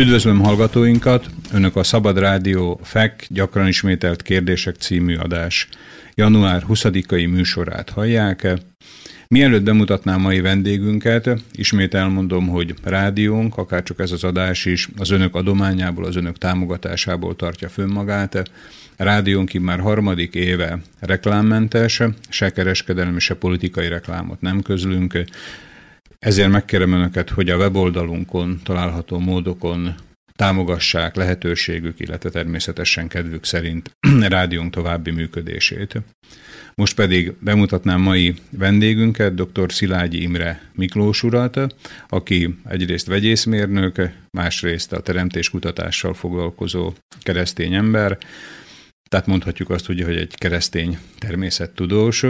Üdvözlöm hallgatóinkat! Önök a Szabad Rádió FEK gyakran ismételt kérdések című adás január 20-ai műsorát hallják. Mielőtt bemutatnám mai vendégünket, ismét elmondom, hogy rádiónk, akárcsak ez az adás is, az önök adományából, az önök támogatásából tartja fönn magát. Rádiónk már harmadik éve reklámmentes, se kereskedelmi, se politikai reklámot nem közlünk. Ezért megkérem Önöket, hogy a weboldalunkon található módokon támogassák lehetőségük, illetve természetesen kedvük szerint rádiónk további működését. Most pedig bemutatnám mai vendégünket, dr. Szilágyi Imre Miklós urat, aki egyrészt vegyészmérnök, másrészt a teremtéskutatással foglalkozó keresztény ember, tehát mondhatjuk azt ugye, hogy egy keresztény természettudós.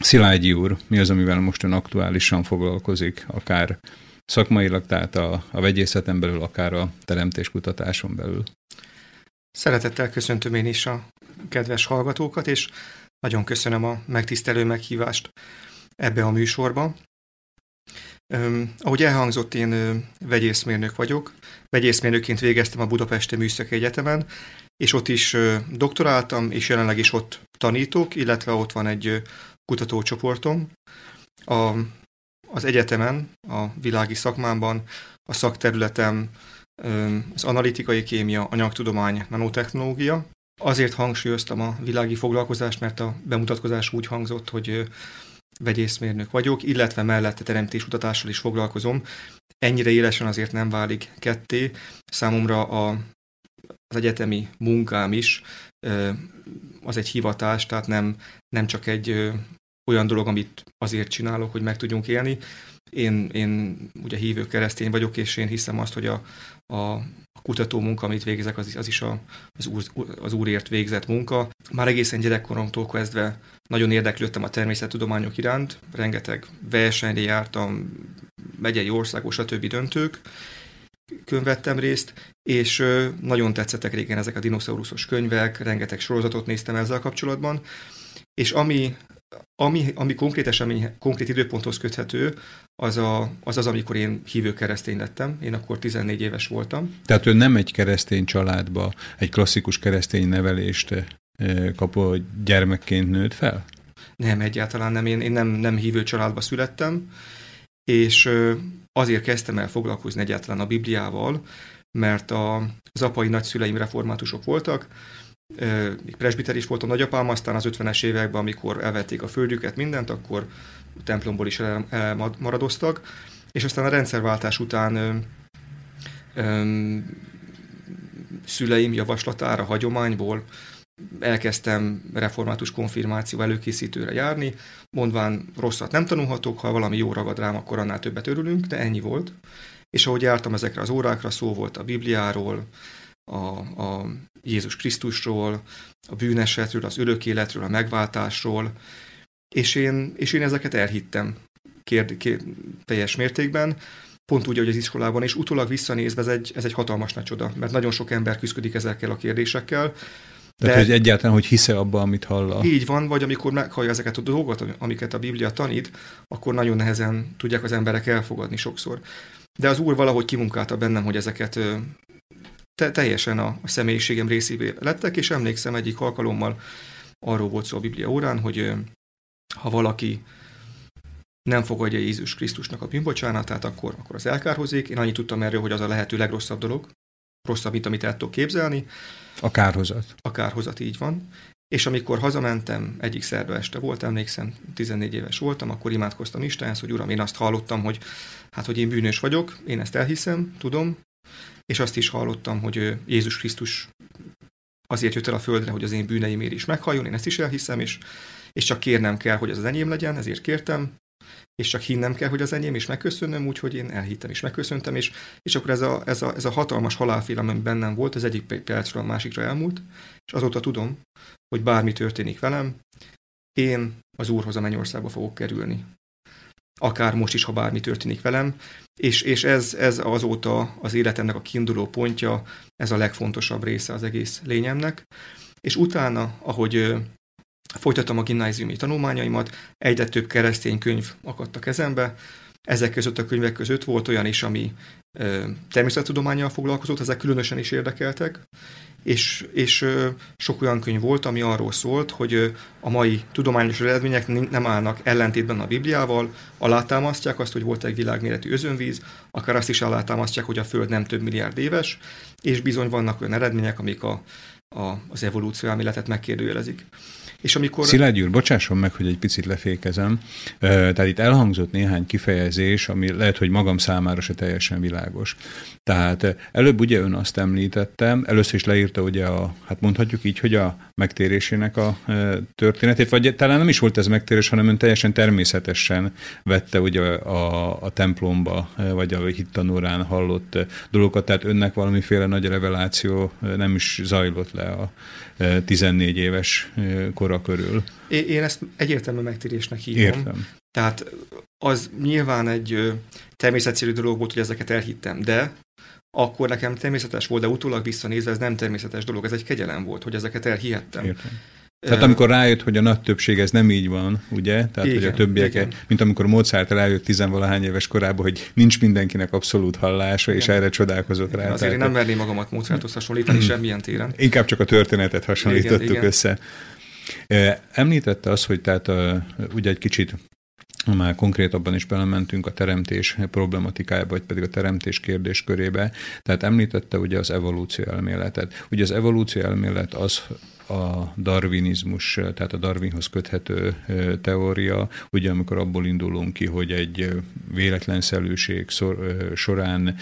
Szilágyi úr, mi az, amivel most ön aktuálisan foglalkozik, akár szakmailag, tehát a, a vegyészeten belül, akár a teremtéskutatáson belül? Szeretettel köszöntöm én is a kedves hallgatókat, és nagyon köszönöm a megtisztelő meghívást ebbe a műsorba. Um, ahogy elhangzott, én uh, vegyészmérnök vagyok. Vegyészmérnökként végeztem a Budapesti Műszaki Egyetemen, és ott is uh, doktoráltam, és jelenleg is ott tanítok, illetve ott van egy uh, kutatócsoportom. A, az egyetemen, a világi szakmámban a szakterületem az analitikai kémia, anyagtudomány, nanotechnológia, Azért hangsúlyoztam a világi foglalkozást, mert a bemutatkozás úgy hangzott, hogy vegyészmérnök vagyok, illetve mellette teremtéskutatással is foglalkozom. Ennyire élesen azért nem válik ketté. Számomra a, az egyetemi munkám is az egy hivatás, tehát nem, nem csak egy olyan dolog, amit azért csinálok, hogy meg tudjunk élni. Én, én ugye hívő keresztény vagyok, és én hiszem azt, hogy a, a kutató munka, amit végezek, az, az is a, az, úr, az úrért végzett munka. Már egészen gyerekkoromtól kezdve nagyon érdeklődtem a természettudományok iránt, rengeteg versenyre jártam, megyei országos, stb. döntők, könyvettem részt, és nagyon tetszettek régen ezek a dinoszauruszos könyvek, rengeteg sorozatot néztem ezzel kapcsolatban, és ami ami, ami konkrét esemény, konkrét időponthoz köthető, az, a, az az, amikor én hívő keresztény lettem. Én akkor 14 éves voltam. Tehát ő nem egy keresztény családba, egy klasszikus keresztény nevelést eh, kapó gyermekként nőtt fel? Nem, egyáltalán nem. Én, én nem, nem hívő családba születtem, és azért kezdtem el foglalkozni egyáltalán a Bibliával, mert a, az apai nagyszüleim reformátusok voltak, még presbiter is volt a nagyapám, aztán az 50-es években, amikor elvették a földjüket, mindent, akkor a templomból is elmaradoztak, és aztán a rendszerváltás után ö, ö, szüleim javaslatára, hagyományból elkezdtem református konfirmáció előkészítőre járni, mondván rosszat nem tanulhatok, ha valami jó ragad rám, akkor annál többet örülünk, de ennyi volt. És ahogy jártam ezekre az órákra, szó volt a Bibliáról, a, a Jézus Krisztusról, a bűnesetről, az örök életről, a megváltásról, és én, és én ezeket elhittem kérd, kérd, teljes mértékben, pont úgy, hogy az iskolában, és utólag visszanézve ez egy, ez egy hatalmas nagy csoda, mert nagyon sok ember küzdik ezekkel a kérdésekkel. Tehát, hogy egyáltalán, hogy hisze abba, amit hall. Így van, vagy amikor meghallja ezeket a dolgokat, amiket a Biblia tanít, akkor nagyon nehezen tudják az emberek elfogadni sokszor. De az Úr valahogy kimunkálta bennem, hogy ezeket te, teljesen a, a személyiségem részévé lettek, és emlékszem egyik alkalommal arról volt szó a Biblia órán, hogy ha valaki nem fogadja Jézus Krisztusnak a bűnbocsánatát, akkor, akkor az elkárhozik. Én annyit tudtam erről, hogy az a lehető legrosszabb dolog, rosszabb, mint amit el tudok képzelni. A kárhozat. A kárhozat, így van. És amikor hazamentem, egyik szerda este volt, emlékszem, 14 éves voltam, akkor imádkoztam Istenhez, hogy Uram, én azt hallottam, hogy hát, hogy én bűnös vagyok, én ezt elhiszem, tudom, és azt is hallottam, hogy Jézus Krisztus azért jött el a földre, hogy az én bűneimért is meghalljon, én ezt is elhiszem, és, és csak kérnem kell, hogy az az enyém legyen, ezért kértem, és csak hinnem kell, hogy az enyém, és megköszönnöm, úgyhogy én elhittem és megköszöntem, és, és akkor ez a, ez, a, ez a hatalmas halálfélelem, ami bennem volt, az egyik percről a másikra elmúlt, és azóta tudom, hogy bármi történik velem, én az Úrhoz a mennyországba fogok kerülni akár most is, ha bármi történik velem, és, és ez, ez azóta az életemnek a kiinduló pontja, ez a legfontosabb része az egész lényemnek. És utána, ahogy folytattam a gimnáziumi tanulmányaimat, egyre több keresztény könyv akadt a kezembe, ezek között a könyvek között volt olyan is, ami természettudományjal foglalkozott, ezek különösen is érdekeltek, és, és sok olyan könyv volt, ami arról szólt, hogy a mai tudományos eredmények nem állnak ellentétben a Bibliával, alátámasztják azt, hogy volt egy világméretű özönvíz, akár azt is alátámasztják, hogy a Föld nem több milliárd éves, és bizony vannak olyan eredmények, amik a, a, az evolúció elméletet megkérdőjelezik. És amikor... Szilágy úr, bocsásson meg, hogy egy picit lefékezem. Tehát itt elhangzott néhány kifejezés, ami lehet, hogy magam számára se teljesen világos. Tehát előbb ugye ön azt említette, először is leírta ugye a, hát mondhatjuk így, hogy a megtérésének a történetét, vagy talán nem is volt ez megtérés, hanem ön teljesen természetesen vette ugye a, a templomba, vagy a hittanórán hallott dolgokat, tehát önnek valamiféle nagy reveláció nem is zajlott le a 14 éves kora körül. Én ezt egyértelmű megtérésnek hívom. Értem. Tehát az nyilván egy természetszerű dolog volt, hogy ezeket elhittem, de akkor nekem természetes volt, de utólag visszanézve ez nem természetes dolog, ez egy kegyelem volt, hogy ezeket elhihettem. Értem. Tehát amikor rájött, hogy a nagy többség ez nem így van, ugye? Tehát, igen, hogy a többiek, igen. mint amikor Mozart rájött tizenvalahány éves korában, hogy nincs mindenkinek abszolút hallása, igen. és erre csodálkozott rá. Azért én nem merném magamat Mozarthoz hasonlítani semmilyen téren. Inkább csak a történetet hasonlítottuk igen, igen. össze. Említette azt, hogy tehát ugye egy kicsit már konkrétabban is belementünk a teremtés problematikájába, vagy pedig a teremtés kérdéskörébe. Tehát említette ugye az evolúció elméletet. Ugye az evolúció elmélet az a darwinizmus, tehát a Darwinhoz köthető teória, ugye amikor abból indulunk ki, hogy egy véletlenszerűség során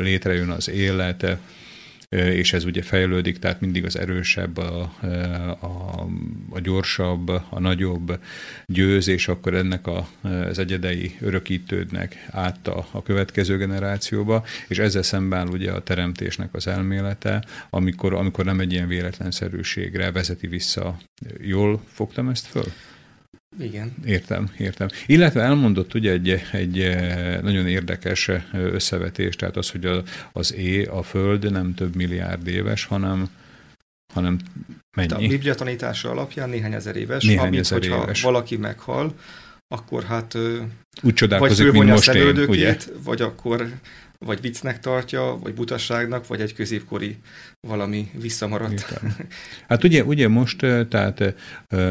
létrejön az élet, és ez ugye fejlődik, tehát mindig az erősebb, a, a, a gyorsabb, a nagyobb győz, és akkor ennek a, az egyedei örökítődnek át a, a következő generációba, és ezzel szemben ugye a teremtésnek az elmélete, amikor, amikor nem egy ilyen véletlenszerűségre vezeti vissza. Jól fogtam ezt föl? Igen. Értem, értem. Illetve elmondott ugye egy, egy eh, nagyon érdekes eh, összevetés, tehát az, hogy a, az é, a Föld nem több milliárd éves, hanem hanem mennyi? A Biblia tanítása alapján néhány ezer éves, néhány amit, ezer hogyha éves. valaki meghal, akkor hát úgy vagy most én, ugye? vagy akkor vagy viccnek tartja, vagy butasságnak, vagy egy középkori valami visszamaradt. Értem. Hát ugye, ugye most, tehát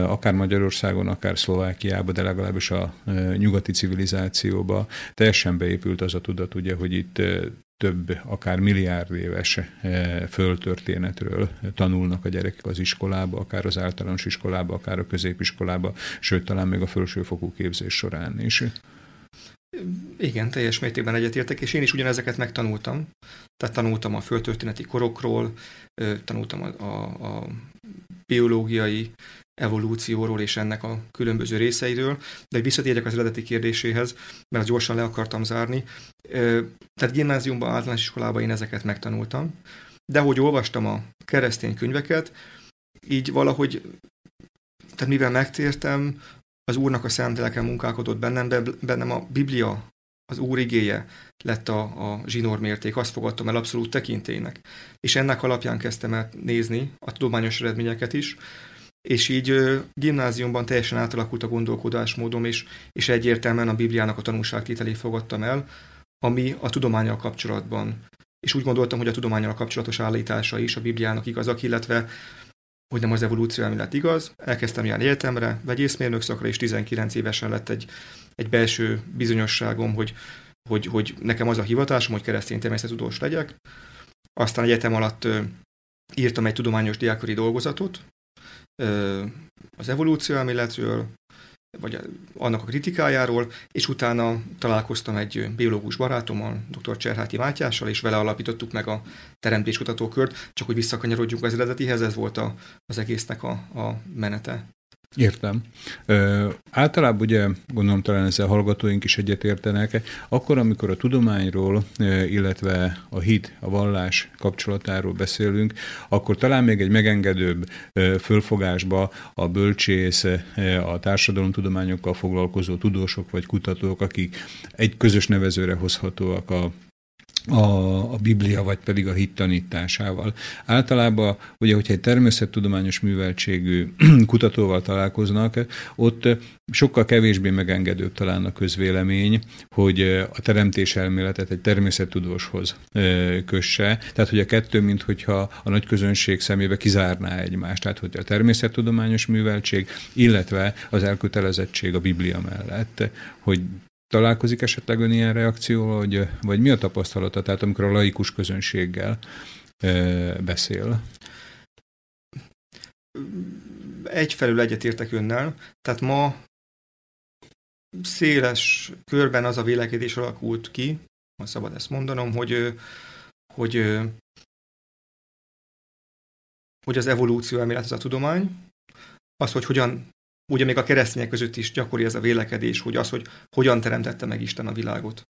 akár Magyarországon, akár Szlovákiában, de legalábbis a nyugati civilizációba teljesen beépült az a tudat, ugye, hogy itt több, akár milliárd éves földtörténetről tanulnak a gyerekek az iskolába, akár az általános iskolába, akár a középiskolába, sőt, talán még a felsőfokú képzés során is. Igen, teljes mértékben egyetértek, és én is ugyanezeket megtanultam. Tehát tanultam a földtörténeti korokról, tanultam a, a, a biológiai evolúcióról és ennek a különböző részeiről, de visszatérjek az eredeti kérdéséhez, mert azt gyorsan le akartam zárni. Tehát gimnáziumban, általános iskolában én ezeket megtanultam, de hogy olvastam a keresztény könyveket, így valahogy, tehát mivel megtértem, az Úrnak a szent lelke munkálkodott bennem, de bennem a Biblia, az Úr igéje lett a, a zsinórmérték, azt fogadtam el abszolút tekintélynek. És ennek alapján kezdtem el nézni a tudományos eredményeket is, és így gimnáziumban teljesen átalakult a gondolkodásmódom, és, és egyértelműen a Bibliának a tanulságtételét fogadtam el, ami a tudományal kapcsolatban. És úgy gondoltam, hogy a tudományal kapcsolatos állítása is a Bibliának igazak, illetve hogy nem az evolúció elmélet igaz. Elkezdtem járni egyetemre, vegyészmérnök szakra, és 19 évesen lett egy, egy belső bizonyosságom, hogy, hogy, hogy nekem az a hivatásom, hogy keresztény természetudós legyek. Aztán egyetem alatt írtam egy tudományos diákori dolgozatot az evolúció elméletről, vagy annak a kritikájáról, és utána találkoztam egy biológus barátommal, dr. Cserháti Mátyással, és vele alapítottuk meg a teremtéskutatókört, csak hogy visszakanyarodjunk az eredetihez, ez volt a, az egésznek a, a menete. Értem. Ö, általában ugye, gondolom talán ezzel hallgatóink is egyetértenek, akkor, amikor a tudományról, illetve a hit, a vallás kapcsolatáról beszélünk, akkor talán még egy megengedőbb fölfogásba a bölcsész, a társadalomtudományokkal foglalkozó tudósok vagy kutatók, akik egy közös nevezőre hozhatóak a a, a Biblia, vagy pedig a hit tanításával. Általában, ugye, hogyha egy természettudományos műveltségű kutatóval találkoznak, ott sokkal kevésbé megengedőbb talán a közvélemény, hogy a teremtés elméletet egy természettudóshoz kösse. Tehát, hogy a kettő, mint hogyha a nagy közönség szemébe kizárná egymást. Tehát, hogy a természettudományos műveltség, illetve az elkötelezettség a Biblia mellett, hogy Találkozik esetleg ön ilyen reakcióval, vagy, vagy mi a tapasztalata, tehát amikor a laikus közönséggel e, beszél? Egyfelől egyetértek önnel, tehát ma széles körben az a vélekedés alakult ki, ha szabad ezt mondanom, hogy, hogy, hogy az evolúció elmélet az a tudomány, az, hogy hogyan Ugye még a keresztények között is gyakori ez a vélekedés, hogy az, hogy hogyan teremtette meg Isten a világot,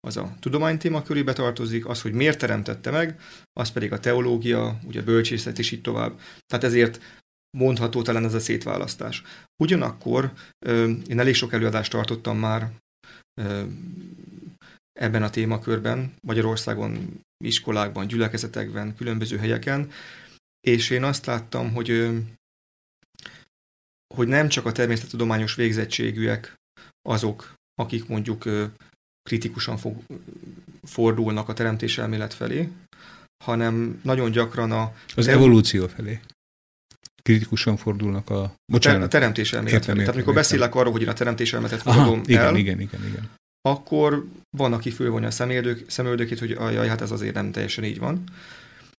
az a tudomány témakörébe tartozik, az, hogy miért teremtette meg, az pedig a teológia, ugye a bölcsészet és így tovább. Tehát ezért mondható talán ez a szétválasztás. Ugyanakkor én elég sok előadást tartottam már ebben a témakörben, Magyarországon, iskolákban, gyülekezetekben, különböző helyeken, és én azt láttam, hogy hogy nem csak a természettudományos végzettségűek azok, akik mondjuk kritikusan fog, fordulnak a teremtés elmélet felé, hanem nagyon gyakran a... Az evolúció felé. Kritikusan fordulnak a... Bocsánat. A teremtés elmélet felé. Tehát amikor beszélek arról, hogy én a teremtés elméletet fogadom igen, el, igen, igen, igen. akkor van, aki fölvonja a szemöldökét, hogy ajaj, hát ez azért nem teljesen így van.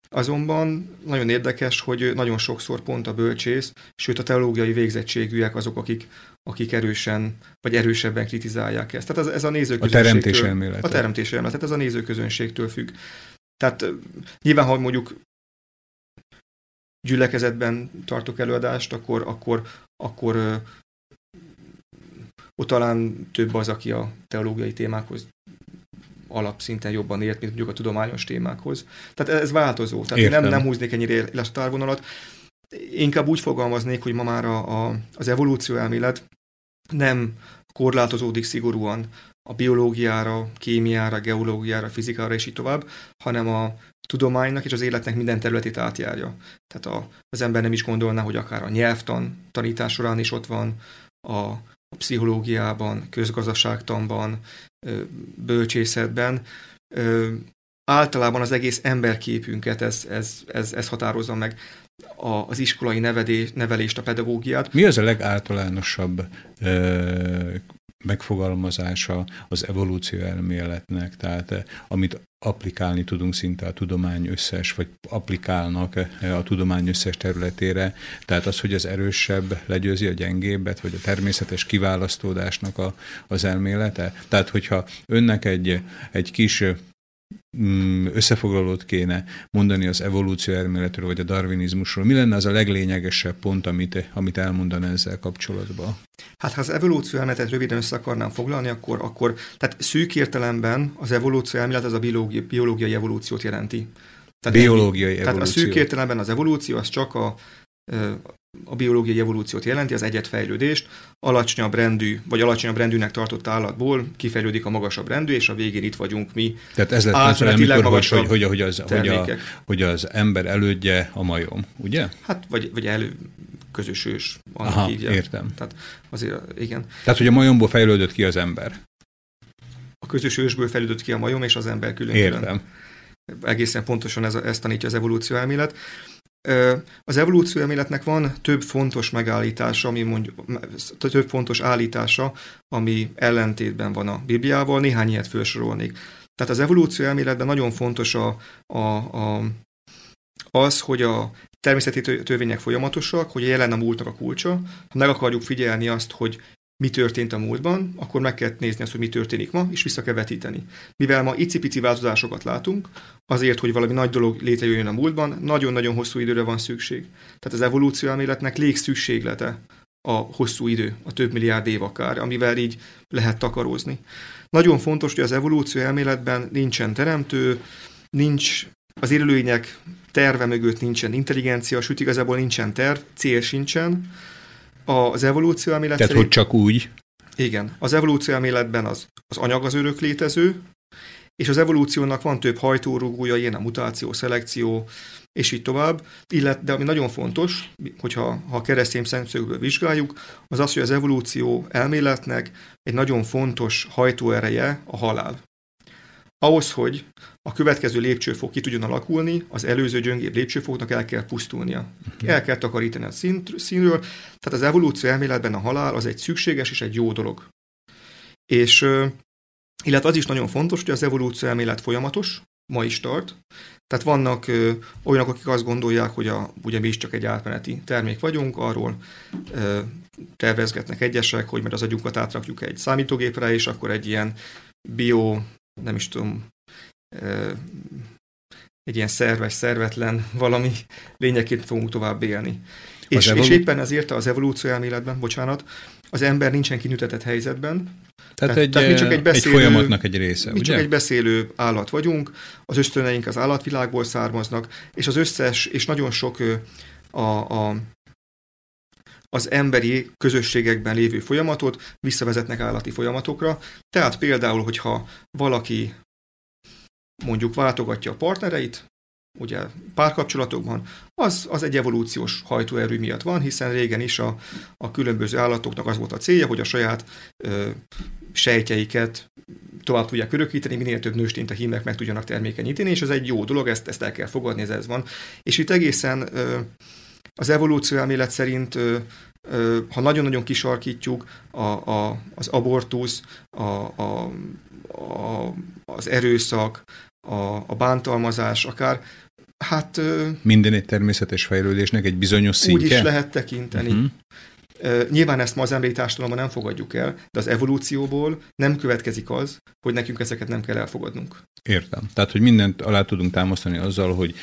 Azonban nagyon érdekes, hogy nagyon sokszor pont a bölcsész, sőt a teológiai végzettségűek azok, akik, akik erősen, vagy erősebben kritizálják ezt. Tehát ez, ez a nézőközönségtől... A teremtés elmélet. A teremtés elmélet, tehát ez a nézőközönségtől függ. Tehát nyilván, ha mondjuk gyülekezetben tartok előadást, akkor, akkor, akkor ott talán több az, aki a teológiai témákhoz alapszinten jobban ért, mint mondjuk a tudományos témákhoz. Tehát ez változó. Tehát Értem. én nem, nem húznék ennyire éles távvonalat. Inkább úgy fogalmaznék, hogy ma már a, a, az evolúció elmélet nem korlátozódik szigorúan a biológiára, kémiára, geológiára, fizikára és így tovább, hanem a tudománynak és az életnek minden területét átjárja. Tehát a, az ember nem is gondolná, hogy akár a nyelvtan tanítás során is ott van, a pszichológiában, közgazdaságtanban, bölcsészetben. Általában az egész emberképünket ez, ez, ez, ez határozza meg az iskolai nevedés, nevelést, a pedagógiát. Mi az a legáltalánosabb megfogalmazása az evolúció elméletnek, tehát eh, amit applikálni tudunk szinte a tudomány összes, vagy applikálnak eh, a tudomány összes területére, tehát az, hogy az erősebb legyőzi a gyengébbet, vagy a természetes kiválasztódásnak a, az elmélete. Tehát, hogyha önnek egy, egy kis összefoglalót kéne mondani az evolúció elméletről, vagy a darwinizmusról, mi lenne az a leglényegesebb pont, amit, amit elmondana ezzel kapcsolatban? Hát ha az evolúció elméletet röviden össze akarnám foglalni, akkor, akkor tehát szűk értelemben az evolúció elmélet az a biológiai, biológiai evolúciót jelenti. Tehát biológiai ennyi, evolúció. Tehát a szűk értelemben az evolúció az csak a, a biológiai evolúciót jelenti, az egyetfejlődést, alacsonyabb rendű, vagy alacsonyabb rendűnek tartott állatból kifejlődik a magasabb rendű, és a végén itt vagyunk mi. Tehát ez lett amikor, hogy, hogy, hogy, hogy, az, hogy, a, hogy az ember elődje a majom, ugye? Hát, vagy, vagy elő, közös ős. Aha, hívják. értem. Tehát azért, igen. Tehát, hogy a majomból fejlődött ki az ember. A közös ősből fejlődött ki a majom, és az ember külön. Értem. Egészen pontosan ez, ezt tanítja az evolúció elmélet. Az evolúció elméletnek van több fontos megállítása, ami mondjuk, több fontos állítása, ami ellentétben van a Bibliával, néhány ilyet felsorolnék. Tehát az evolúció elméletben nagyon fontos a, a, a, az, hogy a természeti törvények folyamatosak, hogy jelen a múltnak a kulcsa. Ha meg akarjuk figyelni azt, hogy mi történt a múltban, akkor meg kell nézni azt, hogy mi történik ma, és vissza kell vetíteni. Mivel ma icipici változásokat látunk, azért, hogy valami nagy dolog létrejöjjön a múltban, nagyon-nagyon hosszú időre van szükség. Tehát az evolúció elméletnek légszükséglete a hosszú idő, a több milliárd év akár, amivel így lehet takarózni. Nagyon fontos, hogy az evolúció elméletben nincsen teremtő, nincs az élőlények terve mögött nincsen intelligencia, sőt igazából nincsen terv, cél sincsen, az evolúció elmélet Tehát, szerint, hogy csak úgy? Igen. Az evolúció elméletben az, az anyag az örök létező, és az evolúciónak van több hajtórugója, ilyen a mutáció, szelekció, és így tovább. Illet, de ami nagyon fontos, hogyha ha a keresztény szemszögből vizsgáljuk, az az, hogy az evolúció elméletnek egy nagyon fontos hajtóereje a halál. Ahhoz, hogy a következő lépcsőfok ki tudjon alakulni, az előző gyöngébb lépcsőfoknak el kell pusztulnia. Uh-huh. El kell takarítani a szint, színről, tehát az evolúció elméletben a halál az egy szükséges és egy jó dolog. És illetve az is nagyon fontos, hogy az evolúció elmélet folyamatos, ma is tart. Tehát vannak ö, olyanok, akik azt gondolják, hogy a, ugye mi is csak egy átmeneti termék vagyunk, arról ö, tervezgetnek egyesek, hogy mert az agyunkat átrakjuk egy számítógépre, és akkor egy ilyen bio, nem is tudom, egy ilyen szerves, szervetlen valami lényeként fogunk tovább élni. És, evol- és éppen ezért az evolúció elméletben, bocsánat, az ember nincsen kinütetett helyzetben. Tehát, tehát, egy, tehát mi csak egy, beszélő, egy folyamatnak egy része, Mi ugye? csak egy beszélő állat vagyunk, az ösztöneink az állatvilágból származnak, és az összes, és nagyon sok a, a, az emberi közösségekben lévő folyamatot visszavezetnek állati folyamatokra. Tehát például, hogyha valaki mondjuk váltogatja a partnereit, ugye párkapcsolatokban, az, az egy evolúciós hajtóerő miatt van, hiszen régen is a, a különböző állatoknak az volt a célja, hogy a saját ö, sejtjeiket tovább tudják örökíteni, minél több nőstényt a hímek meg tudjanak termékenyíteni, és ez egy jó dolog, ezt, ezt el kell fogadni, ez, ez van. És itt egészen ö, az evolúció elmélet szerint ö, ha nagyon-nagyon kisarkítjuk, a, a, az abortusz, a, a, a, az erőszak, a, a bántalmazás, akár Hát... Minden egy természetes fejlődésnek egy bizonyos szintje? Úgy is lehet tekinteni. Uh-huh. Nyilván ezt ma az emberi társadalomban nem fogadjuk el, de az evolúcióból nem következik az, hogy nekünk ezeket nem kell elfogadnunk. Értem. Tehát, hogy mindent alá tudunk támasztani azzal, hogy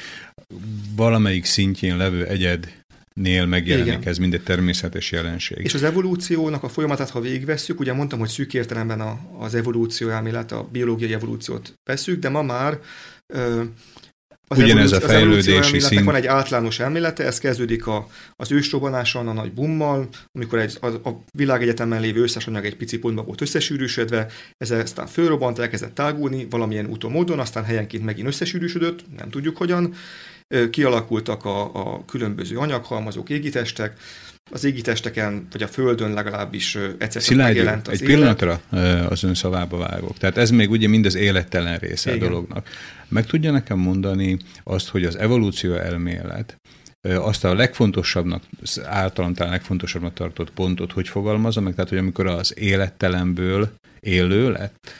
valamelyik szintjén levő egyed nél megjelenik Igen. ez mind egy természetes jelenség. És az evolúciónak a folyamatát, ha végigvesszük, ugye mondtam, hogy szűk értelemben a, az evolúció elmélet, a biológiai evolúciót veszük, de ma már az Ugyanez a fejlődési szint. Van egy általános elmélete, ez kezdődik a, az ősrobbanáson, a nagy bummal, amikor egy, a, a világegyetemen lévő összes anyag egy pici pontba volt összesűrűsödve, ez aztán fölrobbant, elkezdett tágulni valamilyen úton módon, aztán helyenként megint összesűrűsödött, nem tudjuk hogyan, kialakultak a, a különböző anyaghalmazók, égitestek, az égitesteken, vagy a Földön legalábbis egyszer Szilágyi, megjelent az egy élet. pillanatra az ön szavába vágok. Tehát ez még ugye mind az élettelen része Igen. a dolognak. Meg tudja nekem mondani azt, hogy az evolúció elmélet azt a legfontosabbnak, általam talán legfontosabbnak tartott pontot, hogy fogalmazza meg, tehát hogy amikor az élettelenből élő lett,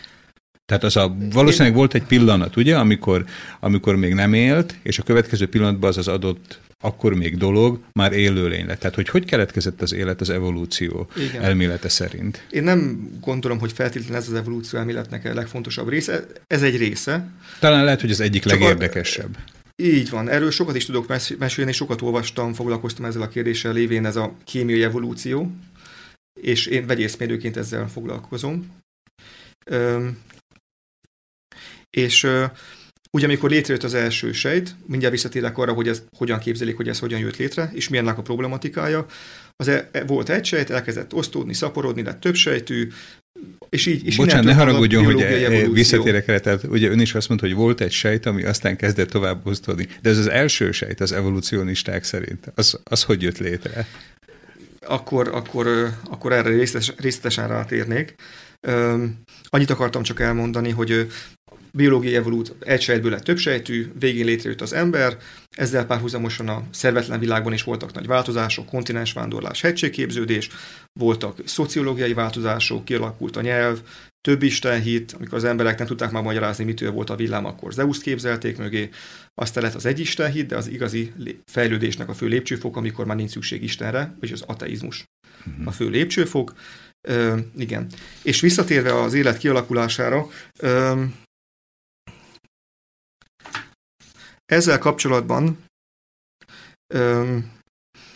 tehát az a, valószínűleg volt egy pillanat, ugye, amikor, amikor még nem élt, és a következő pillanatban az az adott akkor még dolog már élőlény lett. Tehát, hogy hogy keletkezett az élet az evolúció Igen. elmélete szerint? Én nem gondolom, hogy feltétlenül ez az evolúció elméletnek a legfontosabb része. Ez egy része. Talán lehet, hogy az egyik Csak legérdekesebb. A, így van, erről sokat is tudok mesélni, sokat olvastam, foglalkoztam ezzel a kérdéssel, lévén ez a kémiai evolúció, és én vegyészmérőként ezzel foglalkozom. Üm, és Ugye, amikor létrejött az első sejt, mindjárt visszatérek arra, hogy ez hogyan képzelik, hogy ez hogyan jött létre, és milyennek a problematikája. Az e, e, volt egy sejt, elkezdett osztódni, szaporodni, lett több sejtű, és így, és Bocsánat, ne haragudjon, hogy e, visszatérek erre, tehát ugye ön is azt mondta, hogy volt egy sejt, ami aztán kezdett tovább osztódni. De ez az első sejt az evolúcionisták szerint. Az, az hogy jött létre? Akkor, akkor, akkor erre részletes, részletesen rátérnék. Annyit akartam csak elmondani, hogy biológiai evolút egy sejtből lett több sejtű, végén létrejött az ember, ezzel párhuzamosan a szervetlen világban is voltak nagy változások, kontinensvándorlás, hegységképződés, voltak szociológiai változások, kialakult a nyelv, több istenhit, amikor az emberek nem tudták már magyarázni, mitől volt a villám, akkor Zeus képzelték mögé, aztán lett az egy istenhit, de az igazi fejlődésnek a fő lépcsőfok, amikor már nincs szükség Istenre, vagy az ateizmus a fő lépcsőfok. Ö, igen. És visszatérve az élet kialakulására, ö, Ezzel kapcsolatban,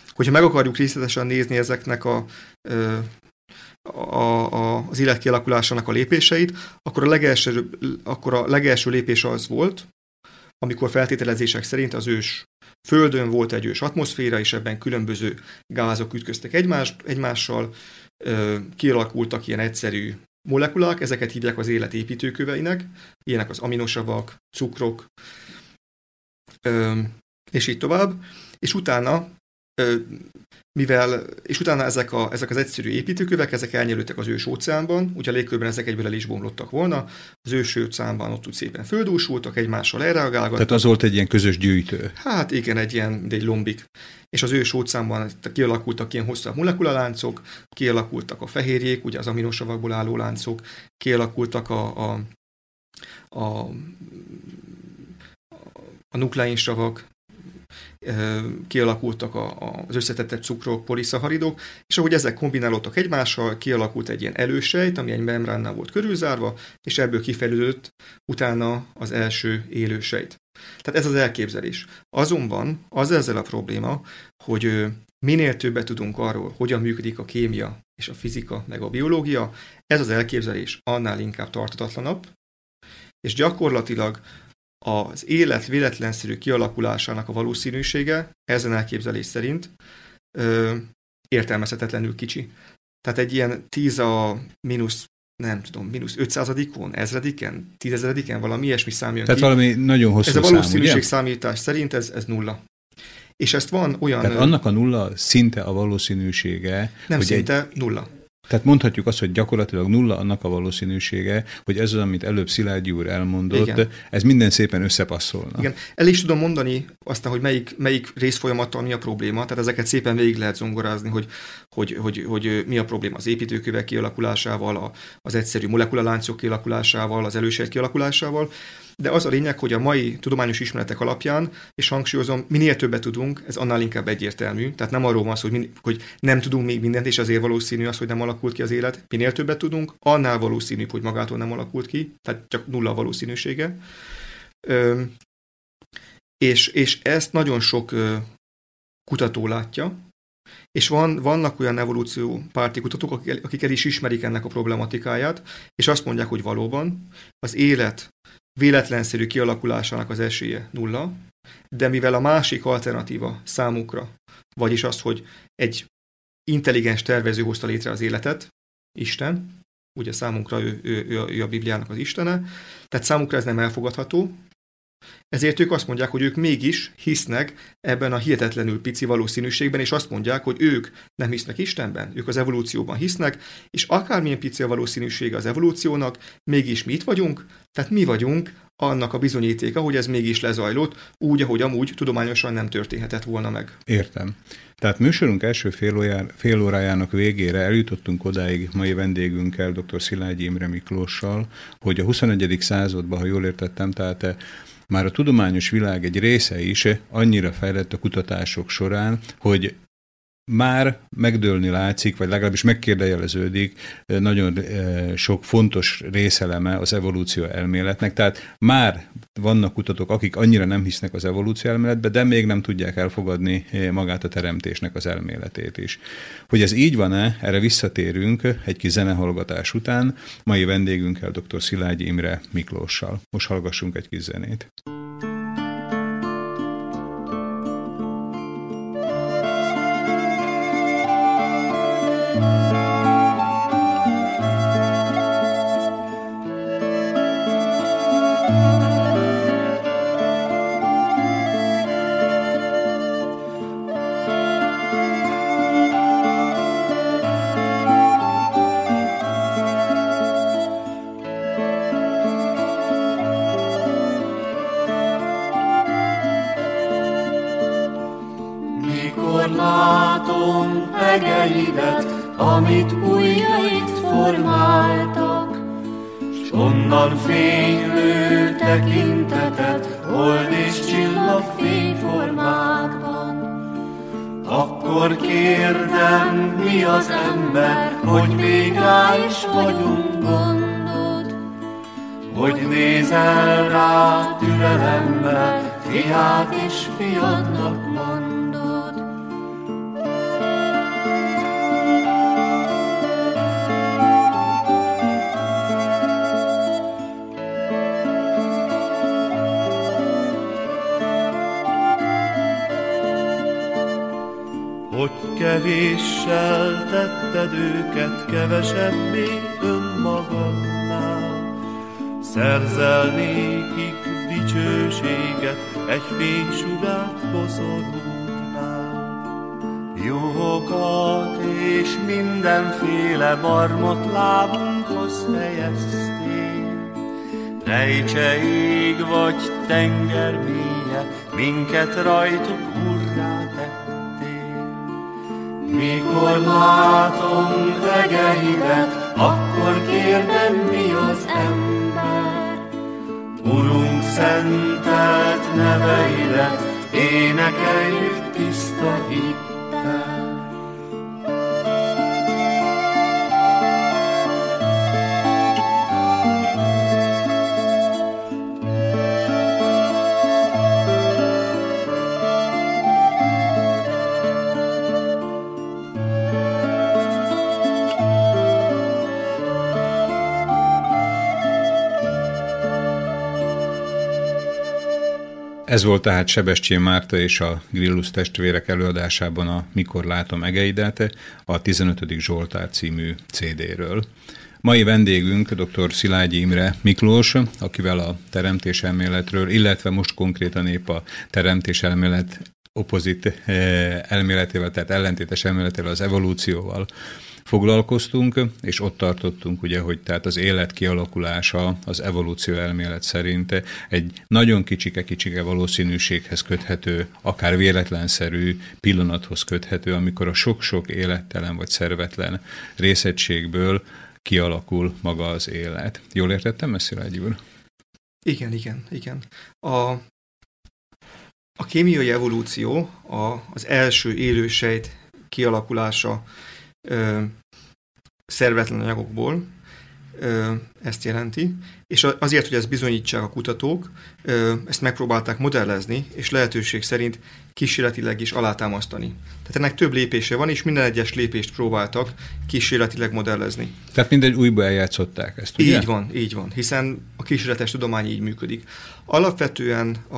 hogyha meg akarjuk részletesen nézni ezeknek a, a, a, az élet kialakulásának a lépéseit, akkor a, legelső, akkor a legelső lépés az volt, amikor feltételezések szerint az ős Földön volt egy ős atmoszféra, és ebben különböző gázok ütköztek egymás, egymással, kialakultak ilyen egyszerű molekulák, ezeket hívják az élet építőköveinek, ilyenek az aminosavak, cukrok, és így tovább, és utána mivel, és utána ezek, a, ezek az egyszerű építőkövek, ezek elnyelődtek az ős óceánban, ugye a légkörben ezek egyből el is bomlottak volna, az ős óceánban ott úgy szépen földúsultak, egymással elreagálgattak. Tehát az volt egy ilyen közös gyűjtő. Hát igen, egy ilyen, egy lombik. És az ős óceánban kialakultak ilyen hosszabb molekulaláncok, kialakultak a fehérjék, ugye az aminosavakból álló láncok, kialakultak a, a, a a nukleinsavak, kialakultak az összetettebb cukrok, poliszaharidok, és ahogy ezek kombinálódtak egymással, kialakult egy ilyen elősejt, ami egy membránnál volt körülzárva, és ebből kifejlődött utána az első élősejt. Tehát ez az elképzelés. Azonban az ezzel a probléma, hogy minél többet tudunk arról, hogyan működik a kémia és a fizika, meg a biológia, ez az elképzelés annál inkább tartatatlanabb, és gyakorlatilag az élet véletlenszerű kialakulásának a valószínűsége ezen elképzelés szerint ö, értelmezhetetlenül kicsi. Tehát egy ilyen 10 a mínusz nem tudom, mínusz 500-on, ezrediken, tízezrediken, valami ilyesmi számjön Tehát ki. valami nagyon hosszú Ez a valószínűség szám, számítás szerint ez, ez nulla. És ezt van olyan... Tehát annak a nulla szinte a valószínűsége, Nem szinte, egy, nulla. Tehát mondhatjuk azt, hogy gyakorlatilag nulla annak a valószínűsége, hogy ez az, amit előbb Szilágyi úr elmondott, Igen. ez minden szépen összepasszolna. Igen, el is tudom mondani aztán, hogy melyik, melyik részfolyamattal mi a probléma, tehát ezeket szépen végig lehet zongorázni, hogy, hogy, hogy, hogy mi a probléma az építőkövek kialakulásával, az egyszerű molekulaláncok kialakulásával, az elősejt kialakulásával, de az a lényeg, hogy a mai tudományos ismeretek alapján, és hangsúlyozom, minél többet tudunk, ez annál inkább egyértelmű. Tehát nem arról van szó, hogy, min- hogy nem tudunk még mindent, és azért valószínű az, hogy nem alakult ki az élet. Minél többet tudunk, annál valószínűbb, hogy magától nem alakult ki, tehát csak nulla valószínűsége. Ö, és, és ezt nagyon sok ö, kutató látja, és van, vannak olyan evolúció párti kutatók, akik, akik el is ismerik ennek a problematikáját, és azt mondják, hogy valóban az élet véletlenszerű kialakulásának az esélye nulla, de mivel a másik alternatíva számukra, vagyis az, hogy egy intelligens tervező hozta létre az életet, Isten, ugye számunkra ő, ő, ő, ő a Bibliának az Istene, tehát számukra ez nem elfogadható, ezért ők azt mondják, hogy ők mégis hisznek ebben a hihetetlenül pici valószínűségben, és azt mondják, hogy ők nem hisznek Istenben, ők az evolúcióban hisznek, és akármilyen pici a valószínűsége az evolúciónak, mégis mi itt vagyunk, tehát mi vagyunk annak a bizonyítéka, hogy ez mégis lezajlott, úgy, ahogy amúgy tudományosan nem történhetett volna meg. Értem. Tehát műsorunk első fél, órájának végére eljutottunk odáig mai vendégünkkel, dr. Szilágyi Imre Miklóssal, hogy a 21. században, ha jól értettem, tehát már a tudományos világ egy része is annyira fejlett a kutatások során, hogy már megdőlni látszik, vagy legalábbis megkérdejeleződik nagyon sok fontos részeleme az evolúció elméletnek. Tehát már vannak kutatók, akik annyira nem hisznek az evolúció elméletbe, de még nem tudják elfogadni magát a teremtésnek az elméletét is. Hogy ez így van-e, erre visszatérünk egy kis zenehallgatás után, mai vendégünkkel dr. Szilágyi Imre Miklóssal. Most hallgassunk egy kis zenét. Ez volt tehát Sebestyén Márta és a Grillus testvérek előadásában a Mikor látom egeidet, a 15. Zsoltár című CD-ről. Mai vendégünk dr. Szilágyi Imre Miklós, akivel a teremtés elméletről, illetve most konkrétan épp a teremtés elmélet opozit eh, elméletével, tehát ellentétes elméletével, az evolúcióval foglalkoztunk, és ott tartottunk ugye, hogy tehát az élet kialakulása az evolúció elmélet szerint egy nagyon kicsike-kicsike valószínűséghez köthető, akár véletlenszerű pillanathoz köthető, amikor a sok-sok élettelen vagy szervetlen részegységből kialakul maga az élet. Jól értettem, Messzilágy úr? Igen, igen, igen. A, a kémiai evolúció a, az első élősejt kialakulása ö, szervetlen anyagokból, ö, ezt jelenti, és azért, hogy ezt bizonyítsák a kutatók, ö, ezt megpróbálták modellezni, és lehetőség szerint kísérletileg is alátámasztani. Tehát ennek több lépése van, és minden egyes lépést próbáltak kísérletileg modellezni. Tehát mindegy újba eljátszották ezt, ugye? Így van, így van, hiszen a kísérletes tudomány így működik. Alapvetően a,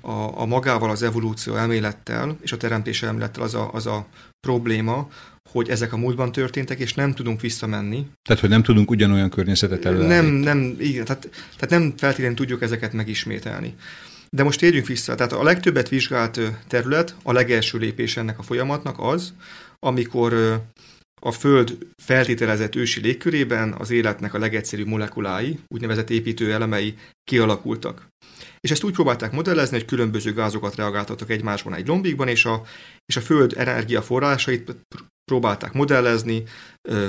a, a magával az evolúció elmélettel és a teremtés elmélettel az a, az a probléma, hogy ezek a múltban történtek, és nem tudunk visszamenni. Tehát, hogy nem tudunk ugyanolyan környezetet előállítani. Nem, nem, igen, tehát, tehát nem feltétlenül tudjuk ezeket megismételni. De most térjünk vissza. Tehát a legtöbbet vizsgált terület, a legelső lépés ennek a folyamatnak az, amikor a Föld feltételezett ősi légkörében az életnek a legegyszerűbb molekulái, úgynevezett építő elemei kialakultak. És ezt úgy próbálták modellezni, hogy különböző gázokat reagáltatok egymásban egy lombikban, és a, és a Föld energiaforrásait próbálták modellezni,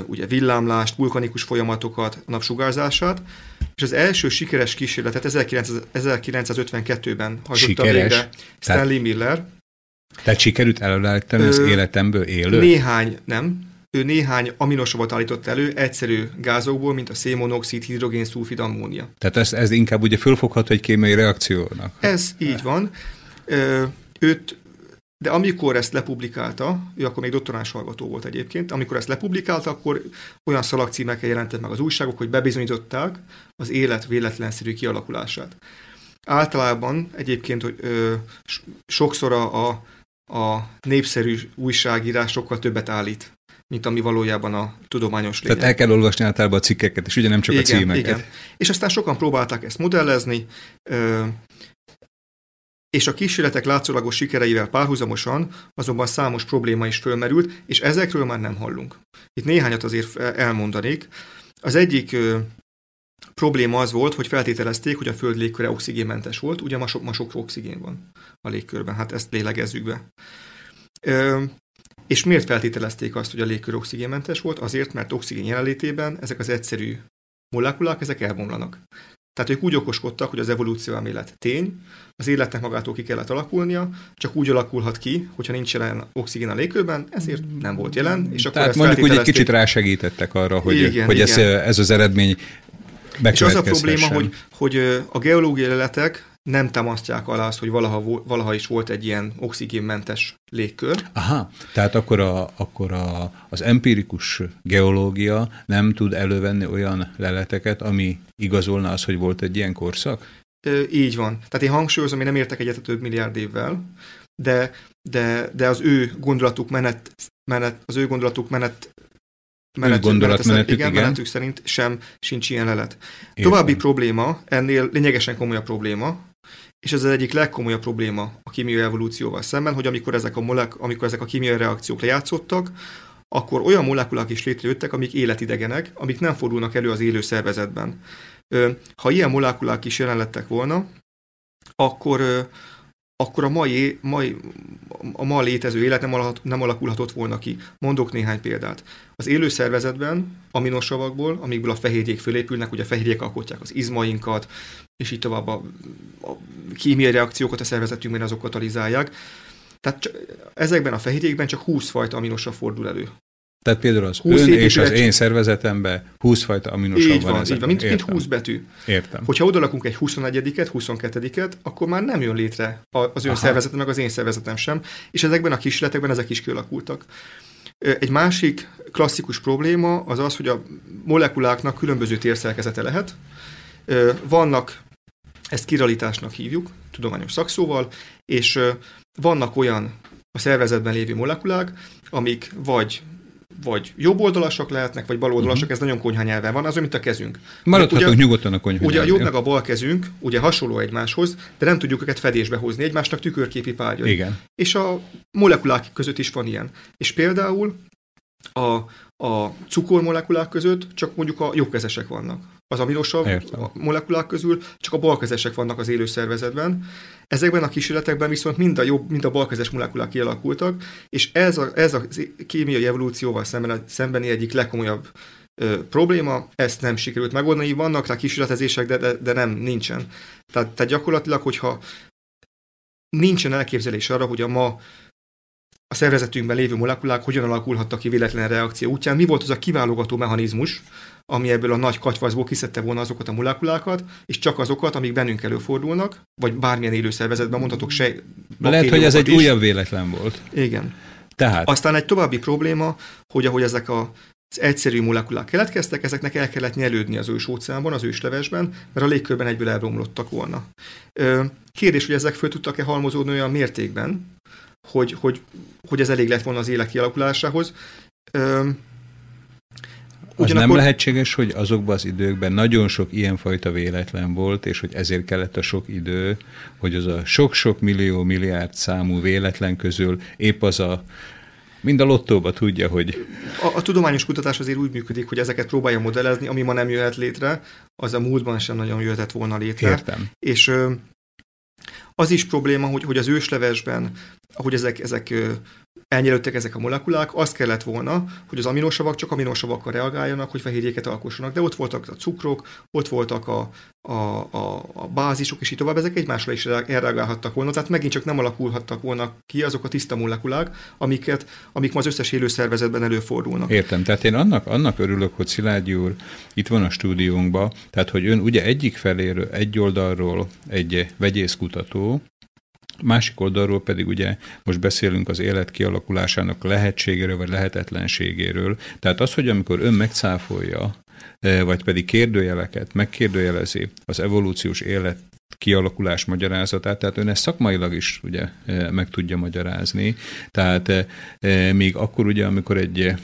ugye villámlást, vulkanikus folyamatokat, napsugárzását, és az első sikeres kísérletet 1952-ben hajtotta végre Stanley Miller. Tehát sikerült előállítani az életemből élő? Néhány, nem. Ő néhány aminosavot állított elő egyszerű gázokból, mint a szénmonoxid, hidrogén, szulfid, ammónia. Tehát ez, ez inkább ugye fölfogható egy kémiai reakciónak. Ez így van. Ö, őt de amikor ezt lepublikálta, ő akkor még doktoráns hallgató volt egyébként, amikor ezt lepublikálta, akkor olyan szalagcímekkel jelentett meg az újságok, hogy bebizonyították az élet véletlenszerű kialakulását. Általában egyébként, hogy ö, sokszor a, a, a népszerű újságírás sokkal többet állít, mint ami valójában a tudományos lényeg. Tehát el kell olvasni általában a cikkeket, és ugye nem csak igen, a címeket. Igen. És aztán sokan próbálták ezt modellezni, ö, és a kísérletek látszólagos sikereivel párhuzamosan azonban számos probléma is fölmerült, és ezekről már nem hallunk. Itt néhányat azért elmondanék. Az egyik probléma az volt, hogy feltételezték, hogy a Föld légköre oxigénmentes volt, ugye ma sok, ma sok oxigén van a légkörben, hát ezt lélegezzük be. Ö, és miért feltételezték azt, hogy a légkör oxigénmentes volt? Azért, mert oxigén jelenlétében ezek az egyszerű molekulák, ezek elbomlanak. Tehát ők úgy okoskodtak, hogy az evolúció elmélet tény, az életnek magától ki kellett alakulnia, csak úgy alakulhat ki, hogyha nincs jelen oxigén a légkörben, ezért nem volt jelen. És akkor Tehát mondjuk úgy egy kicsit rásegítettek arra, hogy, igen, hogy igen. Ez, ez az eredmény és az a probléma, hogy, hogy a geológiai leletek nem támasztják alá azt, hogy valaha, valaha is volt egy ilyen oxigénmentes légkör. Aha, tehát akkor, a, akkor a, az empirikus geológia nem tud elővenni olyan leleteket, ami igazolna az, hogy volt egy ilyen korszak? Ö, így van. Tehát én hangsúlyozom, hogy nem értek egyet a több milliárd évvel, de, de, de az ő gondolatuk menet, menet, az ő gondolatuk menet menet, gondolatmenetük, igen, igen. menetük szerint sem sincs ilyen lelet. Értem. További probléma, ennél lényegesen komolyabb probléma, és ez az egyik legkomolyabb probléma a kémiai evolúcióval szemben, hogy amikor ezek a, molek, amikor ezek a kémiai reakciók lejátszottak, akkor olyan molekulák is létrejöttek, amik életidegenek, amik nem fordulnak elő az élő szervezetben. Ha ilyen molekulák is jelen lettek volna, akkor, akkor a mai, mai, a ma létező élet nem, alakult, nem alakulhatott volna ki. Mondok néhány példát. Az élő szervezetben aminosavakból, amikből a fehérjék fölépülnek, ugye a fehérjék alkotják az izmainkat, és így tovább a, a kémiai reakciókat a szervezetünkben azok katalizálják. Tehát ezekben a fehérjékben csak 20 fajta aminosav fordul elő. Tehát például az ön és az én szervezetemben 20 fajta aminosav így van. van így van, mint, mint 20 betű. Értem. Hogyha odalakunk egy 21-et, 22-et, akkor már nem jön létre az ön szervezetem, meg az én szervezetem sem, és ezekben a kísérletekben ezek is kialakultak. Egy másik klasszikus probléma az az, hogy a molekuláknak különböző térszerkezete lehet. Vannak, ezt kiralitásnak hívjuk, tudományos szakszóval, és vannak olyan a szervezetben lévő molekulák, amik vagy vagy jobb oldalasak lehetnek, vagy bal oldalasak, uh-huh. ez nagyon konyha nyelven van, az, mint a kezünk. Maradhatunk ugye, nyugodtan a konyha Ugye a jobb meg a bal kezünk, ugye hasonló egymáshoz, de nem tudjuk őket fedésbe hozni, egymásnak tükörképi párja. Igen. És a molekulák között is van ilyen. És például a, a cukormolekulák között csak mondjuk a jobbkezesek vannak az aminosav molekulák közül csak a balkezesek vannak az élő szervezetben. Ezekben a kísérletekben viszont mind a jobb, mind a balkezes molekulák kialakultak, és ez a, ez a kémiai evolúcióval szemben, szembeni egyik legkomolyabb ö, probléma, ezt nem sikerült megoldani, vannak rá kísérletezések, de, de, de nem, nincsen. Tehát, tehát gyakorlatilag, hogyha nincsen elképzelés arra, hogy a ma a szervezetünkben lévő molekulák hogyan alakulhattak ki véletlen reakció útján, mi volt az a kiválogató mechanizmus, ami ebből a nagy katyvaszból kiszedte volna azokat a molekulákat, és csak azokat, amik bennünk előfordulnak, vagy bármilyen élő szervezetben mondhatok se. Lehet, hogy ez egy is. újabb véletlen volt. Igen. Tehát. Aztán egy további probléma, hogy ahogy ezek a az egyszerű molekulák keletkeztek, ezeknek el kellett nyelődni az ős óceánban, az őslevesben, mert a légkörben egyből elromlottak volna. Kérdés, hogy ezek föl tudtak-e halmozódni olyan mértékben, hogy, hogy, hogy ez elég lett volna az élet kialakulásához. Az nem lehetséges, hogy azokban az időkben nagyon sok ilyenfajta véletlen volt, és hogy ezért kellett a sok idő, hogy az a sok-sok millió, milliárd számú véletlen közül épp az a mind a lottóba tudja, hogy... A, a tudományos kutatás azért úgy működik, hogy ezeket próbálja modellezni, ami ma nem jöhet létre, az a múltban sem nagyon jöhetett volna létre. Értem. És az is probléma, hogy, hogy az őslevesben, ahogy ezek, ezek elnyelődtek ezek a molekulák, az kellett volna, hogy az aminosavak csak aminosavakkal reagáljanak, hogy fehérjéket alkossanak. De ott voltak a cukrok, ott voltak a, a, a, a bázisok, és így tovább, ezek egymásra is elreagálhattak volna, tehát megint csak nem alakulhattak volna ki azok a tiszta molekulák, amiket, amik ma az összes élő szervezetben előfordulnak. Értem, tehát én annak, annak örülök, hogy Szilágyi úr itt van a stúdiónkban, tehát hogy ön ugye egyik feléről, egy oldalról egy vegyészkutató, Másik oldalról pedig ugye most beszélünk az élet kialakulásának lehetségéről vagy lehetetlenségéről. Tehát az, hogy amikor ön megcáfolja, e, vagy pedig kérdőjeleket megkérdőjelezi az evolúciós élet kialakulás magyarázatát, tehát ön ezt szakmailag is ugye e, meg tudja magyarázni, tehát e, még akkor ugye, amikor egy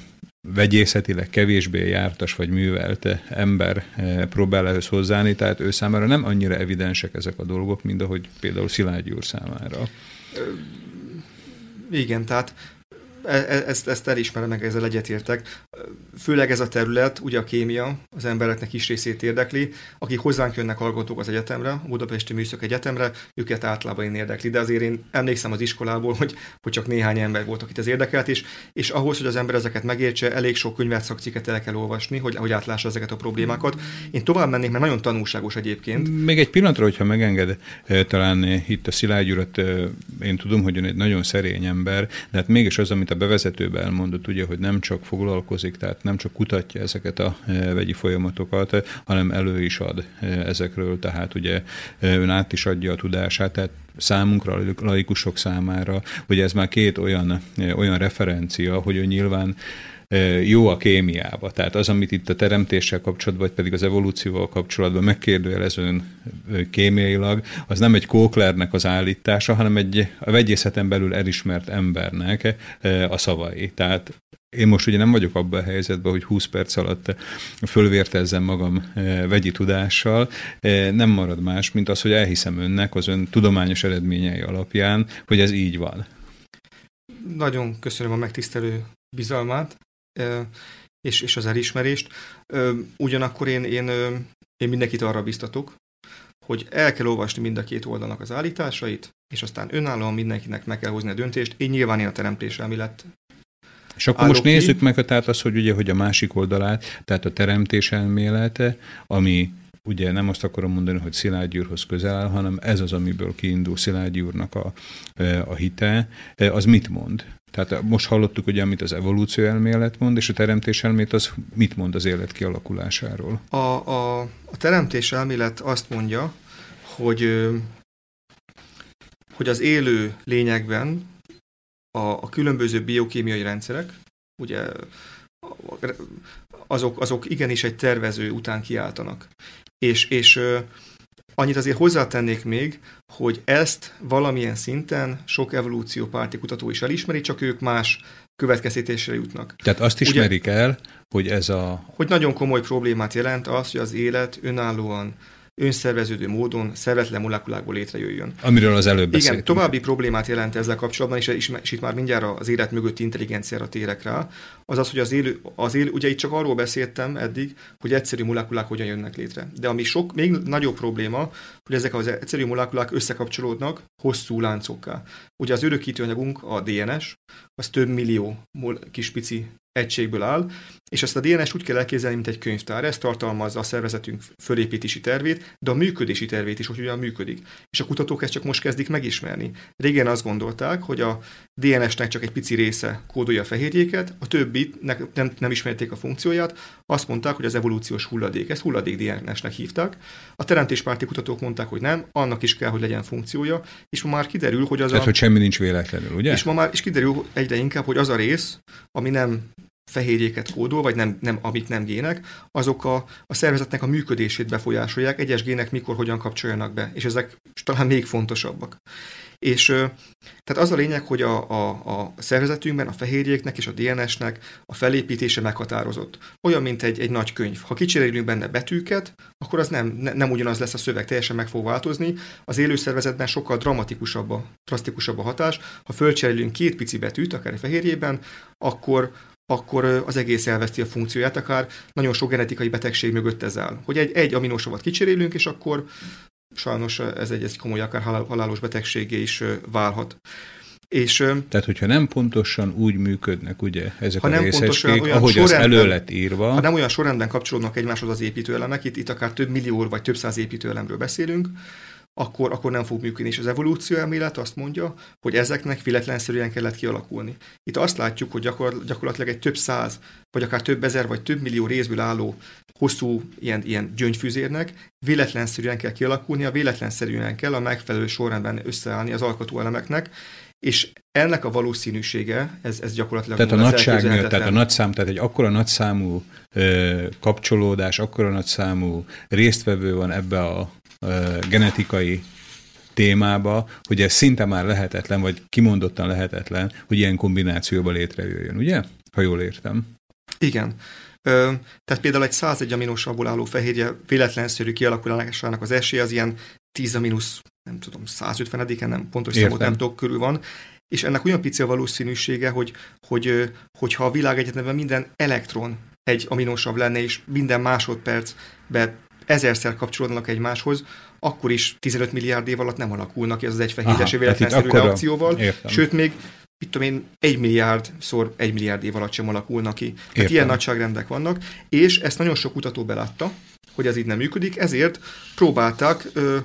vegyészetileg kevésbé jártas vagy művelt ember eh, próbál ehhez hozzáni, tehát ő számára nem annyira evidensek ezek a dolgok, mint ahogy például Szilágyi úr számára. Igen, tehát ezt, ezt elismerem, meg ezzel egyetértek. Főleg ez a terület, ugye a kémia, az embereknek is részét érdekli. Akik hozzánk jönnek hallgatók az egyetemre, a Budapesti Műszak Egyetemre, őket általában én érdekli. De azért én emlékszem az iskolából, hogy, hogy csak néhány ember volt, akit ez érdekelt, és, és ahhoz, hogy az ember ezeket megértse, elég sok könyvet, szakcikket el kell olvasni, hogy, hogy átlássa ezeket a problémákat. Én tovább mennék, mert nagyon tanulságos egyébként. Még egy pillanatra, hogyha megenged, eh, talán itt a Szilágy urat, eh, én tudom, hogy ön egy nagyon szerény ember, de hát mégis az, amit a bevezetőben elmondott, ugye, hogy nem csak foglalkozik, tehát nem csak kutatja ezeket a e, vegyi folyamatokat, hanem elő is ad e, ezekről, tehát ugye e, ön át is adja a tudását, tehát számunkra, laikusok számára, hogy ez már két olyan, olyan referencia, hogy ő nyilván jó a kémiába. Tehát az, amit itt a teremtéssel kapcsolatban, vagy pedig az evolúcióval kapcsolatban megkérdőjelezőn kémiailag, az nem egy Kóklernek az állítása, hanem egy a vegyészeten belül elismert embernek a szavai. Tehát én most ugye nem vagyok abban a helyzetben, hogy 20 perc alatt fölvértezzem magam vegyi tudással. Nem marad más, mint az, hogy elhiszem önnek az ön tudományos eredményei alapján, hogy ez így van. Nagyon köszönöm a megtisztelő bizalmát és, és az elismerést. Ugyanakkor én, én, én mindenkit arra biztatok, hogy el kell olvasni mind a két oldalnak az állításait, és aztán önállóan mindenkinek meg kell hozni a döntést. Én nyilván én a teremtés elmélet és akkor most nézzük ki. meg tehát az, hogy ugye, hogy a másik oldalát, tehát a teremtés elmélete, ami ugye nem azt akarom mondani, hogy Szilágy Győrhoz közel áll, hanem ez az, amiből kiindul Szilágy Győrnak a, a hite, az mit mond? Tehát most hallottuk ugye, amit az evolúció elmélet mond, és a teremtés elmélet az mit mond az élet kialakulásáról? A, a, a teremtés elmélet azt mondja, hogy, hogy az élő lényekben a, a különböző biokémiai rendszerek, ugye azok, azok igenis egy tervező után kiáltanak. És, és Annyit azért hozzátennék még, hogy ezt valamilyen szinten sok evolúciópárti kutató is elismeri, csak ők más következtetésre jutnak. Tehát azt ismerik Ugye, el, hogy ez a... Hogy nagyon komoly problémát jelent az, hogy az élet önállóan önszerveződő módon szervetlen molekulákból létrejöjjön. Amiről az előbb beszéltünk. Igen, további problémát jelent ezzel kapcsolatban, és, és, és itt már mindjárt az élet mögötti intelligenciára térek rá, az az, hogy az élő, az élő, ugye itt csak arról beszéltem eddig, hogy egyszerű molekulák hogyan jönnek létre. De ami sok, még nagyobb probléma, hogy ezek az egyszerű molekulák összekapcsolódnak hosszú láncokká. Ugye az örökítő anyagunk, a DNS, az több millió kis pici egységből áll, és ezt a DNS úgy kell elképzelni, mint egy könyvtár. Ez tartalmazza a szervezetünk fölépítési tervét, de a működési tervét is, hogy ugyan működik. És a kutatók ezt csak most kezdik megismerni. Régen azt gondolták, hogy a DNS-nek csak egy pici része kódolja a fehérjéket, a többi nem, nem ismerték a funkcióját, azt mondták, hogy az evolúciós hulladék. Ezt hulladék DNS-nek hívták. A teremtéspárti kutatók mondták, hogy nem, annak is kell, hogy legyen funkciója, és ma már kiderül, hogy az Tehát, a... hogy semmi nincs véletlenül, ugye? És ma már is kiderül egyre inkább, hogy az a rész, ami nem fehérjéket kódol, vagy nem, nem, amit nem gének, azok a, a szervezetnek a működését befolyásolják, egyes gének mikor, hogyan kapcsoljanak be, és ezek talán még fontosabbak. És tehát az a lényeg, hogy a, a, a szervezetünkben a fehérjéknek és a DNS-nek a felépítése meghatározott. Olyan, mint egy, egy nagy könyv. Ha kicserélünk benne betűket, akkor az nem, ne, nem ugyanaz lesz a szöveg, teljesen meg fog változni. Az élőszervezetben sokkal dramatikusabb a, drasztikusabb a hatás. Ha fölcserélünk két pici betűt, akár a fehérjében, akkor, akkor az egész elveszti a funkcióját, akár nagyon sok genetikai betegség mögött ez áll. Hogy egy, egy aminosavat kicserélünk, és akkor sajnos ez egy, egy komoly, akár halálos betegségé is válhat. És, Tehát, hogyha nem pontosan úgy működnek ugye ezek ha a nem részecskék, ahogy az elő lett írva. Ha nem olyan sorrendben kapcsolódnak egymáshoz az építőelemek, itt, itt akár több millió vagy több száz építőelemről beszélünk, akkor, akkor nem fog működni. És az evolúció elmélet azt mondja, hogy ezeknek véletlenszerűen kellett kialakulni. Itt azt látjuk, hogy gyakor, gyakorlatilag egy több száz, vagy akár több ezer, vagy több millió részből álló hosszú ilyen, ilyen gyöngyfűzérnek véletlenszerűen kell kialakulni, a véletlenszerűen kell a megfelelő sorrendben összeállni az alkotó elemeknek, és ennek a valószínűsége, ez, ez gyakorlatilag... Tehát a nagyság miatt, tehát a nagyszám, tehát egy akkora nagyszámú ö, kapcsolódás, akkora nagyszámú résztvevő van ebbe a genetikai témába, hogy ez szinte már lehetetlen, vagy kimondottan lehetetlen, hogy ilyen kombinációba létrejöjjön, ugye? Ha jól értem. Igen. Ö, tehát például egy 101 aminosabból álló fehérje véletlenszerű kialakulásának az esélye az ilyen 10 minusz, nem tudom, 150 nem pontos számot nem tudok, körül van, és ennek olyan pici a valószínűsége, hogy, hogy, hogyha a világegyetemben minden elektron egy aminosav lenne, és minden másodpercben ezerszer kapcsolódnak egymáshoz, akkor is 15 milliárd év alatt nem alakulnak ki az egy fehérjesi véletlenszerű reakcióval, értem. sőt még mit tudom én, egy milliárd szor egy milliárd év alatt sem alakulnak ki. Tehát Értem. ilyen nagyságrendek vannak, és ezt nagyon sok kutató belátta, hogy ez így nem működik, ezért próbáltak ö,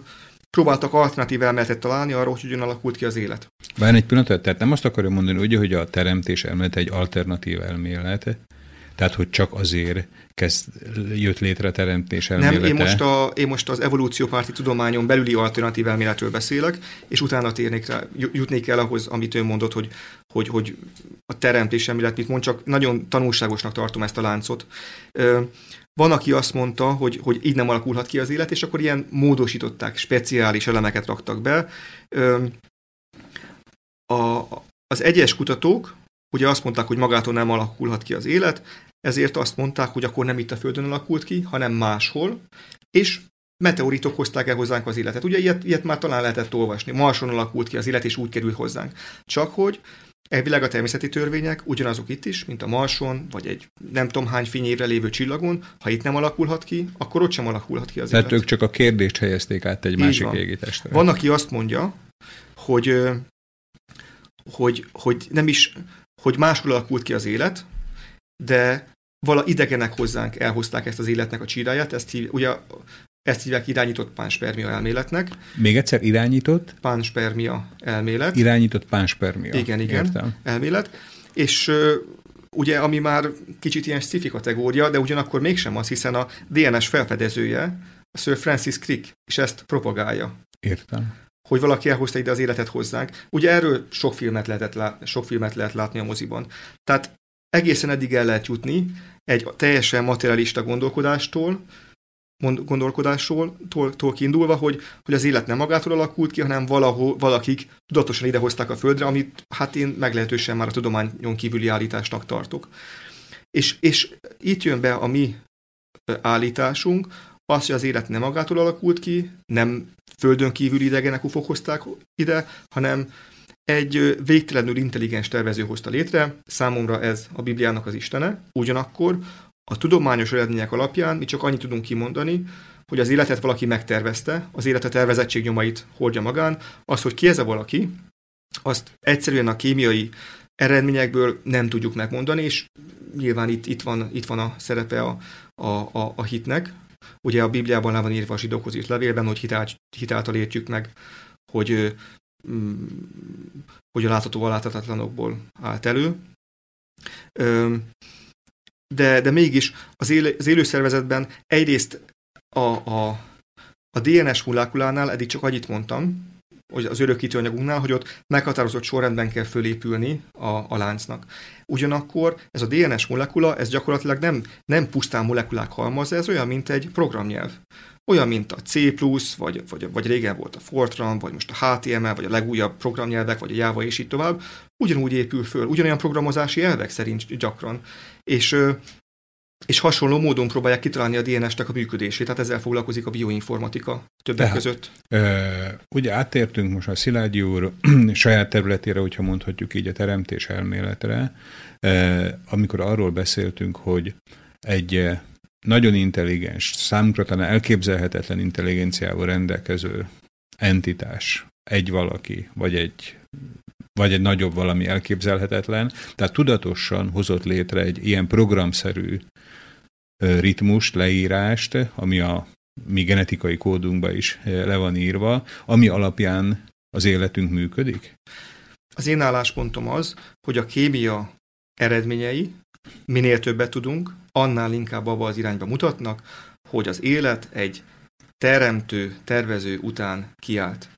próbáltak alternatív elméletet találni arról, hogy hogyan alakult ki az élet. Bár egy pillanatot, tehát nem azt akarom mondani, ugye, hogy a teremtés elmélet egy alternatív elmélet, Tehát, hogy csak azért kezd, jött létre a teremtés elmélete. Nem, én most, a, én most az evolúciópárti tudományon belüli alternatív elméletről beszélek, és utána térnék rá, jutnék el ahhoz, amit ő mondott, hogy, hogy, hogy a teremtés elmélet mit mond, csak nagyon tanulságosnak tartom ezt a láncot. Van, aki azt mondta, hogy, hogy így nem alakulhat ki az élet, és akkor ilyen módosították, speciális elemeket raktak be. A, az egyes kutatók ugye azt mondták, hogy magától nem alakulhat ki az élet, ezért azt mondták, hogy akkor nem itt a Földön alakult ki, hanem máshol, és meteoritok hozták el hozzánk az életet. Ugye ilyet, ilyet már talán lehetett olvasni. Marson alakult ki az élet, és úgy került hozzánk. Csak hogy elvileg a természeti törvények ugyanazok itt is, mint a Marson, vagy egy nem tudom hány fényévre lévő csillagon. Ha itt nem alakulhat ki, akkor ott sem alakulhat ki az Tehát élet. ők csak a kérdést helyezték át egy Így másik van. égitestre. Van, aki azt mondja, hogy, hogy, hogy nem is, hogy máshol alakult ki az élet, de vala idegenek hozzánk elhozták ezt az életnek a csíráját, ezt hív, ugye ezt hívják irányított pánspermia elméletnek. Még egyszer irányított? Pánspermia elmélet. Irányított pánspermia. Igen, igen, Értem. elmélet. És ugye, ami már kicsit ilyen sci kategória, de ugyanakkor mégsem az, hiszen a DNS felfedezője, a Sir Francis Crick, és ezt propagálja. Értem. Hogy valaki elhozta ide az életet hozzánk. Ugye erről sok filmet, lehetett lá- sok filmet lehet látni a moziban. Tehát egészen eddig el lehet jutni egy teljesen materialista gondolkodástól, gondolkodásról tól, tól kiindulva, hogy, hogy az élet nem magától alakult ki, hanem valahol, valakik tudatosan idehozták a Földre, amit hát én meglehetősen már a tudományon kívüli állításnak tartok. És, és itt jön be a mi állításunk, az, hogy az élet nem magától alakult ki, nem földön kívüli idegenek ufok hozták ide, hanem egy végtelenül intelligens tervező hozta létre, számomra ez a Bibliának az Istene, ugyanakkor a tudományos eredmények alapján mi csak annyit tudunk kimondani, hogy az életet valaki megtervezte, az életet tervezettség nyomait hordja magán, az, hogy ki ez a valaki, azt egyszerűen a kémiai eredményekből nem tudjuk megmondani, és nyilván itt, itt, van, itt van a szerepe a, a, a, a hitnek. Ugye a Bibliában le van írva a zsidókhoz írt levélben, hogy hitál, hitáltal értjük meg, hogy Mm, hogy a látható a láthatatlanokból állt elő. De, de mégis az, él, az élőszervezetben egyrészt a, a, a DNS molekulánál eddig csak annyit mondtam, az örökítő anyagunknál, hogy ott meghatározott sorrendben kell fölépülni a, a láncnak. Ugyanakkor ez a DNS molekula, ez gyakorlatilag nem, nem pusztán molekulák halmaz, ez olyan, mint egy programnyelv. Olyan, mint a C+, vagy, vagy, vagy régen volt a Fortran, vagy most a HTML, vagy a legújabb programnyelvek, vagy a Java, és így tovább, ugyanúgy épül föl, ugyanolyan programozási elvek szerint gyakran. És, és hasonló módon próbálják kitalálni a DNS-nek a működését, tehát ezzel foglalkozik a bioinformatika többek tehát, között. Ö, ugye áttértünk most a Szilágyi úr saját területére, hogyha mondhatjuk így a teremtés elméletre, ö, amikor arról beszéltünk, hogy egy nagyon intelligens, számunkra talán elképzelhetetlen intelligenciával rendelkező entitás, egy valaki, vagy egy, vagy egy nagyobb valami elképzelhetetlen, tehát tudatosan hozott létre egy ilyen programszerű ritmust, leírást, ami a mi genetikai kódunkba is le van írva, ami alapján az életünk működik? Az én álláspontom az, hogy a kémia eredményei, minél többet tudunk, annál inkább abba az irányba mutatnak, hogy az élet egy teremtő, tervező után kiállt.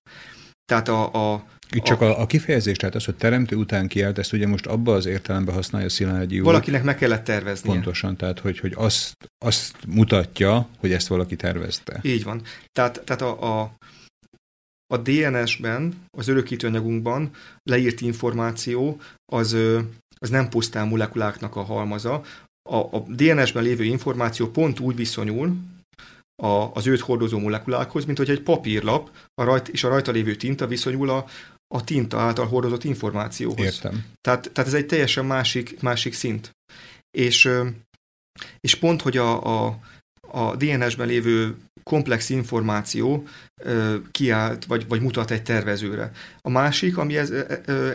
Tehát a, a itt csak a, a kifejezés, tehát az, hogy teremtő után kiállt, ezt ugye most abba az értelemben használja Szilágyi úr. Valakinek meg kellett tervezni. Pontosan, tehát hogy, hogy azt, azt mutatja, hogy ezt valaki tervezte. Így van. Tehát, tehát a, a, a DNS-ben, az örökítőanyagunkban leírt információ az, az nem pusztán molekuláknak a halmaza, a, a DNS-ben lévő információ pont úgy viszonyul a, az őt hordozó molekulákhoz, mint hogy egy papírlap a rajt, és a rajta lévő tinta viszonyul a, a tinta által hordozott információhoz. Értem. Tehát, tehát ez egy teljesen másik, másik szint. És, és pont, hogy a, a, a DNS-ben lévő komplex információ kiállt, vagy, vagy mutat egy tervezőre. A másik, ami ez,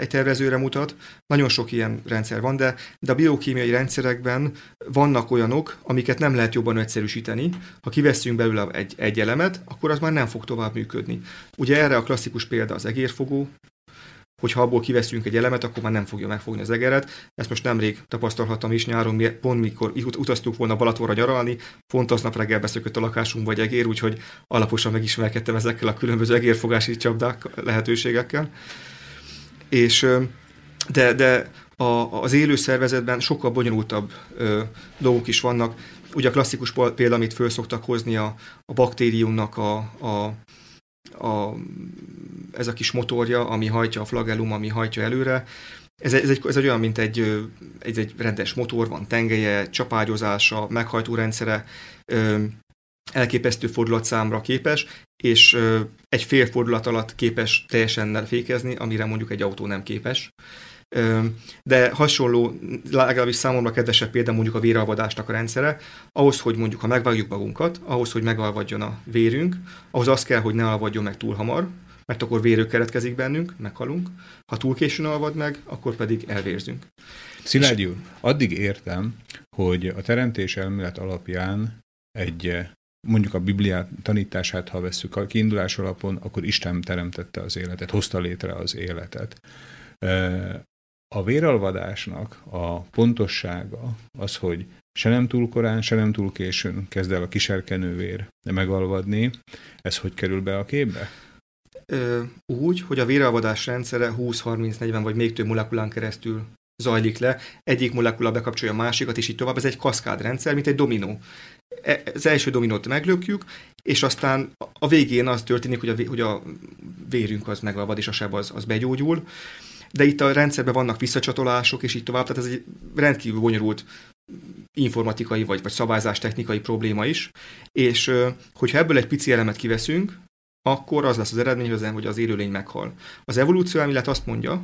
egy tervezőre mutat, nagyon sok ilyen rendszer van, de, de a biokémiai rendszerekben vannak olyanok, amiket nem lehet jobban egyszerűsíteni. Ha kiveszünk belőle egy, egy elemet, akkor az már nem fog tovább működni. Ugye erre a klasszikus példa az egérfogó, hogyha abból kiveszünk egy elemet, akkor már nem fogja megfogni az egeret. Ezt most nemrég tapasztalhattam is nyáron, pont mikor utaztuk volna Balatonra nyaralni, pont aznap reggel beszökött a lakásunk vagy egér, úgyhogy alaposan megismerkedtem ezekkel a különböző egérfogási csapdák lehetőségekkel. És de, de a, az élő szervezetben sokkal bonyolultabb ö, dolgok is vannak. Ugye a klasszikus példa, amit föl szoktak hozni a, a baktériumnak a, a, a, ez a kis motorja, ami hajtja a flagellum, ami hajtja előre. Ez, ez, egy, ez egy olyan, mint egy, egy, egy rendes motor, van tengelye, csapágyozása, meghajtó rendszere, ö, elképesztő fordulatszámra képes, és egy fél fordulat alatt képes teljesen fékezni, amire mondjuk egy autó nem képes. De hasonló, legalábbis számomra kedvesebb példa mondjuk a véralvadásnak a rendszere. Ahhoz, hogy mondjuk, ha megvágjuk magunkat, ahhoz, hogy megalvadjon a vérünk, ahhoz az kell, hogy ne alvadjon meg túl hamar, mert akkor vérő keretkezik bennünk, meghalunk. Ha túl későn alvad meg, akkor pedig elvérzünk. Szilágyi úr, addig értem, hogy a teremtés elmélet alapján egy mondjuk a Bibliát tanítását, ha vesszük a kiindulás alapon, akkor Isten teremtette az életet, hozta létre az életet. A véralvadásnak a pontossága az, hogy se nem túl korán, se nem túl későn kezd el a kiserkenővér megalvadni. Ez hogy kerül be a képbe? Ö, úgy, hogy a véralvadás rendszere 20-30-40 vagy még több molekulán keresztül zajlik le, egyik molekula bekapcsolja a másikat, és így tovább. Ez egy kaszkádrendszer, mint egy dominó. E, az első dominót meglökjük, és aztán a végén az történik, hogy a, hogy a vérünk az megalvad, és a seb az, az begyógyul de itt a rendszerben vannak visszacsatolások, és így tovább, tehát ez egy rendkívül bonyolult informatikai vagy, vagy szabályzás technikai probléma is, és hogyha ebből egy pici elemet kiveszünk, akkor az lesz az eredmény, hogy az élőlény meghal. Az evolúció elmélet azt mondja,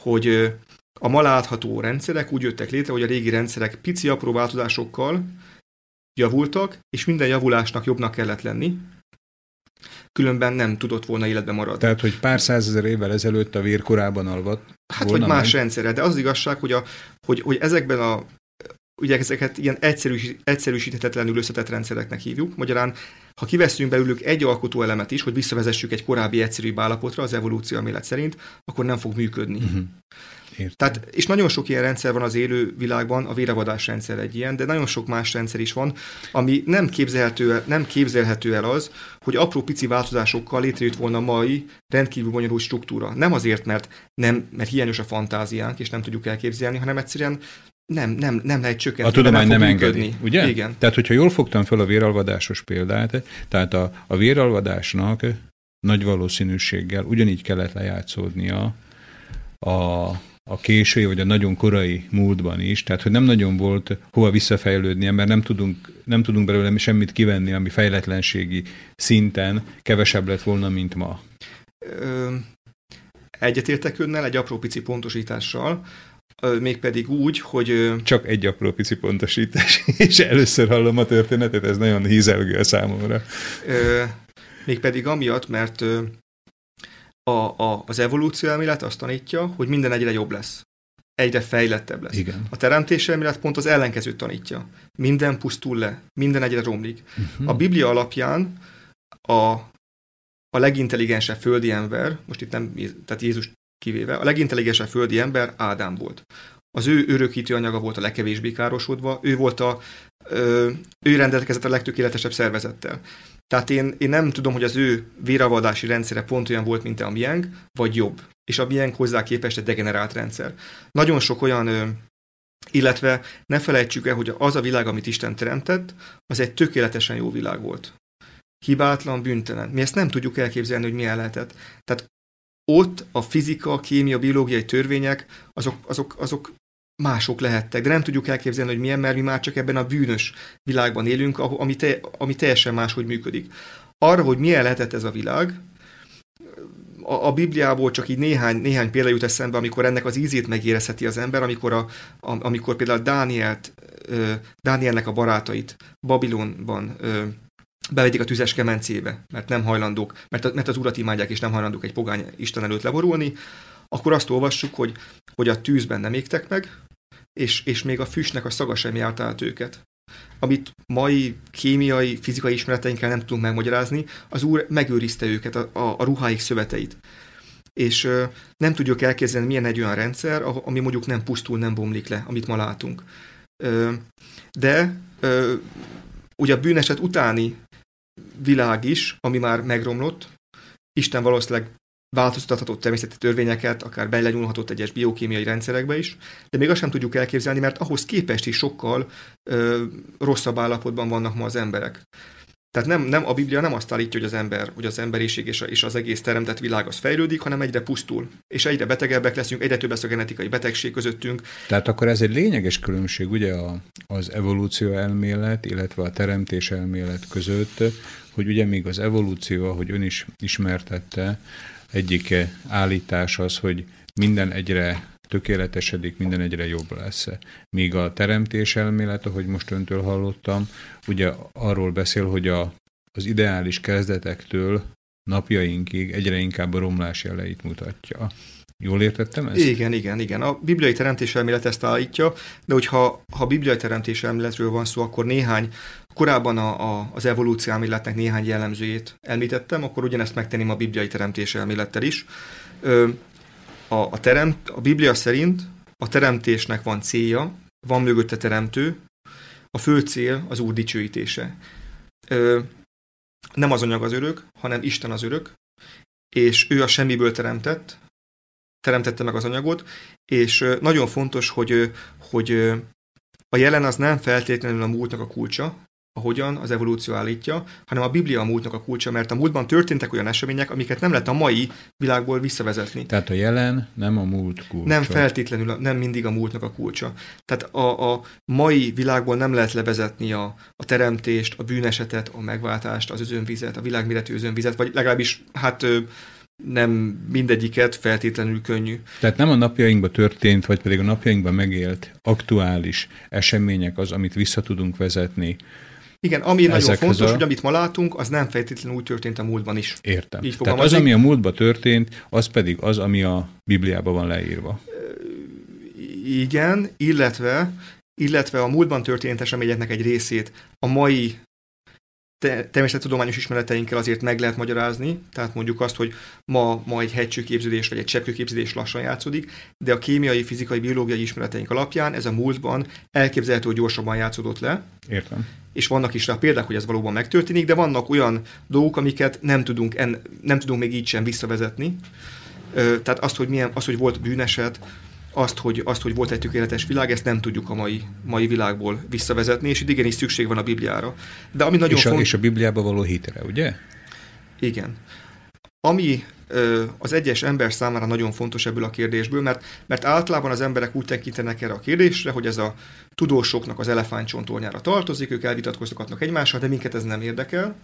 hogy a ma látható rendszerek úgy jöttek létre, hogy a régi rendszerek pici apró változásokkal javultak, és minden javulásnak jobbnak kellett lenni, különben nem tudott volna életbe maradni. Tehát, hogy pár százezer évvel ezelőtt a vér korában alvat. Hát, vagy más meg? rendszerre, de az, az igazság, hogy, a, hogy, hogy ezekben a ugye ezeket ilyen egyszerűs, egyszerűsíthetetlenül összetett rendszereknek hívjuk. Magyarán, ha kiveszünk belőlük egy alkotó elemet is, hogy visszavezessük egy korábbi egyszerűbb állapotra az evolúció elmélet szerint, akkor nem fog működni. Uh-huh. Értem. Tehát, és nagyon sok ilyen rendszer van az élő világban, a véravadás rendszer egy ilyen, de nagyon sok más rendszer is van, ami nem képzelhető, nem képzelhető el az, hogy apró pici változásokkal létrejött volna mai rendkívül bonyolult struktúra. Nem azért, mert, nem, mert hiányos a fantáziánk, és nem tudjuk elképzelni, hanem egyszerűen nem, nem, nem lehet csökkenteni. A tudomány nem, nem engedi, működni. ugye? Igen. Tehát, hogyha jól fogtam fel a véralvadásos példát, tehát a, a véralvadásnak nagy valószínűséggel ugyanígy kellett lejátszódnia a a késői vagy a nagyon korai múltban is, tehát hogy nem nagyon volt hova visszafejlődnie, mert nem tudunk, nem tudunk belőle semmit kivenni, ami fejletlenségi szinten kevesebb lett volna, mint ma. Ö, egyetértek önnel egy apró pici pontosítással, mégpedig úgy, hogy... Csak egy apró pici pontosítás, és először hallom a történetet, ez nagyon hízelgő a számomra. Mégpedig amiatt, mert a, a, az evolúció elmélet azt tanítja, hogy minden egyre jobb lesz. Egyre fejlettebb lesz. Igen. A teremtés elmélet pont az ellenkezőt tanítja. Minden pusztul le, minden egyre romlik. Uh-huh. A Biblia alapján a, a legintelligensebb földi ember, most itt nem, tehát Jézus kivéve, a legintelligensebb földi ember Ádám volt. Az ő örökítő anyaga volt a legkevésbé károsodva, ő volt a, ö, ő rendelkezett a legtökéletesebb szervezettel. Tehát én, én nem tudom, hogy az ő véravadási rendszere pont olyan volt, mint a miénk, vagy jobb. És a miénk hozzá képest egy degenerált rendszer. Nagyon sok olyan, illetve ne felejtsük el, hogy az a világ, amit Isten teremtett, az egy tökéletesen jó világ volt. Hibátlan, büntelen. Mi ezt nem tudjuk elképzelni, hogy milyen lehetett. Tehát ott a fizika, a kémia, a biológiai törvények, azok, azok, azok mások lehettek, de nem tudjuk elképzelni, hogy milyen, mert mi már csak ebben a bűnös világban élünk, ami, te, ami teljesen máshogy működik. Arra, hogy milyen lehetett ez a világ, a, a Bibliából csak így néhány, néhány példa jut eszembe, amikor ennek az ízét megérezheti az ember, amikor, a, a, amikor például Dánielt, Dánielnek a barátait Babilonban bevedik a tüzes kemencébe, mert nem hajlandók, mert, mert az urat imádják, és nem hajlandók egy pogány Isten előtt leborulni, akkor azt olvassuk, hogy, hogy a tűzben nem égtek meg, és, és még a füstnek a szaga sem járt át őket. Amit mai kémiai, fizikai ismereteinkkel nem tudunk megmagyarázni, az Úr megőrizte őket, a, a, a ruháik szöveteit. és nem tudjuk elképzelni, milyen egy olyan rendszer, ami mondjuk nem pusztul, nem bomlik le, amit ma látunk. De ugye a bűneset utáni világ is, ami már megromlott, Isten valószínűleg változtathatott természeti törvényeket, akár belenyúlhatott egyes biokémiai rendszerekbe is, de még azt sem tudjuk elképzelni, mert ahhoz képest is sokkal ö, rosszabb állapotban vannak ma az emberek. Tehát nem, nem, a Biblia nem azt állítja, hogy az ember, hogy az emberiség és, a, és az egész teremtett világ az fejlődik, hanem egyre pusztul. És egyre betegebbek leszünk, egyre több lesz a genetikai betegség közöttünk. Tehát akkor ez egy lényeges különbség ugye a, az evolúció elmélet, illetve a teremtés elmélet között, hogy ugye még az evolúció, ahogy ön is ismertette, egyik állítás az, hogy minden egyre tökéletesedik, minden egyre jobb lesz. Míg a teremtés elmélet, ahogy most öntől hallottam, ugye arról beszél, hogy a, az ideális kezdetektől napjainkig egyre inkább a romlás jeleit mutatja. Jól értettem ezt? Igen, igen, igen. A bibliai teremtés elmélet ezt állítja, de hogyha ha bibliai teremtés elméletről van szó, akkor néhány, korábban a, a, az evolúció elméletnek néhány jellemzőjét említettem, akkor ugyanezt megtenném a bibliai teremtés elmélettel is. Ö, a, a, teremt, a Biblia szerint a teremtésnek van célja, van mögötte teremtő, a fő cél az Úr dicsőítése. Ö, nem az anyag az örök, hanem Isten az örök, és ő a semmiből teremtett, teremtette meg az anyagot, és nagyon fontos, hogy, hogy a jelen az nem feltétlenül a múltnak a kulcsa, ahogyan az evolúció állítja, hanem a Biblia a múltnak a kulcsa, mert a múltban történtek olyan események, amiket nem lehet a mai világból visszavezetni. Tehát a jelen nem a múlt kulcsa. Nem feltétlenül, nem mindig a múltnak a kulcsa. Tehát a, a mai világból nem lehet levezetni a, a teremtést, a bűnesetet, a megváltást, az özönvizet, a világméretű özönvizet, vagy legalábbis hát nem mindegyiket feltétlenül könnyű. Tehát nem a napjainkban történt, vagy pedig a napjainkban megélt aktuális események az, amit vissza tudunk vezetni. Igen, ami nagyon fontos, a... hogy amit ma látunk, az nem feltétlenül úgy történt a múltban is. Értem. Így Tehát az, ami a múltban történt, az pedig az, ami a Bibliában van leírva. Igen, illetve illetve a múltban történt eseményeknek egy részét a mai természettudományos ismereteinkkel azért meg lehet magyarázni, tehát mondjuk azt, hogy ma, ma egy hegycsőképződés vagy egy cseppkőképződés lassan játszódik, de a kémiai, fizikai, biológiai ismereteink alapján ez a múltban elképzelhető, hogy gyorsabban játszódott le. Értem. És vannak is rá példák, hogy ez valóban megtörténik, de vannak olyan dolgok, amiket nem tudunk, en, nem tudunk még így sem visszavezetni. Tehát azt, hogy, milyen, az, hogy volt bűneset, azt, hogy, azt, hogy volt egy tökéletes világ, ezt nem tudjuk a mai, mai világból visszavezetni, és itt igenis szükség van a Bibliára. De ami nagyon és, a, font... és a Bibliába való hitre, ugye? Igen. Ami ö, az egyes ember számára nagyon fontos ebből a kérdésből, mert, mert általában az emberek úgy tekintenek erre a kérdésre, hogy ez a tudósoknak az elefántcsontornyára tartozik, ők elvitatkoztatnak egymással, de minket ez nem érdekel.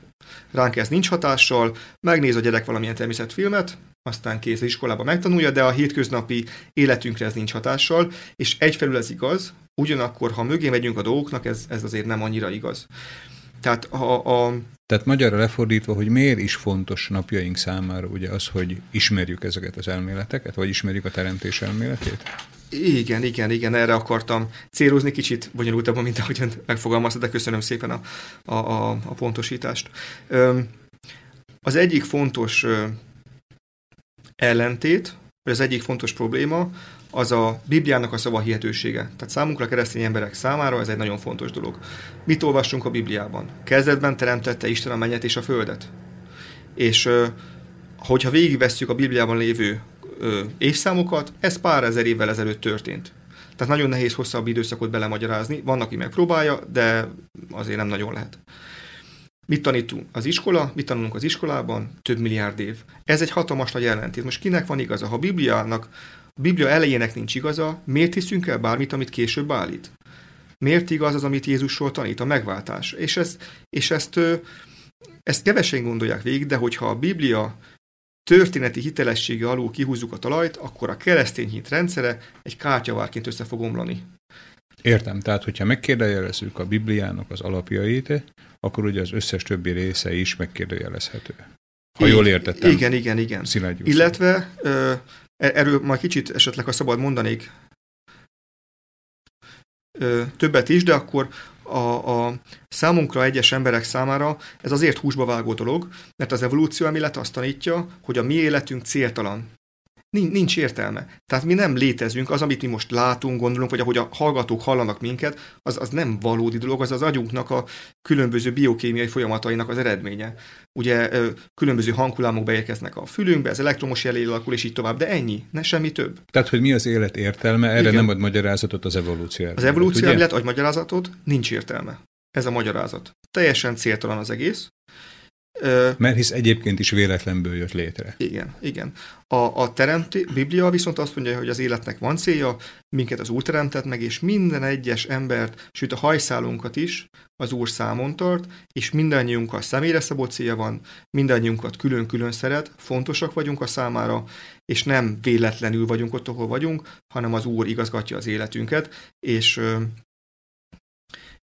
Ránk ez nincs hatással, megnéz a gyerek valamilyen természetfilmet, aztán kész iskolába megtanulja, de a hétköznapi életünkre ez nincs hatással, és egyfelül ez igaz, ugyanakkor, ha mögé megyünk a dolgoknak, ez, ez azért nem annyira igaz. Tehát a, a tehát magyarra lefordítva, hogy miért is fontos napjaink számára ugye az, hogy ismerjük ezeket az elméleteket, vagy ismerjük a teremtés elméletét? Igen, igen, igen, erre akartam célozni, kicsit bonyolultabban, mint ahogy megfogalmazta, de köszönöm szépen a, a, a, a pontosítást. Az egyik fontos ellentét, vagy az egyik fontos probléma, az a Bibliának a szava hihetősége. Tehát számunkra, keresztény emberek számára ez egy nagyon fontos dolog. Mit olvassunk a Bibliában? Kezdetben teremtette Isten a mennyet és a földet. És hogyha végigvesszük a Bibliában lévő évszámokat, ez pár ezer évvel ezelőtt történt. Tehát nagyon nehéz hosszabb időszakot belemagyarázni. Van, aki megpróbálja, de azért nem nagyon lehet. Mit tanítunk az iskola? Mit tanulunk az iskolában? Több milliárd év. Ez egy hatalmas nagy ellentét. Most kinek van igaza? Ha a Bibliának, a Biblia elejének nincs igaza, miért hiszünk el bármit, amit később állít? Miért igaz az, amit Jézusról tanít, a megváltás? És, ez, és ezt, ezt kevesen gondolják végig, de hogyha a Biblia történeti hitelessége alul kihúzzuk a talajt, akkor a keresztény hit rendszere egy kártyavárként össze fog omlani. Értem, tehát hogyha megkérdőjelezzük a Bibliának az alapjait, akkor ugye az összes többi része is megkérdőjelezhető. Ha jól értettem. Igen, igen, igen. Illetve ö, e- erről majd kicsit esetleg, ha szabad mondanék ö, többet is, de akkor a, a számunkra egyes emberek számára ez azért húsba vágó dolog, mert az evolúció elmélet azt tanítja, hogy a mi életünk céltalan. Nincs értelme. Tehát mi nem létezünk, az, amit mi most látunk, gondolunk, vagy ahogy a hallgatók hallanak minket, az, az nem valódi dolog, az az agyunknak a különböző biokémiai folyamatainak az eredménye. Ugye különböző hangullámok beérkeznek a fülünkbe, ez elektromos jelé alakul, és így tovább, de ennyi, ne semmi több. Tehát, hogy mi az élet értelme, erre Igen. nem ad magyarázatot az evolúció. Az evolúció elmélet ad magyarázatot, nincs értelme. Ez a magyarázat. Teljesen céltalan az egész. Mert hisz egyébként is véletlenből jött létre. Igen, igen. A, a teremti, Biblia viszont azt mondja, hogy az életnek van célja, minket az Úr teremtett meg, és minden egyes embert, sőt a hajszálunkat is az Úr számon tart, és mindannyiunkkal személyre szabott célja van, mindannyiunkat külön-külön szeret, fontosak vagyunk a számára, és nem véletlenül vagyunk ott, ahol vagyunk, hanem az Úr igazgatja az életünket, és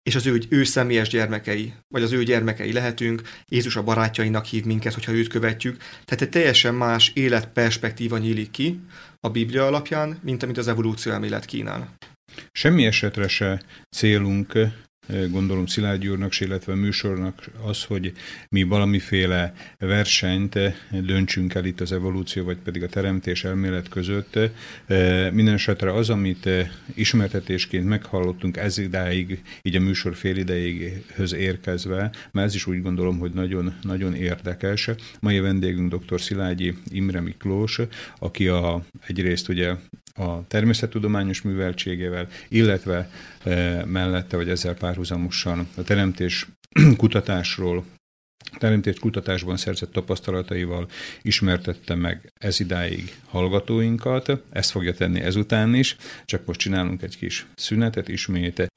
és az ő, ő személyes gyermekei, vagy az ő gyermekei lehetünk, Jézus a barátjainak hív minket, hogyha őt követjük. Tehát egy teljesen más életperspektíva nyílik ki a Biblia alapján, mint amit az evolúció elmélet kínál. Semmi esetre se célunk gondolom Szilágyi úrnak, illetve műsornak az, hogy mi valamiféle versenyt döntsünk el itt az evolúció, vagy pedig a teremtés elmélet között. Minden esetre az, amit ismertetésként meghallottunk ez idáig, így a műsor fél idejéghöz érkezve, mert ez is úgy gondolom, hogy nagyon, nagyon érdekes. Mai vendégünk dr. Szilágyi Imre Miklós, aki a, egyrészt ugye a természettudományos műveltségével, illetve e, mellette, vagy ezzel párhuzamosan a teremtés kutatásról, teremtés kutatásban szerzett tapasztalataival ismertette meg ez idáig hallgatóinkat. Ezt fogja tenni ezután is, csak most csinálunk egy kis szünetet ismét.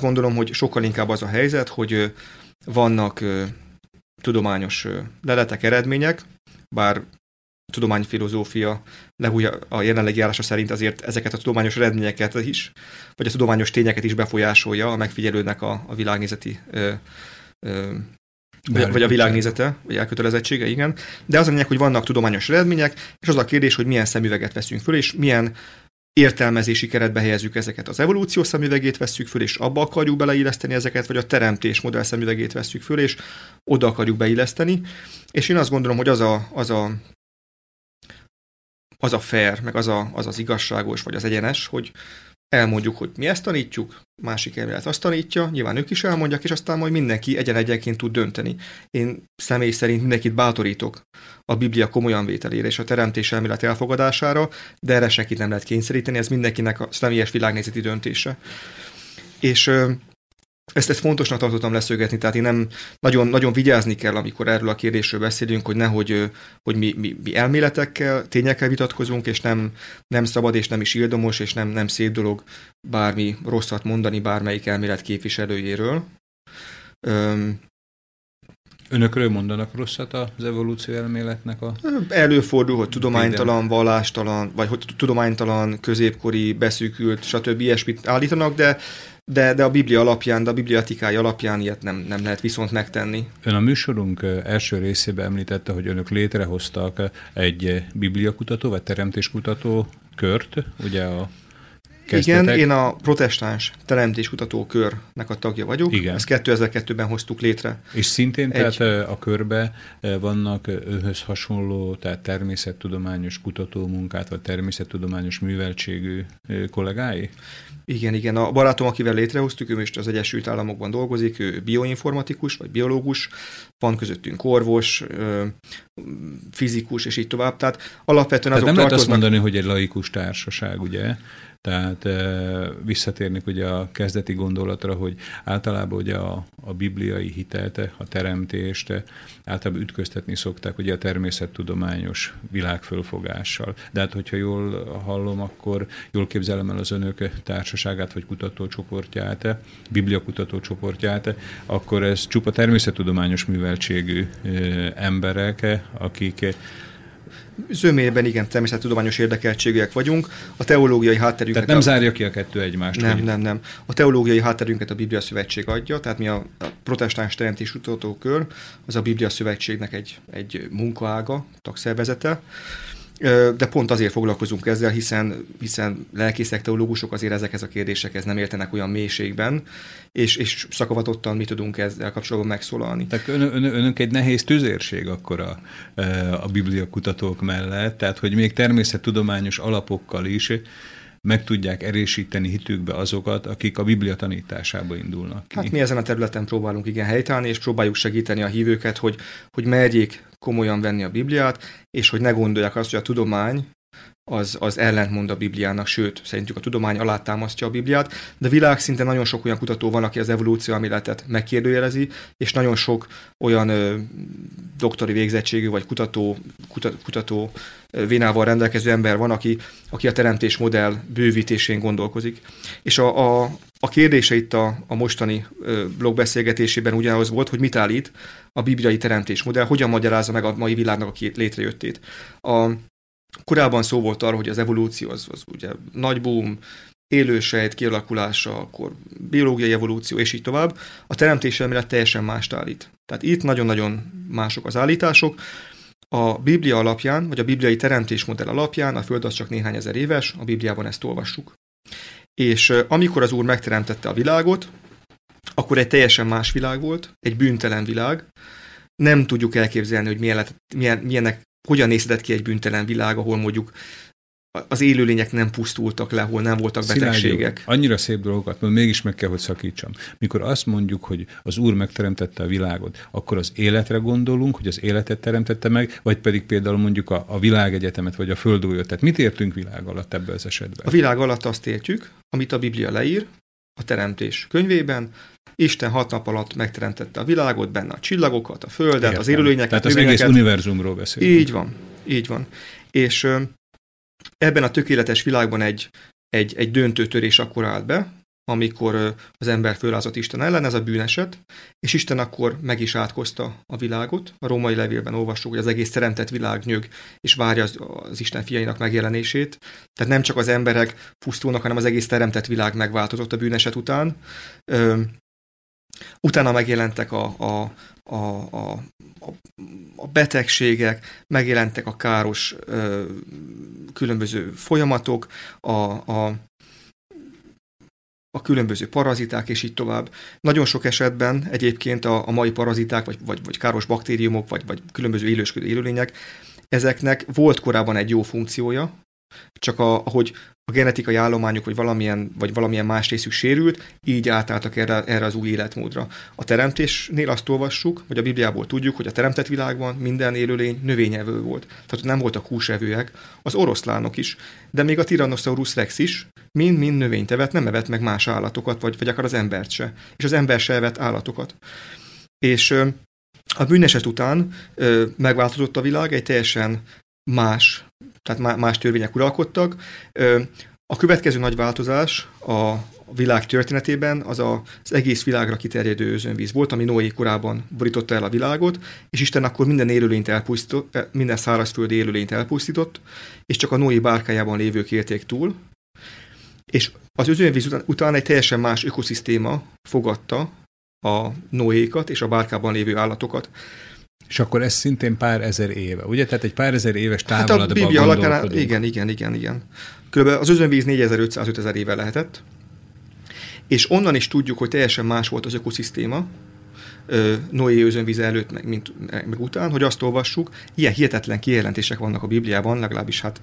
Azt gondolom, hogy sokkal inkább az a helyzet, hogy vannak tudományos leletek, eredmények, bár tudományfilozófia lehúja a jelenlegi állása szerint azért ezeket a tudományos eredményeket is, vagy a tudományos tényeket is befolyásolja a megfigyelődnek a, a világnézeti ö, ö, vagy, vagy a világnézete, vagy elkötelezettsége, igen. De az a lényeg, hogy vannak tudományos eredmények, és az a kérdés, hogy milyen szemüveget veszünk föl, és milyen értelmezési keretbe helyezzük ezeket. Az evolúció szemüvegét vesszük föl, és abba akarjuk beleilleszteni ezeket, vagy a teremtés modell szemüvegét vesszük föl, és oda akarjuk beilleszteni. És én azt gondolom, hogy az a, az a az a fair, meg az, a, az az igazságos, vagy az egyenes, hogy elmondjuk, hogy mi ezt tanítjuk, másik elmélet azt tanítja, nyilván ők is elmondják, és aztán majd mindenki egyen-egyenként tud dönteni. Én személy szerint mindenkit bátorítok a Biblia komolyan vételére és a teremtés elmélet elfogadására, de erre senkit nem lehet kényszeríteni, ez mindenkinek a személyes világnézeti döntése. És ezt, ezt fontosnak tartottam leszögetni, tehát én nem nagyon, nagyon vigyázni kell, amikor erről a kérdésről beszélünk, hogy nehogy hogy mi, mi, mi elméletekkel, tényekkel vitatkozunk, és nem, nem szabad, és nem is ildomos, és nem, nem szép dolog bármi rosszat mondani bármelyik elmélet képviselőjéről. Öm, Önökről mondanak rosszat az evolúció elméletnek a... Előfordul, hogy tudománytalan, vallástalan, vagy hogy tudománytalan, középkori, beszűkült, stb. ilyesmit állítanak, de de, de a Biblia alapján, de a Biblia etikája alapján ilyet nem, nem lehet viszont megtenni. Ön a műsorunk első részében említette, hogy önök létrehoztak egy bibliakutató vagy teremtéskutató kört, ugye a Kezdtetek. Igen, én a protestáns teremtéskutató körnek a tagja vagyok. Igen. Ezt 2002-ben hoztuk létre. És szintén Egy... tehát a körbe vannak őhöz hasonló, tehát természettudományos kutatómunkát, vagy természettudományos műveltségű kollégái? Igen, igen. A barátom, akivel létrehoztuk, ő most az Egyesült Államokban dolgozik, ő bioinformatikus, vagy biológus, van közöttünk orvos, fizikus, és így tovább. Tehát alapvetően Tehát azok nem tartoznak... lehet azt mondani, hogy egy laikus társaság, ugye? Tehát visszatérnek ugye a kezdeti gondolatra, hogy általában ugye a, a bibliai hitelt, a teremtést általában ütköztetni szokták ugye a természettudományos világfölfogással. De hát, hogyha jól hallom, akkor jól képzelem el az önök társaságát vagy kutatócsoportját, biblia kutatócsoportját, akkor ez csupa természettudományos műveltségű emberek, akik zömében igen, természettudományos érdekeltségűek vagyunk. A teológiai hátterünket... Tehát nem a... zárja ki a kettő egymást? Nem, hogy... nem, nem. A teológiai hátterünket a Biblia Szövetség adja, tehát mi a, protestáns teremtés kutatókör, az a Biblia Szövetségnek egy, egy munkaága, tagszervezete de pont azért foglalkozunk ezzel, hiszen, hiszen lelkészek, teológusok azért ezekhez a kérdésekhez nem értenek olyan mélységben, és, és szakavatottan mi tudunk ezzel kapcsolatban megszólalni. Tehát ön, ön, önök egy nehéz tüzérség akkor a, a biblia kutatók mellett, tehát hogy még természettudományos alapokkal is meg tudják erősíteni hitükbe azokat, akik a Biblia tanításába indulnak ki. Hát mi ezen a területen próbálunk igen helytállni, és próbáljuk segíteni a hívőket, hogy, hogy merjék komolyan venni a Bibliát, és hogy ne gondolják azt, hogy a tudomány az, az ellentmond a Bibliának, sőt, szerintük a tudomány alátámasztja a Bibliát, de világszinten nagyon sok olyan kutató van, aki az evolúció elméletet megkérdőjelezi, és nagyon sok olyan ö, doktori végzettségű vagy kutató, kutató, kutató vénával rendelkező ember van, aki, aki a teremtés modell bővítésén gondolkozik. És a, a, a kérdése itt a, a mostani blogbeszélgetésében ugyanaz volt, hogy mit állít a bibliai teremtés modell, hogyan magyarázza meg a mai világnak a két létrejöttét. A, Korábban szó volt arról, hogy az evolúció az, az ugye nagy boom, élősejt kialakulása, akkor biológiai evolúció, és így tovább. A teremtés elmélet teljesen mást állít. Tehát itt nagyon-nagyon mások az állítások. A Biblia alapján, vagy a bibliai teremtésmodell alapján, a Föld az csak néhány ezer éves, a Bibliában ezt olvassuk. És amikor az Úr megteremtette a világot, akkor egy teljesen más világ volt, egy bűntelen világ. Nem tudjuk elképzelni, hogy milyen, milyen, milyenek hogyan nézhetett ki egy büntelen világ, ahol mondjuk az élőlények nem pusztultak le, hol nem voltak betegségek. Szilágyi, annyira szép dolgokat, mert mégis meg kell, hogy szakítsam. Mikor azt mondjuk, hogy az Úr megteremtette a világot, akkor az életre gondolunk, hogy az életet teremtette meg, vagy pedig például mondjuk a, a világegyetemet, vagy a földújat. Tehát mit értünk világ alatt ebben az esetben? A világ alatt azt értjük, amit a Biblia leír, a teremtés könyvében, Isten hat nap alatt megteremtette a világot, benne a csillagokat, a földet, Értem. az élőlényeket. Tehát az egész univerzumról beszélünk. Így van, így van. És ebben a tökéletes világban egy, egy, egy döntő törés akkor állt be, amikor az ember fölázott Isten ellen, ez a bűneset, és Isten akkor meg is átkozta a világot. A római levélben olvassuk, hogy az egész teremtett világ nyög, és várja az, az Isten fiainak megjelenését. Tehát nem csak az emberek pusztulnak, hanem az egész teremtett világ megváltozott a bűneset után. Utána megjelentek a, a, a, a, a betegségek, megjelentek a káros ö, különböző folyamatok, a, a, a különböző paraziták, és így tovább. Nagyon sok esetben egyébként a, a mai paraziták, vagy, vagy, vagy káros baktériumok, vagy, vagy különböző élősködő élőlények, ezeknek volt korábban egy jó funkciója, csak a, ahogy a genetikai állományuk, vagy valamilyen, vagy valamilyen más részük sérült, így átálltak erre, erre az új életmódra. A teremtésnél azt olvassuk, vagy a Bibliából tudjuk, hogy a teremtett világban minden élőlény növényevő volt. Tehát nem voltak húsevőek, az oroszlánok is, de még a Tyrannosaurus rex is mind-mind növényt evett, nem evett meg más állatokat, vagy, vagy akár az embert se. És az ember se evett állatokat. És a bűneset után ö, megváltozott a világ, egy teljesen más tehát más törvények uralkodtak. A következő nagy változás a világ történetében az az egész világra kiterjedő özönvíz volt, ami Noé korában borította el a világot, és Isten akkor minden élőlényt elpusztított, eh, minden szárazföldi élőlényt elpusztított, és csak a Noé bárkájában lévők élték túl. És az özönvíz után, után egy teljesen más ökoszisztéma fogadta a Noékat és a bárkában lévő állatokat. És akkor ez szintén pár ezer éve, ugye? Tehát egy pár ezer éves távolatban hát a Biblia alapján, igen, igen, igen, igen. Körülbelül az özönvíz 4500 ezer éve lehetett, és onnan is tudjuk, hogy teljesen más volt az ökoszisztéma, Noé özönvíze előtt, meg, mint, meg után, hogy azt olvassuk, ilyen hihetetlen kijelentések vannak a Bibliában, legalábbis hát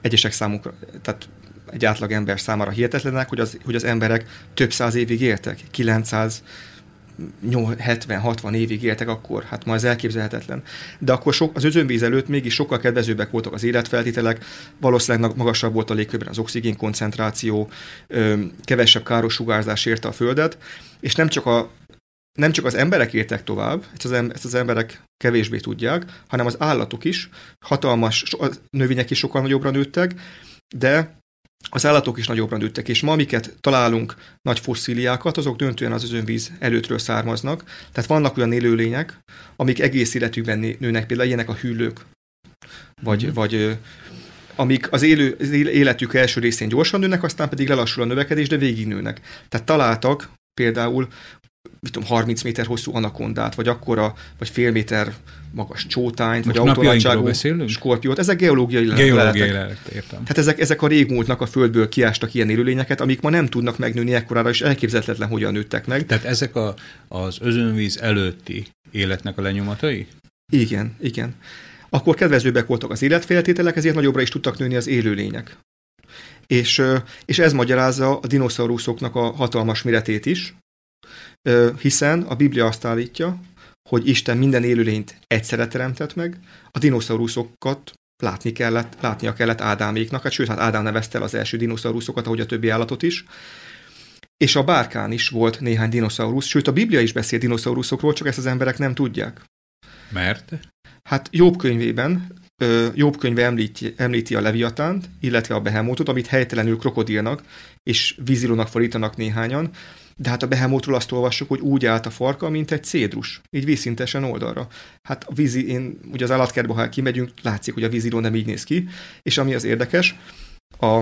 egyesek számukra, tehát egy átlag ember számára hihetetlenek, hogy az, hogy az emberek több száz évig éltek, 900 70-60 évig éltek akkor, hát ma ez elképzelhetetlen. De akkor sok, az özönvíz előtt mégis sokkal kedvezőbbek voltak az életfeltételek, valószínűleg magasabb volt a légkörben az oxigén koncentráció, kevesebb káros sugárzás érte a Földet, és nem csak a nem csak az emberek éltek tovább, ezt az, emberek kevésbé tudják, hanem az állatok is, hatalmas, a növények is sokkal nagyobbra nőttek, de az állatok is nagyobbra nőttek, és ma, amiket találunk nagy fosszíliákat, azok döntően az özönvíz előttről származnak. Tehát vannak olyan élőlények, amik egész életükben nőnek, például ilyenek a hűlők, vagy, mm. vagy amik az, élő, az életük első részén gyorsan nőnek, aztán pedig lelassul a növekedés, de végig nőnek. Tehát találtak például mit tudom, 30 méter hosszú anakondát, vagy akkora, vagy fél méter magas csótányt, Most vagy autonagyságú skorpiót. Ezek geológiai. Geológiai leletek, értem. Tehát ezek, ezek a régmúltnak a földből kiástak ilyen élőlényeket, amik ma nem tudnak megnőni ekkorára, és elképzelhetetlen, hogyan nőttek meg. Tehát ezek a, az özönvíz előtti életnek a lenyomatai? Igen, igen. Akkor kedvezőbbek voltak az életfeltételek, ezért nagyobbra is tudtak nőni az élőlények. És, és ez magyarázza a dinoszauruszoknak a hatalmas méretét is, hiszen a Biblia azt állítja, hogy Isten minden élőlényt egyszerre teremtett meg, a dinoszauruszokat látni kellett, látnia kellett Ádáméknak, hát sőt, hát Ádám nevezte el az első dinoszauruszokat, ahogy a többi állatot is, és a bárkán is volt néhány dinoszaurusz, sőt a Biblia is beszél dinoszauruszokról, csak ezt az emberek nem tudják. Mert? Hát Jobb könyvében, Jobb könyve említi, említi a Leviatánt, illetve a Behemótot, amit helytelenül krokodilnak és vízilónak fordítanak néhányan, de hát a behemótról azt olvassuk, hogy úgy állt a farka, mint egy cédrus, így vízszintesen oldalra. Hát a vízi, én ugye az állatkertbe, ha kimegyünk, látszik, hogy a víziló nem így néz ki, és ami az érdekes, a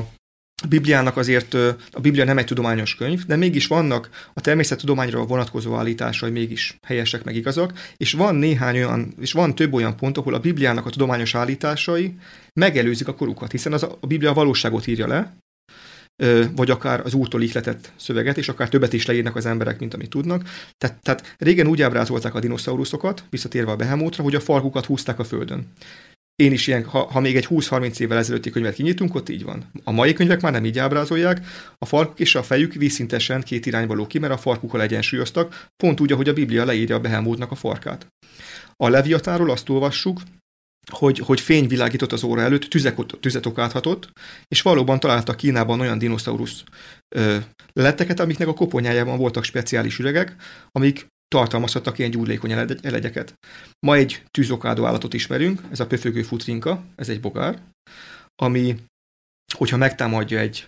Bibliának azért, a Biblia nem egy tudományos könyv, de mégis vannak a természettudományra vonatkozó állításai mégis helyesek meg igazak, és van néhány olyan, és van több olyan pont, ahol a Bibliának a tudományos állításai megelőzik a korukat, hiszen az a Biblia a valóságot írja le, vagy akár az úrtól ihletett szöveget, és akár többet is leírnak az emberek, mint amit tudnak. Tehát, tehát régen úgy ábrázolták a dinoszauruszokat, visszatérve a behemótra, hogy a farkukat húzták a földön. Én is ilyen, ha, ha még egy 20-30 évvel ezelőtti könyvet kinyitunk, ott így van. A mai könyvek már nem így ábrázolják, a farkuk és a fejük vízszintesen két irányba ló ki, mert a farkukkal egyensúlyoztak, pont úgy, ahogy a Biblia leírja a behemótnak a farkát. A Leviatáról azt olvassuk, hogy, hogy fény világított az óra előtt, tüzek, tüzet okáthatott, és valóban találtak Kínában olyan dinoszaurusz ö, leleteket, amiknek a koponyájában voltak speciális üregek, amik tartalmazhattak ilyen gyúrlékony elegyeket. Ma egy tűzokádó állatot ismerünk, ez a pöfögő futrinka, ez egy bogár, ami, hogyha megtámadja egy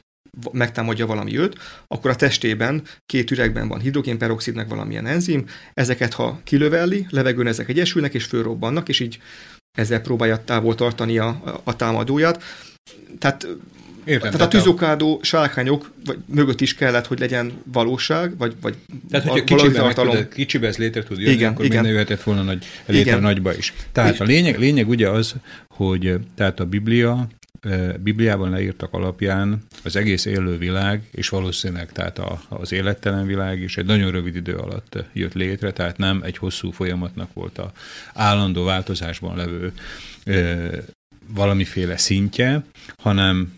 megtámadja valami őt, akkor a testében két üregben van hidrogénperoxid, meg valamilyen enzim, ezeket ha kilövelli, levegőn ezek egyesülnek és fölrobbannak, és így ezzel próbálja távol tartani a, a támadóját. Tehát Értem, tehát, a tűzokádó sárkányok vagy mögött is kellett, hogy legyen valóság, vagy, vagy Tehát, hogyha kicsibe, tudod, kicsibe ez létre tud jönni, igen, akkor igen. minden jöhetett volna nagy, létre igen. nagyba is. Tehát és, a lényeg, lényeg ugye az, hogy tehát a Biblia Bibliában leírtak alapján az egész élő világ, és valószínűleg tehát a, az élettelen világ is egy nagyon rövid idő alatt jött létre, tehát nem egy hosszú folyamatnak volt a állandó változásban levő e, valamiféle szintje, hanem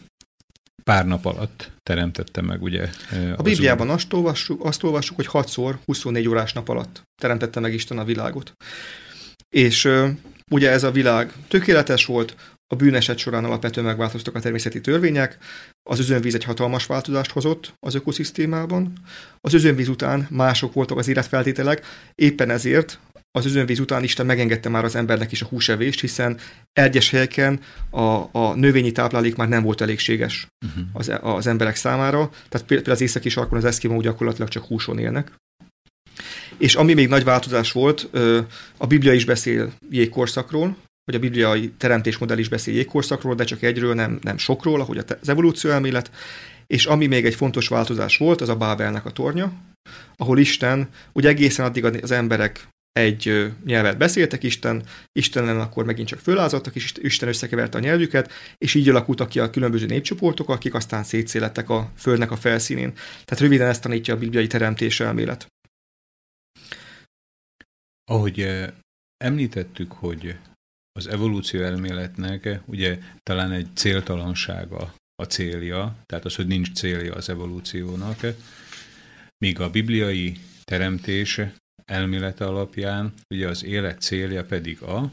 pár nap alatt teremtette meg, ugye? A Bibliában azt olvassuk, azt olvassuk, hogy 6-szor 24 órás nap alatt teremtette meg Isten a világot. És ugye ez a világ tökéletes volt, a bűneset során alapvetően megváltoztak a természeti törvények, az özönvíz egy hatalmas változást hozott az ökoszisztémában. Az özönvíz után mások voltak az életfeltételek, éppen ezért az özönvíz után Isten megengedte már az embernek is a húsevést, hiszen egyes helyeken a, a növényi táplálék már nem volt elégséges uh-huh. az, az emberek számára. Tehát például az északi sarkon az eszkimó gyakorlatilag csak húson élnek. És ami még nagy változás volt, a Biblia is beszél jégkorszakról, hogy a bibliai teremtésmodell is beszél jégkorszakról, de csak egyről, nem, nem sokról, ahogy az evolúció elmélet. És ami még egy fontos változás volt, az a Bábelnek a tornya, ahol Isten, ugye egészen addig az emberek egy nyelvet beszéltek Isten, Istenen akkor megint csak fölázadtak, és Isten összekeverte a nyelvüket, és így alakultak ki a különböző népcsoportok, akik aztán szétszélettek a földnek a felszínén. Tehát röviden ezt tanítja a bibliai teremtés elmélet. Ahogy említettük, hogy az evolúció elméletnek ugye talán egy céltalansága a célja, tehát az, hogy nincs célja az evolúciónak, míg a bibliai teremtés elmélete alapján ugye az élet célja pedig a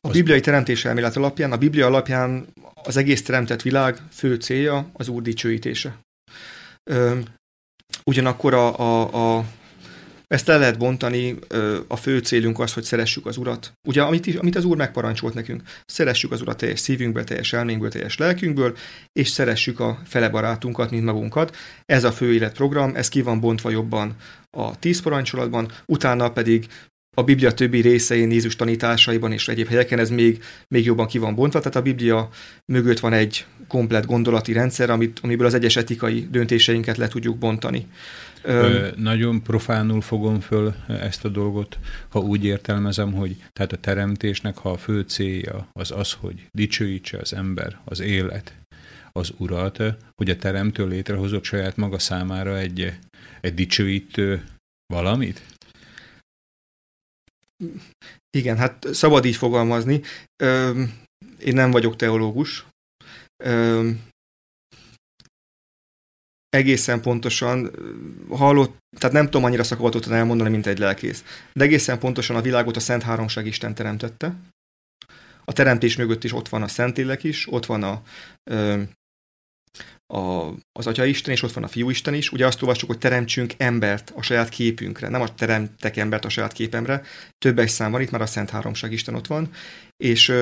a bibliai teremtés elmélet alapján, a Biblia alapján az egész teremtett világ fő célja az Úr dicsőítése. ugyanakkor a, a, a ezt el lehet bontani, a fő célunk az, hogy szeressük az Urat. Ugye, amit, amit az Úr megparancsolt nekünk, szeressük az Urat teljes szívünkből, teljes elménkből, teljes lelkünkből, és szeressük a fele barátunkat, mint magunkat. Ez a fő életprogram, ez ki van bontva jobban a tíz parancsolatban, utána pedig a Biblia többi részein, Jézus tanításaiban és egyéb helyeken ez még, még jobban ki van bontva, tehát a Biblia mögött van egy komplet gondolati rendszer, amit, amiből az egyes etikai döntéseinket le tudjuk bontani. Ö, nagyon profánul fogom föl ezt a dolgot, ha úgy értelmezem, hogy tehát a teremtésnek, ha a fő célja az az, hogy dicsőítse az ember, az élet, az urat, hogy a teremtő létrehozott saját maga számára egy, egy dicsőítő valamit? Igen, hát szabad így fogalmazni. Ö, én nem vagyok teológus. Ö, egészen pontosan hallott, tehát nem tudom annyira szakavatot elmondani, mint egy lelkész, de egészen pontosan a világot a Szent Háromság Isten teremtette. A teremtés mögött is ott van a Szentlélek is, ott van a, a, az Atya Isten, és ott van a Fiú Isten is. Ugye azt olvassuk, hogy teremtsünk embert a saját képünkre, nem a teremtek embert a saját képemre. Többes szám van, itt már a Szent Háromság Isten ott van. És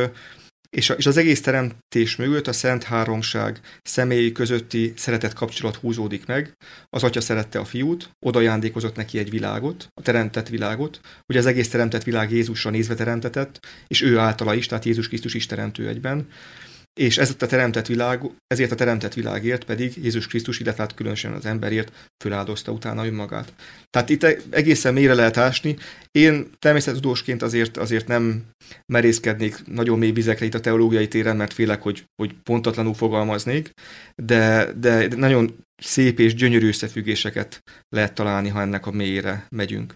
és, a, és az egész teremtés mögött a Szent Háromság személyi közötti szeretett kapcsolat húzódik meg. Az atya szerette a fiút, oda ajándékozott neki egy világot, a teremtett világot, hogy az egész teremtett világ Jézusra nézve teremtetett, és ő általa is, tehát Jézus Krisztus is teremtő egyben és ez a teremtett világ, ezért a teremtett világért pedig Jézus Krisztus, illetve hát különösen az emberért föláldozta utána önmagát. Tehát itt egészen mélyre lehet ásni. Én természetudósként azért, azért nem merészkednék nagyon mély vizekre itt a teológiai téren, mert félek, hogy, hogy pontatlanul fogalmaznék, de, de nagyon szép és gyönyörű összefüggéseket lehet találni, ha ennek a mélyére megyünk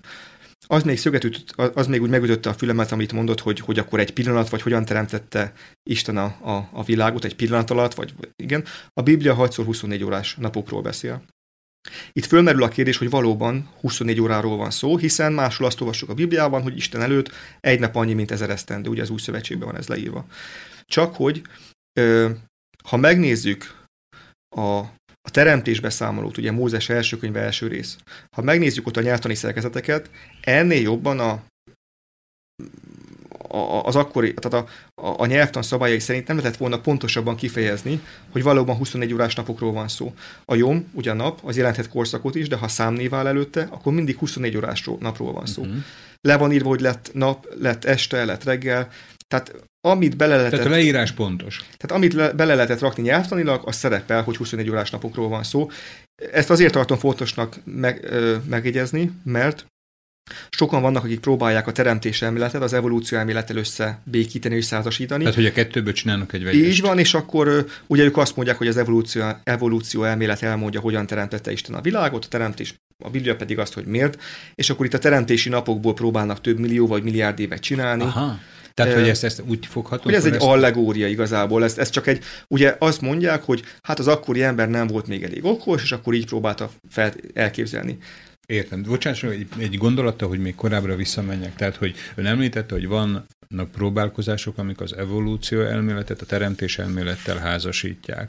az még szöget ütött, az még úgy megütötte a fülemet, amit mondott, hogy, hogy akkor egy pillanat, vagy hogyan teremtette Isten a, a, a világot egy pillanat alatt, vagy igen. A Biblia 6x24 órás napokról beszél. Itt fölmerül a kérdés, hogy valóban 24 óráról van szó, hiszen máshol azt olvassuk a Bibliában, hogy Isten előtt egy nap annyi, mint ezer esztendő, ugye az új szövetségben van ez leírva. Csak hogy ha megnézzük a a teremtés beszámolót, ugye Mózes első könyve első rész. Ha megnézzük ott a nyelvtani szerkezeteket, ennél jobban a, a, az akkori, tehát a, a, a nyelvtan szabályai szerint nem lehetett volna pontosabban kifejezni, hogy valóban 24 órás napokról van szó. A jom, ugye a nap, az jelenthet korszakot is, de ha számnév áll előtte, akkor mindig 24 órás napról van szó. Uh-huh. Le van írva, hogy lett nap, lett este, lett reggel, Tehát amit bele lehetett... Tehát a leírás pontos. Tehát amit le, bele lehetett rakni nyelvtanilag, az szerepel, hogy 21 órás napokról van szó. Ezt azért tartom fontosnak meg, ö, megjegyezni, mert Sokan vannak, akik próbálják a teremtés elméletet, az evolúció elmélettel összebékíteni, összeházasítani. Tehát, hogy a kettőből csinálnak egy vegyest. Így van, és akkor ugye ők azt mondják, hogy az evolúció, evolúció elmélet elmondja, hogyan teremtette Isten a világot, a teremtés a Biblia pedig azt, hogy miért, és akkor itt a teremtési napokból próbálnak több millió vagy milliárd évet csinálni. Aha. Tehát, hogy ezt, ezt úgy foghatunk? Hogy ez egy ezt... allegória igazából, ez, ez csak egy, ugye azt mondják, hogy hát az akkori ember nem volt még elég okos, és akkor így próbálta fel, elképzelni. Értem. Bocsánat, egy, egy gondolata, hogy még korábbra visszamenjek. Tehát, hogy ön említette, hogy vannak próbálkozások, amik az evolúció elméletet a teremtés elmélettel házasítják.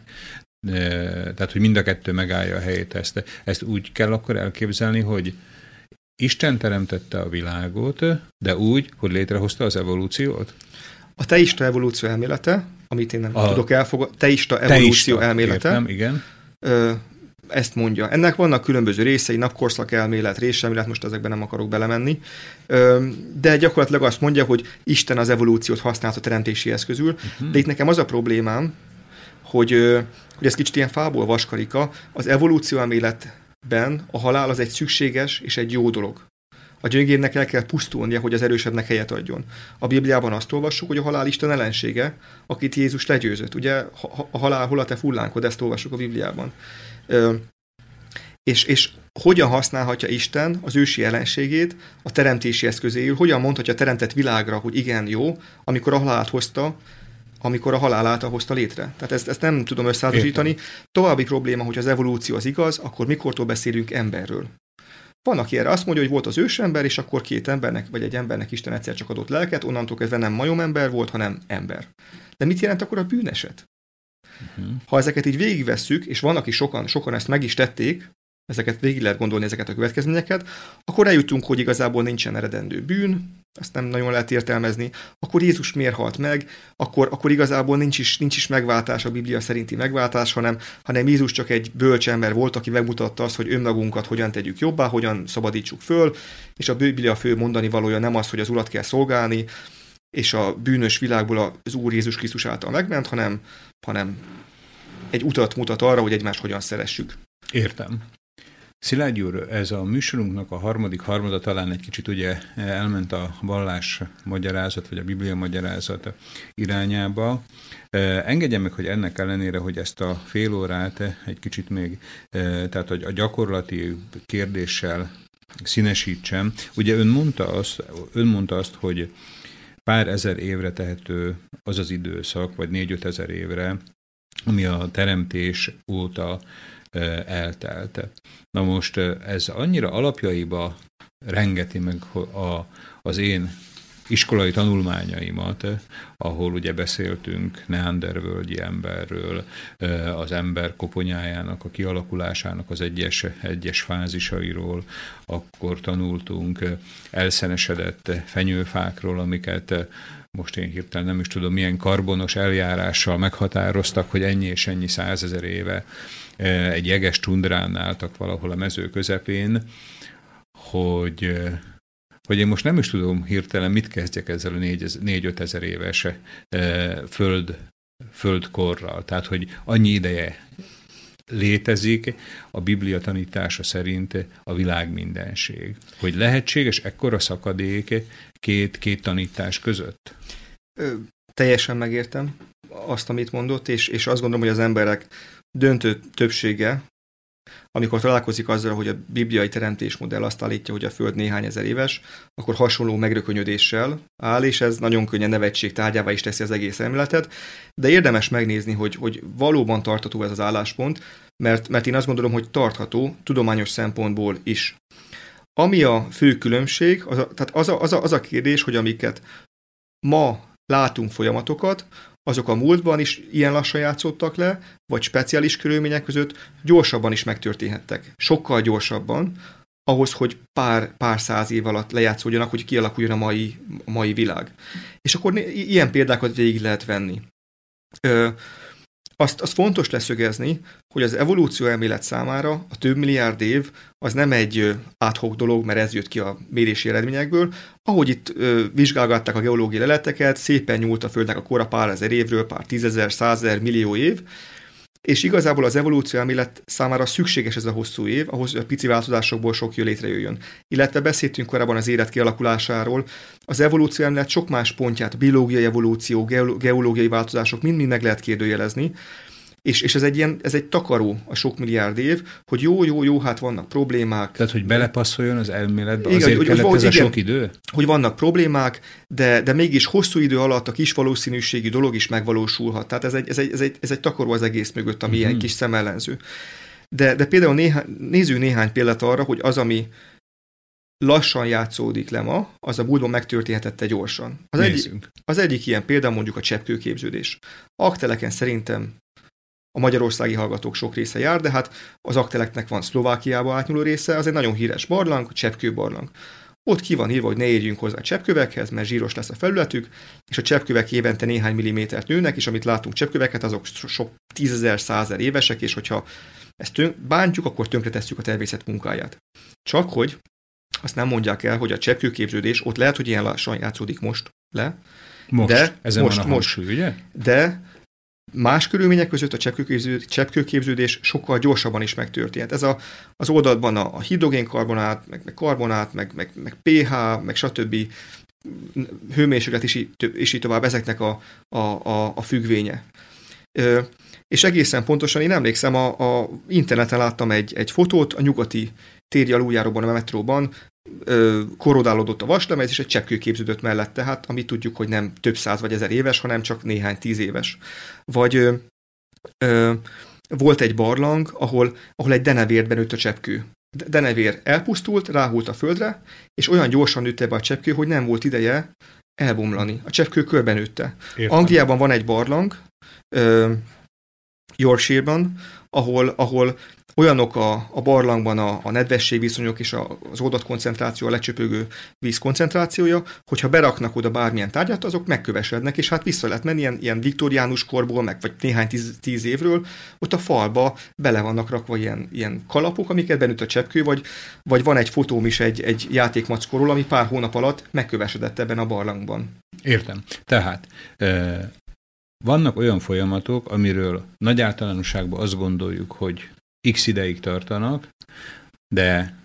Tehát, hogy mind a kettő megállja a helyét ezt. Ezt úgy kell akkor elképzelni, hogy Isten teremtette a világot, de úgy, hogy létrehozta az evolúciót? A teista evolúció elmélete, amit én nem a tudok elfogadni, teista evolúció teista, elmélete, értem, igen. Ö, ezt mondja. Ennek vannak különböző részei, napkorszak elmélet, réselmélet, most ezekben nem akarok belemenni, de gyakorlatilag azt mondja, hogy Isten az evolúciót használt a teremtési eszközül, uh-huh. de itt nekem az a problémám, hogy, hogy ez kicsit ilyen fából vaskarika, az evolúció elméletben a halál az egy szükséges és egy jó dolog. A gyöngérnek el kell pusztulnia, hogy az erősebbnek helyet adjon. A Bibliában azt olvassuk, hogy a halál Isten ellensége, akit Jézus legyőzött. Ugye a halál hol a te fullánkod, ezt olvassuk a Bibliában. Ö, és, és hogyan használhatja Isten az ősi ellenségét a teremtési eszközéül, hogyan mondhatja a teremtett világra, hogy igen, jó, amikor a halált hozta, amikor a halál által hozta létre. Tehát ezt, ezt nem tudom összeházasítani. További probléma, hogy az evolúció az igaz, akkor mikortól beszélünk emberről. Van, aki erre azt mondja, hogy volt az ősember, és akkor két embernek, vagy egy embernek Isten egyszer csak adott lelket, onnantól kezdve nem majomember volt, hanem ember. De mit jelent akkor a bűneset? Uh-huh. Ha ezeket így végigvesszük, és vannak is sokan, sokan ezt meg is tették, ezeket végig lehet gondolni, ezeket a következményeket, akkor eljutunk, hogy igazából nincsen eredendő bűn, azt nem nagyon lehet értelmezni, akkor Jézus miért halt meg, akkor, akkor igazából nincs is, nincs is megváltás, a Biblia szerinti megváltás, hanem, hanem Jézus csak egy bölcs ember volt, aki megmutatta azt, hogy önmagunkat hogyan tegyük jobbá, hogyan szabadítsuk föl, és a Biblia fő mondani valója nem az, hogy az Urat kell szolgálni, és a bűnös világból az Úr Jézus Krisztus által megment, hanem, hanem egy utat mutat arra, hogy egymást hogyan szeressük. Értem. Szilágy úr, ez a műsorunknak a harmadik harmada talán egy kicsit ugye elment a vallás magyarázat, vagy a biblia magyarázat irányába. Engedje meg, hogy ennek ellenére, hogy ezt a fél órát egy kicsit még, tehát hogy a gyakorlati kérdéssel színesítsem. Ugye ön mondta azt, ön mondta azt hogy pár ezer évre tehető az az időszak, vagy négy-öt ezer évre, ami a teremtés óta eltelt. Na most ez annyira alapjaiba rengeti meg a, az én iskolai tanulmányaimat, ahol ugye beszéltünk neandervölgyi emberről, az ember koponyájának, a kialakulásának az egyes, egyes fázisairól, akkor tanultunk elszenesedett fenyőfákról, amiket most én hirtelen nem is tudom, milyen karbonos eljárással meghatároztak, hogy ennyi és ennyi százezer éve egy jeges tundrán álltak valahol a mező közepén, hogy hogy én most nem is tudom hirtelen, mit kezdjek ezzel a 4-5 ezer éves föld, földkorral. Tehát, hogy annyi ideje létezik a Biblia tanítása szerint a világ mindenség. Hogy lehetséges ekkora szakadék két, két tanítás között? Ö, teljesen megértem azt, amit mondott, és, és azt gondolom, hogy az emberek döntő többsége, amikor találkozik azzal, hogy a bibliai teremtésmodell azt állítja, hogy a Föld néhány ezer éves, akkor hasonló megrökönyödéssel áll, és ez nagyon könnyen nevetség tárgyává is teszi az egész emletet, de érdemes megnézni, hogy, hogy valóban tartható ez az álláspont, mert, mert én azt gondolom, hogy tartható tudományos szempontból is. Ami a fő különbség, az a, tehát az a, az, a, az a kérdés, hogy amiket ma látunk folyamatokat, azok a múltban is ilyen lassan játszottak le, vagy speciális körülmények között gyorsabban is megtörténhettek. Sokkal gyorsabban, ahhoz, hogy pár, pár száz év alatt lejátszódjanak, hogy kialakuljon a mai, a mai világ. És akkor ilyen példákat végig lehet venni. Ö, azt, azt fontos leszögezni, hogy az evolúció elmélet számára a több milliárd év az nem egy áthogy dolog, mert ez jött ki a mérési eredményekből. Ahogy itt ö, vizsgálgatták a geológiai leleteket, szépen nyúlt a Földnek a kora pár ezer évről, pár tízezer, százezer, millió év, és igazából az evolúció elmélet számára szükséges ez a hosszú év, ahhoz, hogy a pici változásokból sok jól létrejöjjön. Illetve beszéltünk korábban az élet kialakulásáról. Az evolúció elmélet sok más pontját, biológiai evolúció, geológiai változások mind-mind meg lehet kérdőjelezni, és, és ez, egy ilyen, ez egy takaró a sok milliárd év, hogy jó, jó, jó, hát vannak problémák. Tehát, hogy belepasszoljon az elméletbe, igen, azért hogy, kellett hogy, ez igen, a sok idő? Hogy vannak problémák, de, de mégis hosszú idő alatt a kis valószínűségi dolog is megvalósulhat. Tehát ez egy, ez egy, ez egy, ez egy takaró az egész mögött, ami mm-hmm. ilyen kis szemellenző. De, de például néha, nézzünk néhány példát arra, hogy az, ami lassan játszódik le ma, az a múltban megtörténhetette gyorsan. Az egyik, az egyik ilyen példa mondjuk a cseppkőképződés. Akteleken szerintem a magyarországi hallgatók sok része jár, de hát az akteleknek van Szlovákiába átnyúló része, az egy nagyon híres barlang, Cseppkő barlang. Ott ki van írva, hogy ne érjünk hozzá a cseppkövekhez, mert zsíros lesz a felületük, és a cseppkövek évente néhány millimétert nőnek, és amit látunk cseppköveket, azok sok tízezer, százer évesek, és hogyha ezt tön- bántjuk, akkor tönkretesszük a természet munkáját. Csak hogy azt nem mondják el, hogy a cseppkőképződés ott lehet, hogy ilyen lassan játszódik most le, most, de ezen most, van a hangsúly, most, ugye? De Más körülmények között a cseppkőképződés sokkal gyorsabban is megtörténhet. Ez a, az oldalban a, a hidrogénkarbonát, meg, meg karbonát, meg, meg, meg pH, meg stb. hőmérséklet is, és így tovább ezeknek a, a, a, a függvénye. Ö, és egészen pontosan én emlékszem, a, a interneten láttam egy, egy fotót a nyugati téri aluljáróban, a metróban, korodálódott a vaslemez, és egy cseppkő képződött mellette, hát amit tudjuk, hogy nem több száz vagy ezer éves, hanem csak néhány tíz éves. Vagy ö, ö, volt egy barlang, ahol, ahol egy denevért benőtt a cseppkő. Denevér elpusztult, ráhult a földre, és olyan gyorsan nőtte be a cseppkő, hogy nem volt ideje elbomlani. A cseppkő körben nőtte. Értem. Angliában van egy barlang, ö, Yorkshire-ban, ahol, ahol olyanok a, a barlangban a, a nedvesség viszonyok és a, az oldat koncentráció, a lecsöpögő víz koncentrációja, hogyha beraknak oda bármilyen tárgyat, azok megkövesednek, és hát vissza lehet menni ilyen, ilyen viktoriánus korból, meg vagy néhány tíz, tíz évről, ott a falba bele vannak rakva ilyen, ilyen kalapok, amiket benüt a cseppkő, vagy, vagy van egy fotóm is egy, egy játékmackorról, ami pár hónap alatt megkövesedett ebben a barlangban. Értem. Tehát vannak olyan folyamatok, amiről nagy általánosságban azt gondoljuk, hogy x ideig tartanak, de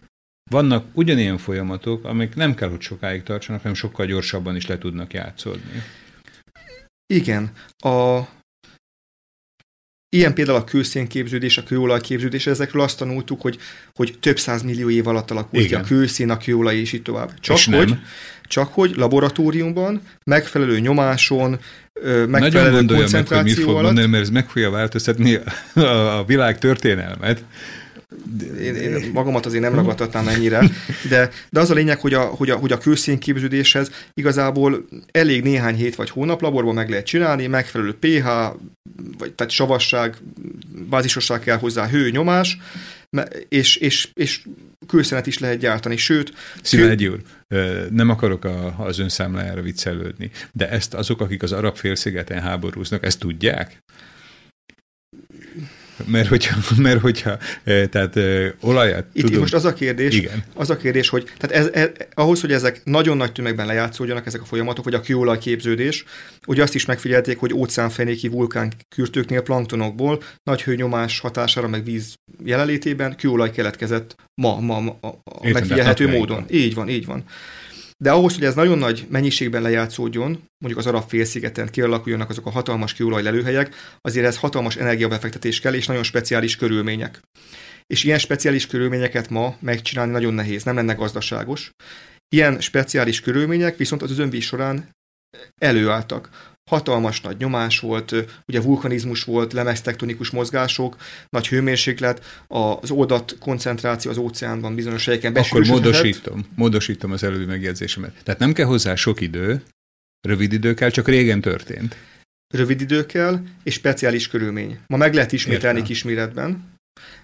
vannak ugyanilyen folyamatok, amik nem kell, hogy sokáig tartsanak, hanem sokkal gyorsabban is le tudnak játszódni. Igen. A, Ilyen például a kőszénképződés, a kőolajképződés, ezekről azt tanultuk, hogy, hogy több száz millió év alatt alakult ki a kőszén, a kőolaj és így tovább. Csak és hogy, nem. Csak hogy laboratóriumban, megfelelő nyomáson, megfelelő Nagyon koncentráció meg, hogy mit fog alatt, mondani, mert ez meg fogja változtatni a, a világ történelmet. Én, én magamat azért nem ragadtatnám ennyire, de, de az a lényeg, hogy a, hogy a, hogy a kőszínképződéshez igazából elég néhány hét vagy hónap laborban meg lehet csinálni, megfelelő pH, vagy tehát savasság, bázisosság kell hozzá, hő, nyomás, és, és, és kőszenet is lehet gyártani, sőt... Szilágyi úr, nem akarok a, az önszámlájára viccelődni, de ezt azok, akik az arab félszigeten háborúznak, ezt tudják? Mert hogyha, mert hogyha eh, tehát eh, olajat Itt, tudunk... most az a kérdés, Igen. az a kérdés, hogy tehát ez, ez, ahhoz, hogy ezek nagyon nagy tömegben lejátszódjanak, ezek a folyamatok, vagy a kőolaj képződés, ugye azt is megfigyelték, hogy óceánfenéki vulkán kürtőknél planktonokból nagy hőnyomás hatására, meg víz jelenlétében kőolaj keletkezett ma, ma, ma a Értem, megfigyelhető módon. Így van, így van. De ahhoz, hogy ez nagyon nagy mennyiségben lejátszódjon, mondjuk az arab félszigeten kialakuljanak azok a hatalmas kőolaj lelőhelyek, azért ez hatalmas energiabefektetés kell, és nagyon speciális körülmények. És ilyen speciális körülményeket ma megcsinálni nagyon nehéz, nem lenne gazdaságos. Ilyen speciális körülmények viszont az özönvíz során előálltak hatalmas nagy nyomás volt, ugye vulkanizmus volt, lemeztektonikus mozgások, nagy hőmérséklet, az oldat koncentráció az óceánban bizonyos helyeken Akkor módosítom, módosítom az előbbi megjegyzésemet. Tehát nem kell hozzá sok idő, rövid idő kell, csak régen történt. Rövid idő kell, és speciális körülmény. Ma meg lehet ismételni Értem. kisméretben,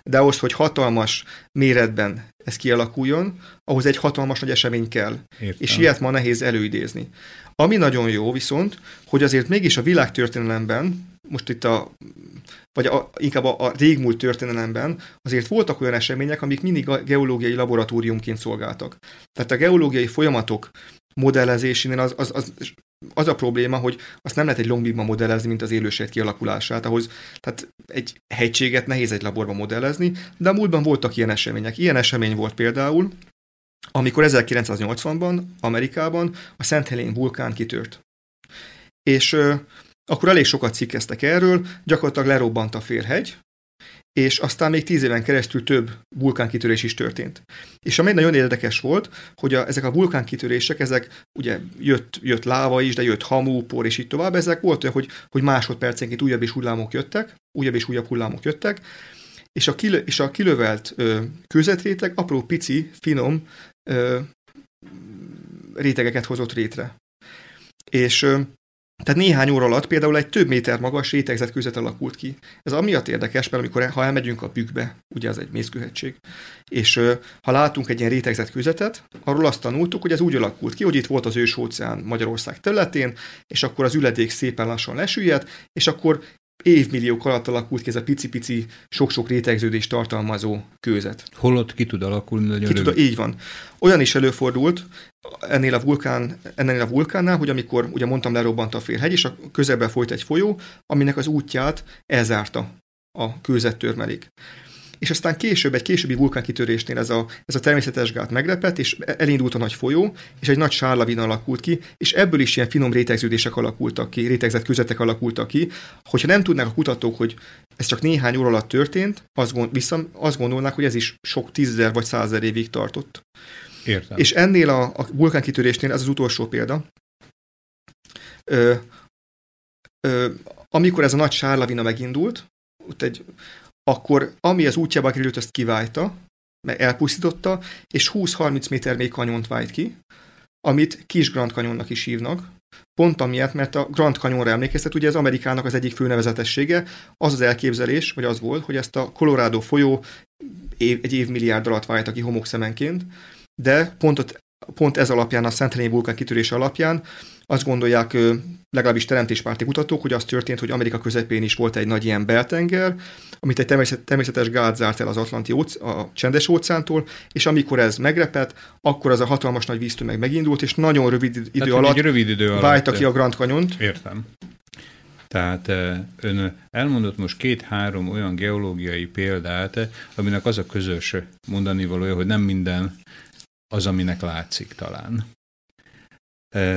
de ahhoz, hogy hatalmas méretben ez kialakuljon, ahhoz egy hatalmas nagy esemény kell. Értem. És ilyet ma nehéz előidézni. Ami nagyon jó viszont, hogy azért mégis a világtörténelemben, most itt a vagy a, inkább a, régmúlt történelemben azért voltak olyan események, amik mindig a geológiai laboratóriumként szolgáltak. Tehát a geológiai folyamatok modellezésénél az, az, az, az a probléma, hogy azt nem lehet egy longbigban modellezni, mint az élősejt kialakulását. Ahhoz, tehát egy hegységet nehéz egy laborban modellezni, de a múltban voltak ilyen események. Ilyen esemény volt például, amikor 1980-ban Amerikában a Szent Helén vulkán kitört. És ö, akkor elég sokat cikkeztek erről, gyakorlatilag lerobbant a félhegy, és aztán még tíz éven keresztül több vulkánkitörés is történt. És ami nagyon érdekes volt, hogy a, ezek a vulkánkitörések, ezek ugye jött, jött láva is, de jött hamu, por és így tovább, ezek volt olyan, hogy, hogy másodpercenként újabb és hullámok jöttek, újabb és újabb hullámok jöttek, és a, kilö, és a kilövelt ö, apró, pici, finom ö, rétegeket hozott rétre. És ö, tehát néhány óra alatt például egy több méter magas rétegzett kőzet alakult ki. Ez amiatt érdekes, mert amikor ha elmegyünk a bükkbe, ugye az egy mészkőhegység, és ö, ha látunk egy ilyen rétegzett kőzetet, arról azt tanultuk, hogy ez úgy alakult ki, hogy itt volt az ős óceán Magyarország területén, és akkor az üledék szépen lassan lesüllyedt, és akkor évmilliók alatt alakult ki ez a pici-pici, sok-sok rétegződést tartalmazó kőzet. Holott ki tud alakulni nagyon ki tud, Így van. Olyan is előfordult ennél a, vulkán, ennél a vulkánnál, hogy amikor, ugye mondtam, lerobbant a félhegy, és a közelben folyt egy folyó, aminek az útját elzárta a kőzettörmelék és aztán később, egy későbbi vulkánkitörésnél ez a, ez a természetes gát megrepett, és elindult a nagy folyó, és egy nagy sárlavina alakult ki, és ebből is ilyen finom rétegződések alakultak ki, rétegzett közetek alakultak ki. Hogyha nem tudnák a kutatók, hogy ez csak néhány óra alatt történt, azt, gond, vissza, azt gondolnák, hogy ez is sok tízezer vagy százezer évig tartott. Értem. És ennél a, a vulkánkitörésnél, ez az utolsó példa, ö, ö, amikor ez a nagy sárlavina megindult, ott egy akkor ami az útjába került, azt kiválta, mert elpusztította, és 20-30 méter még kanyont vájt ki, amit kis Grand Canyonnak is hívnak, pont amiatt, mert a Grand Canyonra emlékeztet, ugye az Amerikának az egyik főnevezetessége, az az elképzelés, vagy az volt, hogy ezt a Colorado folyó év, egy évmilliárd alatt vájta ki homokszemenként, de pont, ott, pont ez alapján, a Szent vulkán kitörése alapján azt gondolják legalábbis teremtéspárti kutatók, hogy az történt, hogy Amerika közepén is volt egy nagy ilyen beltenger, amit egy természet, természetes gát zárt el az Atlanti óce, a csendes óceántól, és amikor ez megrepett, akkor az a hatalmas nagy víztömeg megindult, és nagyon rövid idő Tehát, alatt, rövid idő alatt válta ki a Grand Canyon-t. Értem. Tehát ön elmondott most két-három olyan geológiai példát, aminek az a közös mondani valója, hogy nem minden az, aminek látszik talán.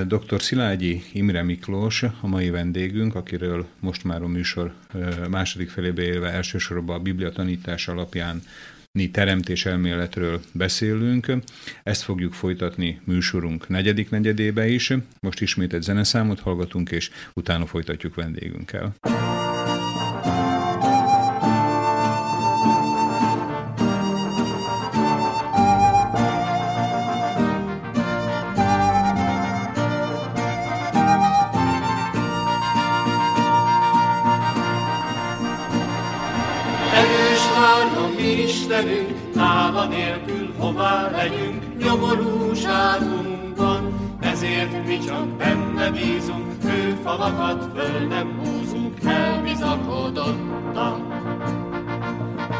Dr. Szilágyi Imre Miklós, a mai vendégünk, akiről most már a műsor második felébe élve elsősorban a Biblia tanítás alapján teremtés elméletről beszélünk. Ezt fogjuk folytatni műsorunk negyedik negyedébe is. Most ismét egy zeneszámot hallgatunk, és utána folytatjuk vendégünkkel. Legyünk nyomorúságunkban, ezért mi csak benne bízunk, falakat föl nem húzunk elbizakodottan.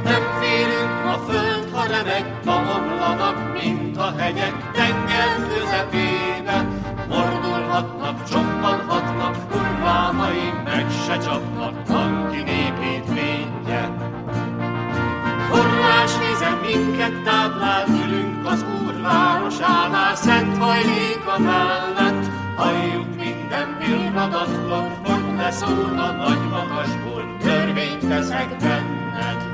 Nem félünk a föld, ha remek, ma omlanak, mint a hegyek tenger közepébe. Mordulhatnak, csoppanhatnak, hullámaim meg se csapnak, tanki népét védje forrásvízen minket táplál, ülünk az Úr városánál, szent hajléka mellett. Halljuk minden pillanatban, hogy leszól a nagy magasból, törvényt teszek benned.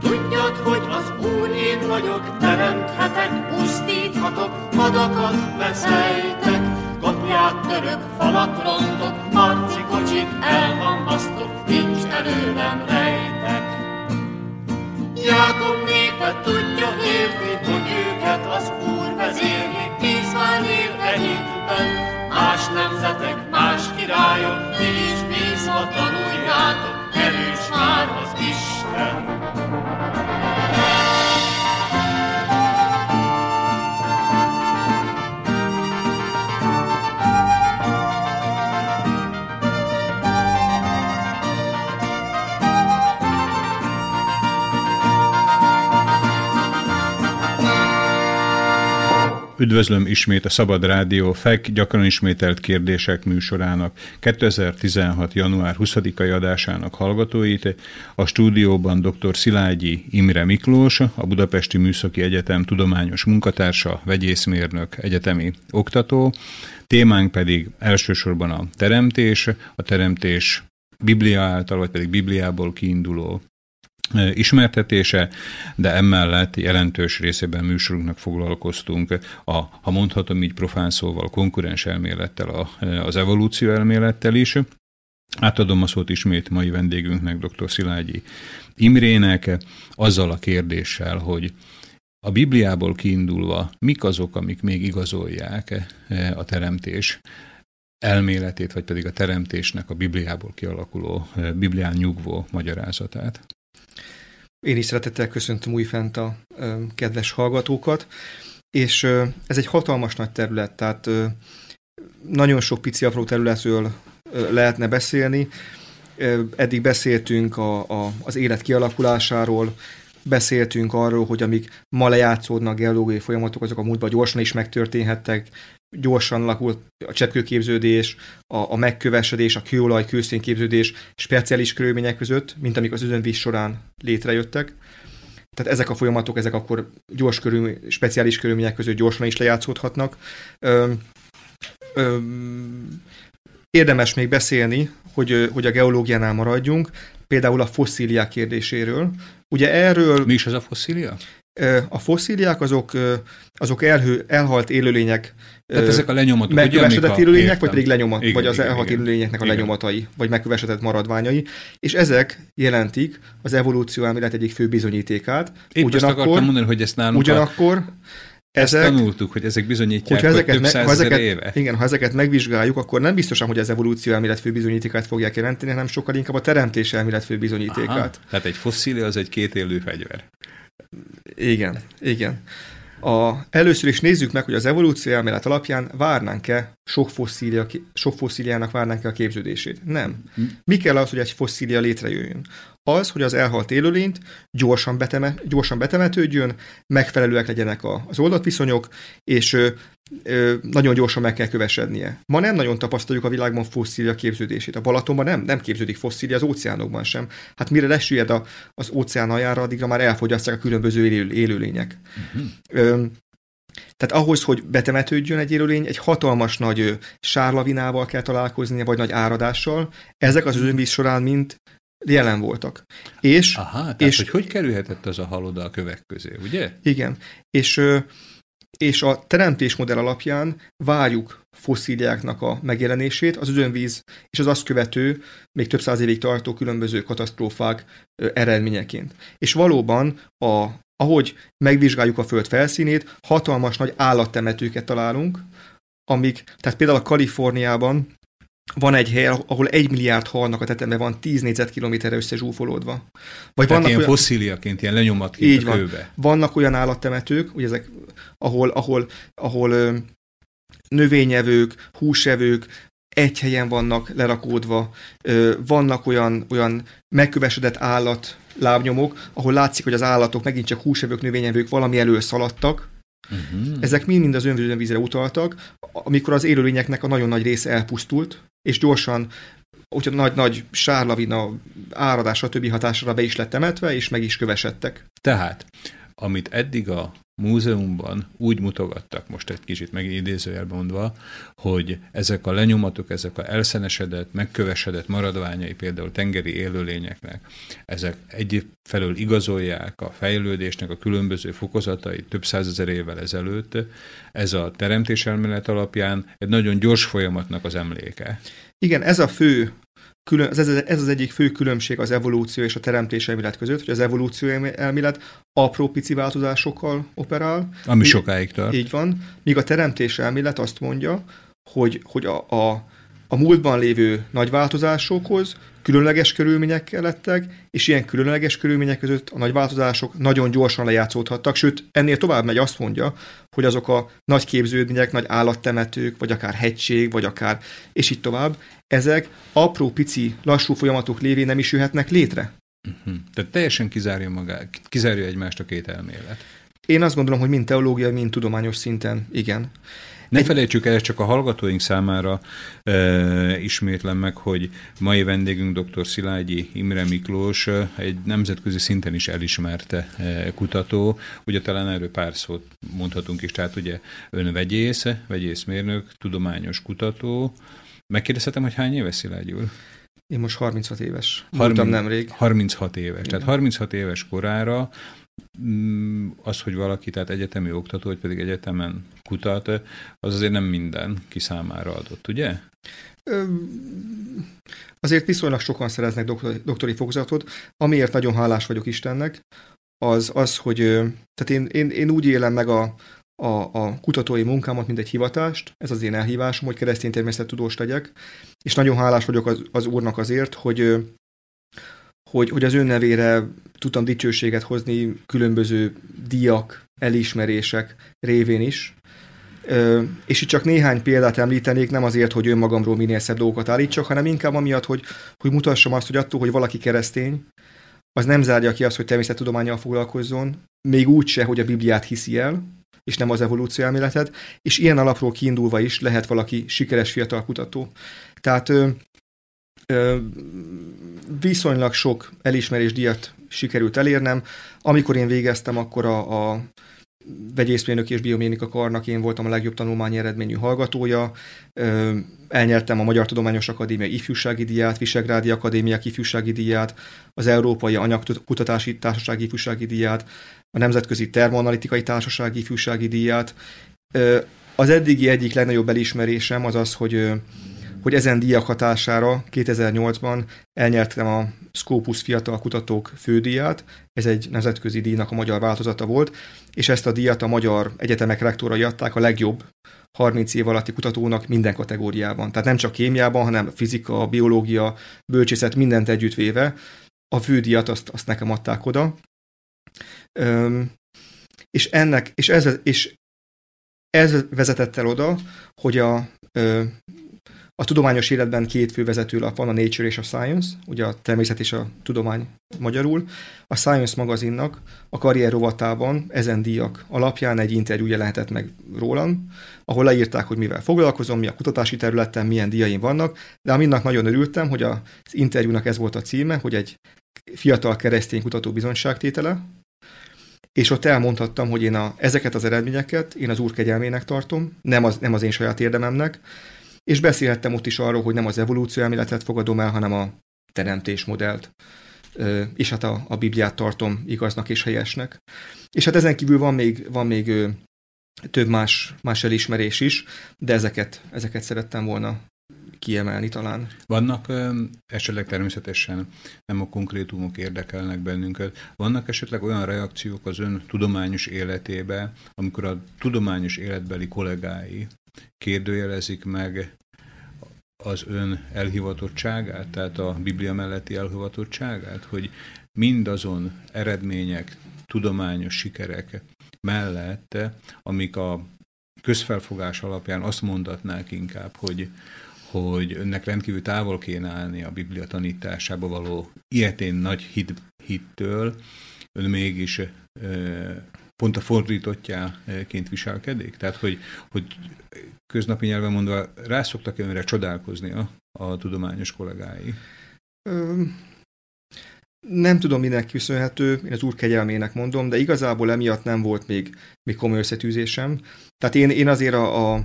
Tudjad, hogy az Úr én vagyok, teremthetek, pusztíthatok, madakat veszejtek, kopját török, falat rontok, harci kocsit elhamvasztok, nincs előlem rejtek. Jákob népe tudja érni, hogy őket az Úr vezérli, Izrael él Egyiptben, más nemzetek, más királyok, ti is bízva tanuljátok, erős már az Isten. Üdvözlöm ismét a Szabad Rádió FEK gyakran ismételt kérdések műsorának 2016. január 20-ai adásának hallgatóit. A stúdióban dr. Szilágyi Imre Miklós, a Budapesti Műszaki Egyetem tudományos munkatársa, vegyészmérnök, egyetemi oktató. Témánk pedig elsősorban a teremtés, a teremtés Biblia által, vagy pedig Bibliából kiinduló ismertetése, de emellett jelentős részében műsorunknak foglalkoztunk a, ha mondhatom így profán szóval, konkurens elmélettel, a, az evolúció elmélettel is. Átadom a szót ismét mai vendégünknek, dr. Szilágyi Imrének, azzal a kérdéssel, hogy a Bibliából kiindulva mik azok, amik még igazolják a teremtés elméletét, vagy pedig a teremtésnek a Bibliából kialakuló, Biblián nyugvó magyarázatát? Én is szeretettel köszöntöm újfent a kedves hallgatókat, és ez egy hatalmas nagy terület, tehát nagyon sok pici apró területről lehetne beszélni. Eddig beszéltünk a, a, az élet kialakulásáról, beszéltünk arról, hogy amik ma lejátszódnak geológiai folyamatok, azok a múltban gyorsan is megtörténhettek, gyorsan alakult a cseppkőképződés, a, a megkövesedés, a kőolaj, kőszénképződés speciális körülmények között, mint amik az özönvíz során létrejöttek. Tehát ezek a folyamatok, ezek akkor gyors körül, speciális körülmények között gyorsan is lejátszódhatnak. Ö, ö, érdemes még beszélni, hogy, hogy a geológiánál maradjunk, például a fosszíliák kérdéséről. Ugye erről... Mi is az a fosszília? A fosszíliák azok, azok elhő, elhalt élőlények, Tehát ezek a lenyomatok, megkövesedett élőlények, vagy pedig lenyomat, igen, vagy az igen, elhalt igen, élőlényeknek igen. a lenyomatai, vagy megkövesedett maradványai, és ezek jelentik az evolúció elmélet egyik fő bizonyítékát. Épp ugyanakkor, akartam mondani, hogy ezt nálunk ugyanakkor a... Ezek, Ezt tanultuk, hogy ezek bizonyítják, hogy ezeket, több ha ezeket, éve. Igen, ha ezeket megvizsgáljuk, akkor nem biztosan, hogy az evolúció elmélet fő bizonyítékát fogják jelenteni, hanem sokkal inkább a teremtés elmélet fő bizonyítékát. Aha, tehát egy fosszília az egy két élő fegyver. Igen, igen. A, először is nézzük meg, hogy az evolúció elmélet alapján várnánk-e sok, fosszília, sok fosszíliának várnánk-e a képződését. Nem. Mi kell az, hogy egy fosszília létrejöjjön? Az, hogy az elhalt élőlényt gyorsan, beteme, gyorsan betemetődjön, megfelelőek legyenek az oldalviszonyok, és ö, nagyon gyorsan meg kell kövesednie. Ma nem nagyon tapasztaljuk a világban fosszília képződését. A Balatonban nem, nem képződik fosszília, az óceánokban sem. Hát mire lesüllyed a, az óceán aljára, addigra már elfogyasztják a különböző élő, élőlények. Uh-huh. Ö, tehát ahhoz, hogy betemetődjön egy élőlény, egy hatalmas nagy sárlavinával kell találkoznia, vagy nagy áradással. Ezek az özönvíz során mind jelen voltak. És, Aha, tehát és, hogy hogy kerülhetett az a hal oda a kövek közé, ugye? Igen. És és a teremtésmodell alapján várjuk fosszíliáknak a megjelenését, az özönvíz és az azt követő, még több száz évig tartó különböző katasztrófák eredményeként. És valóban, a, ahogy megvizsgáljuk a Föld felszínét, hatalmas nagy állattemetőket találunk, amik, tehát például a Kaliforniában van egy hely, ahol egy milliárd halnak a teteme van 10 négyzetkilométerre összezsúfolódva. Vagy Tehát vannak ilyen olyan... fosszíliaként, ilyen lenyomatként így a van. kőbe. Vannak olyan állattemetők, ugye ezek, ahol, ahol, ahol ö, növényevők, húsevők egy helyen vannak lerakódva, ö, vannak olyan, olyan megkövesedett állat lábnyomok, ahol látszik, hogy az állatok megint csak húsevők, növényevők valami elől szaladtak, Uh-huh. Ezek mind-mind az önvízre utaltak, amikor az élőlényeknek a nagyon nagy része elpusztult, és gyorsan úgyhogy nagy-nagy sárlavina, áradás, többi hatásra be is lett temetve, és meg is kövesedtek. Tehát, amit eddig a múzeumban úgy mutogattak, most egy kicsit megidézőjelben mondva, hogy ezek a lenyomatok, ezek a elszenesedett, megkövesedett maradványai például tengeri élőlényeknek, ezek egyfelől igazolják a fejlődésnek a különböző fokozatait több százezer évvel ezelőtt, ez a teremtéselmélet alapján egy nagyon gyors folyamatnak az emléke. Igen, ez a fő külön, ez, ez az egyik fő különbség az evolúció és a teremtés elmélet között, hogy az evolúció elmélet apró pici változásokkal operál. Ami sokáig tart. Így van. Míg a teremtés elmélet azt mondja, hogy, hogy a, a, a múltban lévő nagy változásokhoz különleges körülmények lettek, és ilyen különleges körülmények között a nagy változások nagyon gyorsan lejátszódhattak, sőt, ennél tovább megy azt mondja, hogy azok a nagy képződmények, nagy állattemetők, vagy akár hegység, vagy akár, és így tovább, ezek apró, pici, lassú folyamatok lévén nem is jöhetnek létre. Uh-huh. Tehát teljesen kizárja magát, kizárja egymást a két elmélet. Én azt gondolom, hogy mind teológiai, mind tudományos szinten igen. Ne egy... felejtsük el, csak a hallgatóink számára e, ismétlem meg, hogy mai vendégünk dr. Szilágyi Imre Miklós, egy nemzetközi szinten is elismerte e, kutató. Ugye talán erről pár szót mondhatunk is, tehát ugye ön vegyész, vegyészmérnök, tudományos kutató. Megkérdezhetem, hogy hány éves Szilágyi úr? Én most 36 éves. 30, nemrég. 36 éves. Igen. Tehát 36 éves korára az, hogy valaki, tehát egyetemi oktató, vagy pedig egyetemen kutat, az azért nem minden ki számára adott, ugye? Azért viszonylag sokan szereznek doktori, doktori fokozatot, amiért nagyon hálás vagyok Istennek, az az, hogy tehát én, én, én úgy élem meg a, a, a kutatói munkámat, mint egy hivatást, ez az én elhívásom, hogy keresztény természettudós legyek, és nagyon hálás vagyok az, az úrnak azért, hogy, hogy, hogy az ön nevére tudtam dicsőséget hozni különböző díjak, elismerések révén is, és itt csak néhány példát említenék, nem azért, hogy önmagamról minél szebb dolgokat állítsak, hanem inkább amiatt, hogy, hogy mutassam azt, hogy attól, hogy valaki keresztény, az nem zárja ki azt, hogy természettudományjal foglalkozzon, még úgy se, hogy a Bibliát hiszi el, és nem az evolúció elméletet, és ilyen alapról kiindulva is lehet valaki sikeres fiatal kutató. Tehát ö, ö, viszonylag sok elismerés díjat sikerült elérnem. Amikor én végeztem, akkor a, a vegyészmérnök és bioménika karnak én voltam a legjobb tanulmányi eredményű hallgatója. Elnyertem a Magyar Tudományos Akadémia ifjúsági díját, Visegrádi Akadémia ifjúsági díját, az Európai Anyagkutatási Társaság ifjúsági díját, a Nemzetközi Termoanalitikai Társaság ifjúsági díját. Az eddigi egyik legnagyobb elismerésem az az, hogy hogy ezen díjak hatására 2008-ban elnyertem a Scopus Fiatal Kutatók fődíját, ez egy nemzetközi díjnak a magyar változata volt, és ezt a díjat a magyar egyetemek rektorai adták a legjobb 30 év alatti kutatónak minden kategóriában. Tehát nem csak kémiában, hanem fizika, biológia, bölcsészet, mindent együttvéve. A fődíjat azt, azt nekem adták oda. Üm, és ennek, és ez, és ez vezetett el oda, hogy a a tudományos életben két fő vezetőlap van, a Nature és a Science, ugye a természet és a tudomány magyarul. A Science magazinnak a karrier rovatában ezen díjak alapján egy interjú jelentett meg rólam, ahol leírták, hogy mivel foglalkozom, mi a kutatási területen, milyen díjaim vannak, de aminek nagyon örültem, hogy az interjúnak ez volt a címe, hogy egy fiatal keresztény kutató bizonyságtétele, és ott elmondhattam, hogy én a, ezeket az eredményeket én az úr kegyelmének tartom, nem az, nem az én saját érdememnek, és beszélhettem ott is arról, hogy nem az evolúció elméletet fogadom el, hanem a teremtés modellt, és hát a, a Bibliát tartom igaznak és helyesnek. És hát ezen kívül van még, van még több más, más elismerés is, de ezeket, ezeket szerettem volna kiemelni talán. Vannak esetleg természetesen nem a konkrétumok érdekelnek bennünket, vannak esetleg olyan reakciók az ön tudományos életébe, amikor a tudományos életbeli kollégái kérdőjelezik meg az ön elhivatottságát, tehát a Biblia melletti elhivatottságát, hogy mindazon eredmények, tudományos sikerek mellett, amik a közfelfogás alapján azt mondatnák inkább, hogy, hogy önnek rendkívül távol kéne állni a Biblia tanításába való ilyetén nagy hit, hittől, ön mégis pont a fordítottjáként viselkedik? Tehát, hogy, hogy köznapi nyelven mondva rászoktak önre csodálkozni a, a tudományos kollégái? Nem tudom, minek köszönhető, én az úr kegyelmének mondom, de igazából emiatt nem volt még, még komoly összetűzésem. Tehát én, én azért a, a,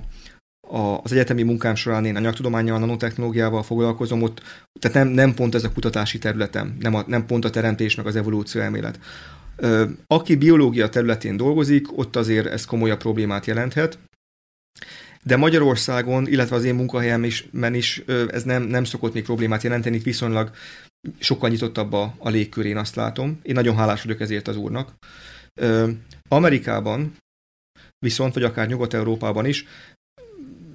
az egyetemi munkám során én anyagtudományjal, nanotechnológiával foglalkozom, ott, tehát nem, nem pont ez a kutatási területem, nem, a, nem pont a teremtés meg az evolúció elmélet. Aki biológia területén dolgozik, ott azért ez komolyabb problémát jelenthet, de Magyarországon, illetve az én munkahelyem is, men is ez nem, nem szokott még problémát jelenteni, viszonylag sokkal nyitottabb a, a légkör, én azt látom. Én nagyon hálás vagyok ezért az úrnak. Amerikában viszont, vagy akár Nyugat-Európában is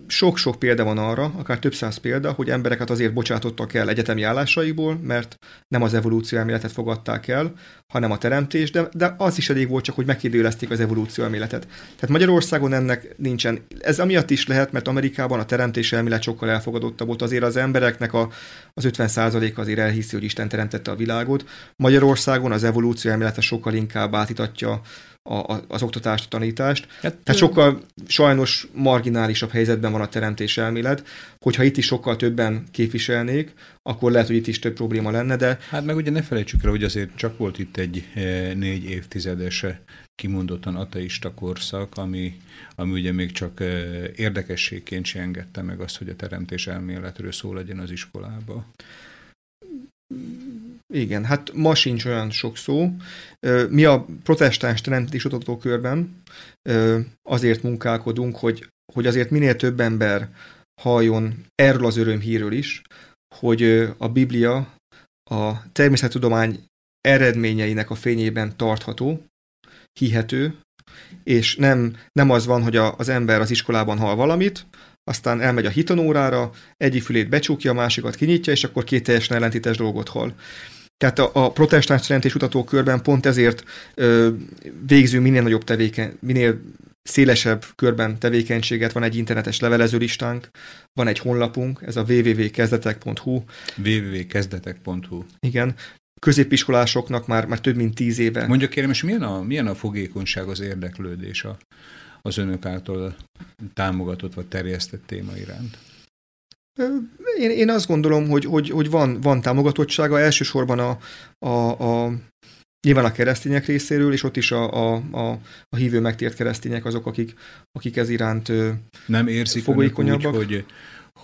sok-sok példa van arra, akár több száz példa, hogy embereket azért bocsátottak el egyetemi állásaiból, mert nem az evolúció elméletet fogadták el, hanem a teremtés, de, de az is elég volt csak, hogy megkérdőjelezték az evolúció elméletet. Tehát Magyarországon ennek nincsen. Ez amiatt is lehet, mert Amerikában a teremtés elmélet sokkal elfogadottabb volt. Azért az embereknek a, az 50%-a azért elhiszi, hogy Isten teremtette a világot. Magyarországon az evolúció elmélete sokkal inkább átítatja a, az oktatást, a tanítást. Hát, Tehát sokkal sajnos marginálisabb helyzetben van a teremtés elmélet, hogyha itt is sokkal többen képviselnék, akkor lehet, hogy itt is több probléma lenne, de... Hát meg ugye ne felejtsük el, hogy azért csak volt itt egy négy évtizedes kimondottan ateista korszak, ami, ami ugye még csak érdekességként sem engedte meg azt, hogy a teremtés elméletről szó legyen az iskolába. Igen, hát ma sincs olyan sok szó. Mi a protestáns teremtés körben azért munkálkodunk, hogy, hogy azért minél több ember halljon erről az örömhírről is, hogy a Biblia a természettudomány eredményeinek a fényében tartható, hihető, és nem, nem az van, hogy a, az ember az iskolában hall valamit, aztán elmegy a hitanórára, egyik fülét becsukja, a másikat kinyitja, és akkor két teljesen ellentétes dolgot hall. Tehát a, a protestáns jelentésutató körben pont ezért ö, végzünk minél nagyobb tevéken, minél szélesebb körben tevékenységet, van egy internetes levelező listánk, van egy honlapunk, ez a www.kezdetek.hu. www.kezdetek.hu. Igen, középiskolásoknak már, már több mint tíz éve. Mondja kérem, és milyen a, milyen a fogékonyság, az érdeklődés a, az önök által támogatott vagy terjesztett téma iránt? Én, én azt gondolom, hogy, hogy, hogy van, van támogatottsága, elsősorban a, a, a nyilván a keresztények részéről, és ott is a, a, a, a hívő megtért keresztények azok, akik, akik ez iránt Nem érzik úgy, hogy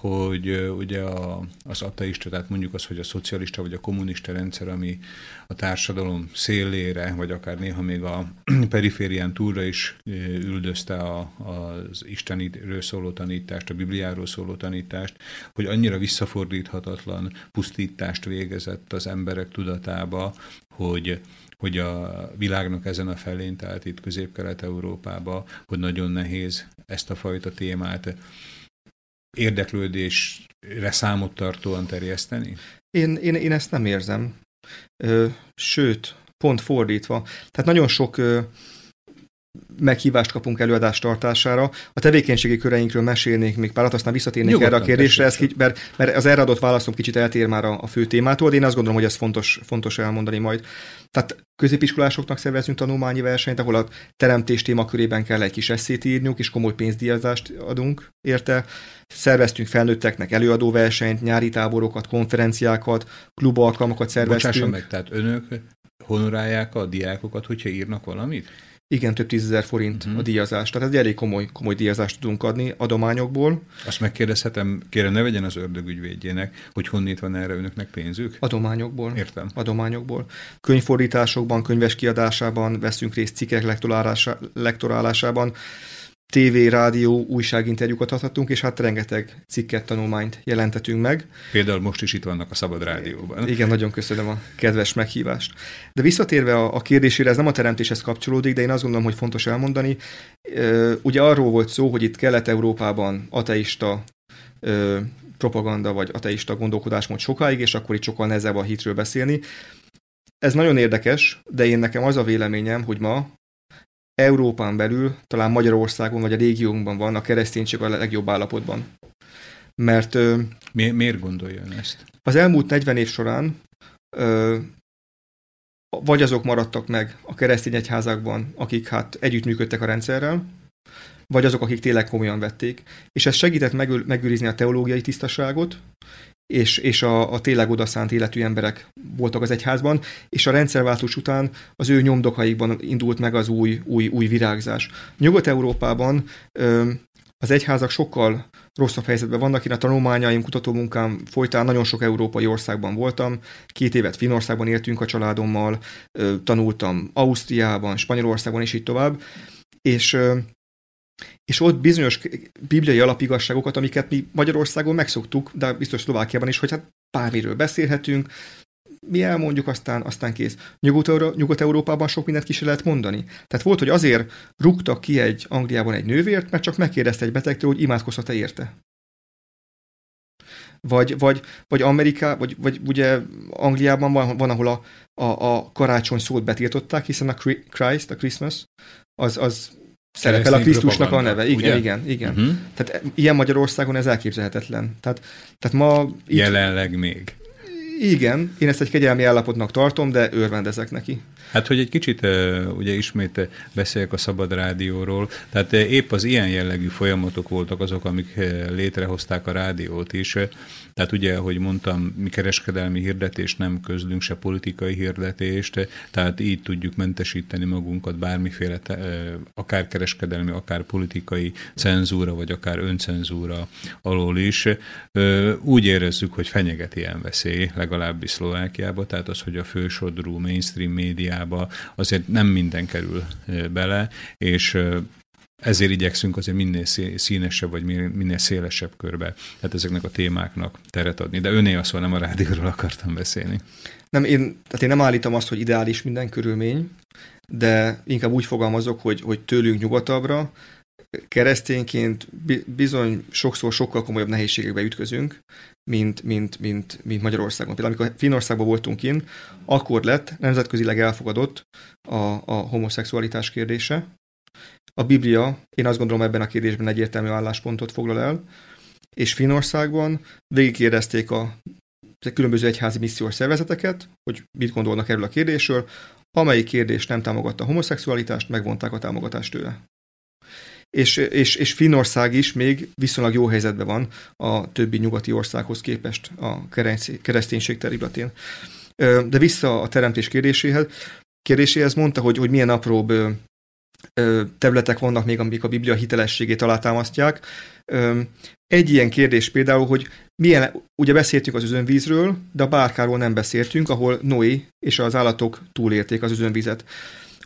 hogy ugye a, az ateista, tehát mondjuk az, hogy a szocialista vagy a kommunista rendszer, ami a társadalom szélére, vagy akár néha még a periférián túlra is üldözte a, az Istenről szóló tanítást, a Bibliáról szóló tanítást, hogy annyira visszafordíthatatlan pusztítást végezett az emberek tudatába, hogy hogy a világnak ezen a felén, tehát itt közép-kelet-európába, hogy nagyon nehéz ezt a fajta témát érdeklődésre számot tartóan terjeszteni? Én, én, én ezt nem érzem. Sőt, pont fordítva. Tehát nagyon sok meghívást kapunk előadás tartására. A tevékenységi köreinkről mesélnék még párat, aztán visszatérnék Nyugodtan, erre a kérdésre, ez, mert, mert az erre adott válaszom kicsit eltér már a, a fő témától, de én azt gondolom, hogy ez fontos, fontos elmondani majd. Tehát középiskolásoknak szervezünk tanulmányi versenyt, ahol a teremtés témakörében kell egy kis eszét írniuk, és komoly pénzdíjazást adunk érte. Szerveztünk felnőtteknek előadóversenyt, nyári táborokat, konferenciákat, klubalkalmakat szerveztünk. Bocsássa meg, tehát önök honorálják a diákokat, hogyha írnak valamit? Igen, több tízezer forint uh-huh. a díjazás. Tehát egy elég komoly, komoly díjazást tudunk adni adományokból. Azt megkérdezhetem, kérem ne vegyen az ördög ügyvédjének, hogy honnét van erre önöknek pénzük? Adományokból. Értem. Adományokból. Könyvfordításokban, könyves kiadásában veszünk részt cikkek lektorálásában TV, rádió, újságinterjúkat adhatunk, és hát rengeteg cikket, tanulmányt jelentetünk meg. Például most is itt vannak a Szabad Rádióban. Igen, nagyon köszönöm a kedves meghívást. De visszatérve a, a kérdésére, ez nem a teremtéshez kapcsolódik, de én azt gondolom, hogy fontos elmondani. Ugye arról volt szó, hogy itt Kelet-Európában ateista propaganda vagy ateista gondolkodásmód sokáig, és akkor itt sokkal nehezebb a hitről beszélni. Ez nagyon érdekes, de én nekem az a véleményem, hogy ma Európán belül, talán Magyarországon vagy a régiónkban van a kereszténység a legjobb állapotban. Mert... Mi, miért gondolja ön ezt? Az elmúlt 40 év során ö, vagy azok maradtak meg a keresztény egyházakban, akik hát együttműködtek a rendszerrel, vagy azok, akik tényleg komolyan vették. És ez segített megőrizni a teológiai tisztaságot, és, és a, a tényleg odaszánt életű emberek voltak az egyházban, és a rendszerváltás után az ő nyomdokaikban indult meg az új, új, új virágzás. Nyugat-Európában az egyházak sokkal rosszabb helyzetben vannak. Én a tanulmányaim, kutatómunkám folytán nagyon sok európai országban voltam. Két évet Finországban éltünk a családommal, tanultam Ausztriában, Spanyolországban, és így tovább. És és ott bizonyos bibliai alapigasságokat, amiket mi Magyarországon megszoktuk, de biztos Szlovákiában is, hogy hát bármiről beszélhetünk, mi elmondjuk, aztán, aztán kész. Nyugat-Európában sok mindent ki lehet mondani. Tehát volt, hogy azért rúgtak ki egy Angliában egy nővért, mert csak megkérdezte egy betegtől, hogy imádkozhat-e érte. Vagy, vagy, vagy Ameriká, vagy, vagy ugye Angliában van, van ahol a, a, a karácsony szót betiltották, hiszen a Christ, a Christmas, az, az szerepel a Krisztusnak a neve. Igen, ugye? igen, igen. Uh-huh. Tehát ilyen Magyarországon ez elképzelhetetlen. Tehát, tehát ma... Itt, Jelenleg még. Igen, én ezt egy kegyelmi állapotnak tartom, de örvendezek neki. Hát, hogy egy kicsit ugye ismét beszéljek a Szabad Rádióról, tehát épp az ilyen jellegű folyamatok voltak azok, amik létrehozták a rádiót is. Tehát ugye, ahogy mondtam, mi kereskedelmi hirdetést nem közlünk, se politikai hirdetést, tehát így tudjuk mentesíteni magunkat bármiféle, akár kereskedelmi, akár politikai cenzúra, vagy akár öncenzúra alól is. Úgy érezzük, hogy fenyeget ilyen veszély, legalábbis Szlovákiába, tehát az, hogy a fősodrú mainstream médiába azért nem minden kerül bele, és ezért igyekszünk azért minél színesebb, vagy minél szélesebb körbe tehát ezeknek a témáknak teret adni. De öné a szó, nem a rádióról akartam beszélni. Nem, én, tehát én nem állítom azt, hogy ideális minden körülmény, de inkább úgy fogalmazok, hogy, hogy tőlünk nyugatabbra, keresztényként bizony sokszor sokkal komolyabb nehézségekbe ütközünk, mint, mint, mint, mint Magyarországon. Például amikor Finnországban voltunk kint, akkor lett nemzetközileg elfogadott a, a homoszexualitás kérdése, a Biblia, én azt gondolom ebben a kérdésben egyértelmű álláspontot foglal el, és Finországban végigkérdezték a különböző egyházi missziós szervezeteket, hogy mit gondolnak erről a kérdésről, amelyik kérdés nem támogatta a homoszexualitást, megvonták a támogatást tőle. És, és, és Finnország is még viszonylag jó helyzetben van a többi nyugati országhoz képest a kereszténység területén. De vissza a teremtés kérdéséhez, kérdéséhez mondta, hogy, hogy milyen apróbb területek vannak még, amik a Biblia hitelességét alátámasztják. Egy ilyen kérdés például, hogy milyen, ugye beszéltünk az özönvízről, de a bárkáról nem beszéltünk, ahol Noé és az állatok túlérték az özönvizet.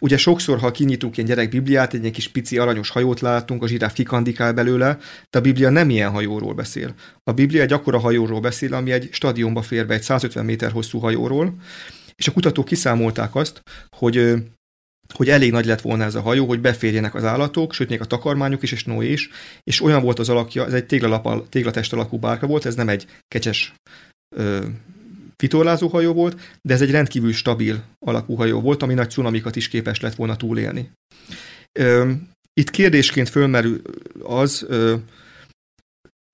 Ugye sokszor, ha kinyitunk egy gyerek Bibliát, egy kis pici aranyos hajót látunk, a zsiráf kikandikál belőle, de a Biblia nem ilyen hajóról beszél. A Biblia egy akkora hajóról beszél, ami egy stadionba fér be, egy 150 méter hosszú hajóról, és a kutatók kiszámolták azt, hogy hogy elég nagy lett volna ez a hajó, hogy beférjenek az állatok, sőt még a takarmányok is, és Noé is, és olyan volt az alakja, ez egy téglalap, téglatest alakú bárka volt, ez nem egy kecses ö, fitorlázó hajó volt, de ez egy rendkívül stabil alakú hajó volt, ami nagy cunamikat is képes lett volna túlélni. Itt kérdésként fölmerül az,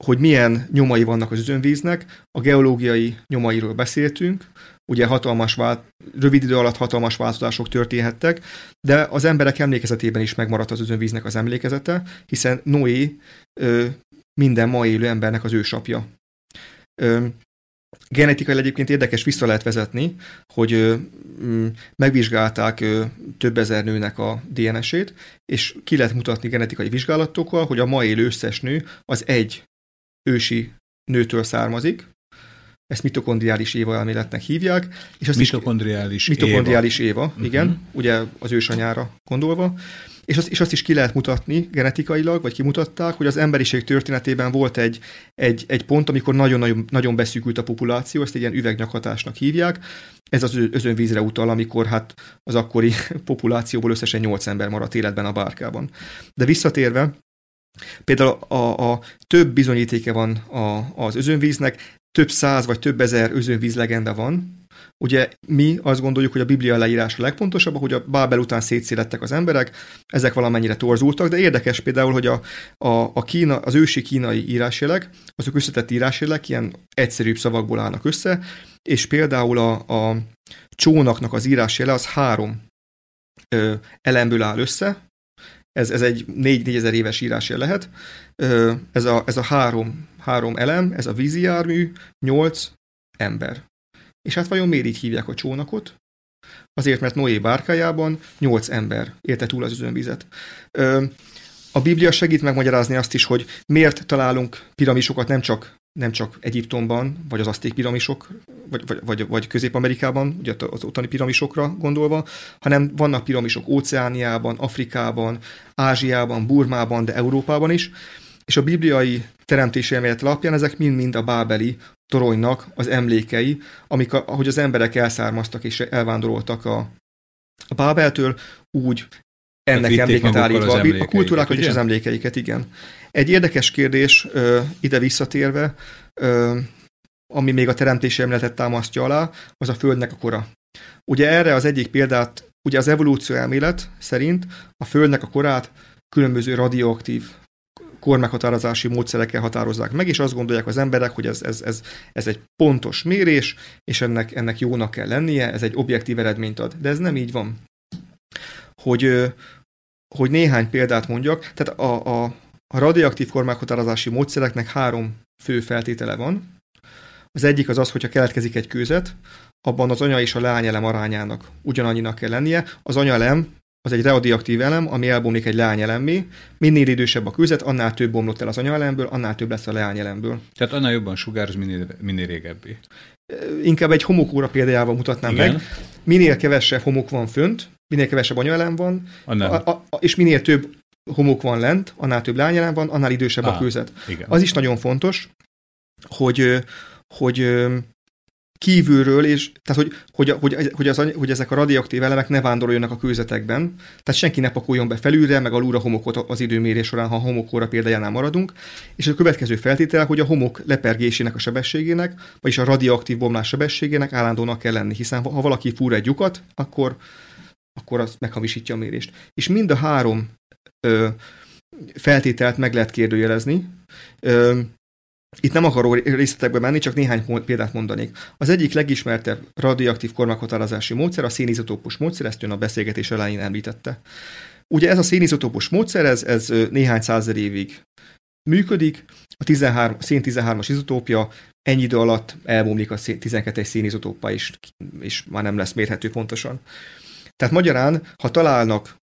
hogy milyen nyomai vannak az özönvíznek. A geológiai nyomairól beszéltünk, ugye hatalmas vált, rövid idő alatt hatalmas változások történhettek, de az emberek emlékezetében is megmaradt az özönvíznek az emlékezete, hiszen Noé ö, minden ma élő embernek az ősapja. Ö, Genetikai egyébként érdekes vissza lehet vezetni, hogy ö, megvizsgálták ö, több ezer nőnek a DNS-ét, és ki lehet mutatni genetikai vizsgálatokkal, hogy a ma élő összes nő az egy ősi nőtől származik, ezt mitokondriális Éva elméletnek hívják. És azt mitokondriális, is, mitokondriális Éva. Éva, igen, uh-huh. ugye az ősanyára gondolva. És azt, és azt is ki lehet mutatni genetikailag, vagy kimutatták, hogy az emberiség történetében volt egy, egy, egy pont, amikor nagyon-nagyon nagyon beszűkült a populáció, ezt egy ilyen üvegnyakhatásnak hívják. Ez az özönvízre utal, amikor hát az akkori populációból összesen 8 ember maradt életben a bárkában. De visszatérve, Például a, a több bizonyítéke van a, az özönvíznek, több száz vagy több ezer özönvíz legenda van. Ugye mi azt gondoljuk, hogy a Biblia leírás a legpontosabb, hogy a Bábel után szétszélettek az emberek, ezek valamennyire torzultak, de érdekes például, hogy a, a, a Kína, az ősi kínai írásjelek, azok összetett írásjelek, ilyen egyszerűbb szavakból állnak össze, és például a, a csónaknak az írásjele az három ö, elemből áll össze, ez, ez egy 4 ezer éves írásjel lehet. Ez a, ez a három, három elem, ez a vízijármű, 8 ember. És hát vajon miért így hívják a csónakot? Azért, mert Noé bárkájában 8 ember élte túl az özönvizet. A Biblia segít megmagyarázni azt is, hogy miért találunk piramisokat nem csak nem csak Egyiptomban, vagy az aszték piramisok, vagy, vagy, vagy, vagy Közép-Amerikában, ugye az ottani piramisokra gondolva, hanem vannak piramisok Óceániában, Afrikában, Ázsiában, Burmában, de Európában is, és a bibliai teremtési elmélet alapján ezek mind-mind a bábeli toronynak az emlékei, amik, a, ahogy az emberek elszármaztak és elvándoroltak a, a Bábeltől, úgy ennek emléket állítva, a kultúrákat és az emlékeiket, igen. Egy érdekes kérdés ide visszatérve, ami még a teremtési emletet támasztja alá, az a Földnek a kora. Ugye erre az egyik példát, ugye az evolúció elmélet szerint a Földnek a korát különböző radioaktív kormeghatározási módszerekkel határozzák meg, és azt gondolják az emberek, hogy ez, ez, ez, ez egy pontos mérés, és ennek, ennek jónak kell lennie, ez egy objektív eredményt ad. De ez nem így van. Hogy, hogy néhány példát mondjak, tehát a, a, a radioaktív kormeghatározási módszereknek három fő feltétele van. Az egyik az az, hogyha keletkezik egy kőzet, abban az anya és a leányelem arányának ugyanannyinak kell lennie. Az anyalem az egy radioaktív elem, ami elbomlik egy leányelemmé. Minél idősebb a kőzet, annál több bomlott el az anyaelemből, annál több lesz a leányelemből. Tehát annál jobban sugárz, minél, minél régebbi. Inkább egy homokóra példájával mutatnám Igen. meg. Minél kevesebb homok van fönt, minél kevesebb anyaelem van, a, a, a, és minél több homok van lent, annál több lányelem van, annál idősebb Á, a kőzet. Igen. Az is nagyon fontos, hogy, hogy kívülről, és tehát hogy, hogy, hogy, hogy, az, hogy ezek a radioaktív elemek ne vándoroljanak a kőzetekben, tehát senki ne pakoljon be felülre, meg alulra homokot az időmérés során, ha a homokóra példájánál maradunk, és a következő feltétel, hogy a homok lepergésének a sebességének, vagyis a radioaktív bomlás sebességének állandónak kell lenni, hiszen ha valaki fúr egy lyukat, akkor, akkor az meghamisítja a mérést. És mind a három ö, feltételt meg lehet kérdőjelezni. Ö, itt nem akarok részletekbe menni, csak néhány példát mondanék. Az egyik legismertebb radioaktív kormaghatározási módszer a szénizotópus módszer, ezt ön a beszélgetés elején említette. Ugye ez a szénizotópus módszer, ez, ez néhány százer évig működik, a 13, szén 13-as izotópia ennyi idő alatt elbomlik a 12-es szénizotópa, és, és már nem lesz mérhető pontosan. Tehát magyarán, ha találnak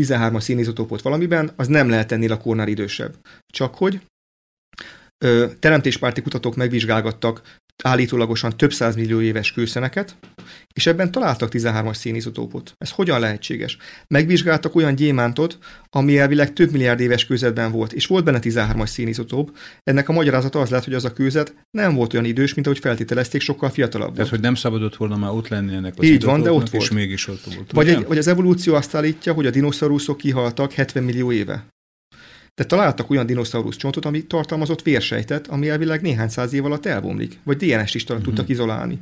13-as szénizotópot valamiben, az nem lehet ennél a kornál idősebb. Csak hogy teremtéspárti kutatók megvizsgálgattak állítólagosan több millió éves kőszeneket, és ebben találtak 13-as szénizotópot. Ez hogyan lehetséges? Megvizsgáltak olyan gyémántot, ami elvileg több milliárd éves kőzetben volt, és volt benne 13-as szénizotóp. Ennek a magyarázata az lehet, hogy az a kőzet nem volt olyan idős, mint ahogy feltételezték, sokkal fiatalabb volt. Tehát, hogy nem szabadott volna már ott lenni ennek az Így van, de ott volt. És mégis ott volt. Vagy, egy, vagy az evolúció azt állítja, hogy a dinoszauruszok kihaltak 70 millió éve. De találtak olyan dinoszaurusz csontot, ami tartalmazott vérsejtet, ami elvileg néhány száz év alatt elbomlik, vagy DNS-t is uh-huh. tudtak izolálni.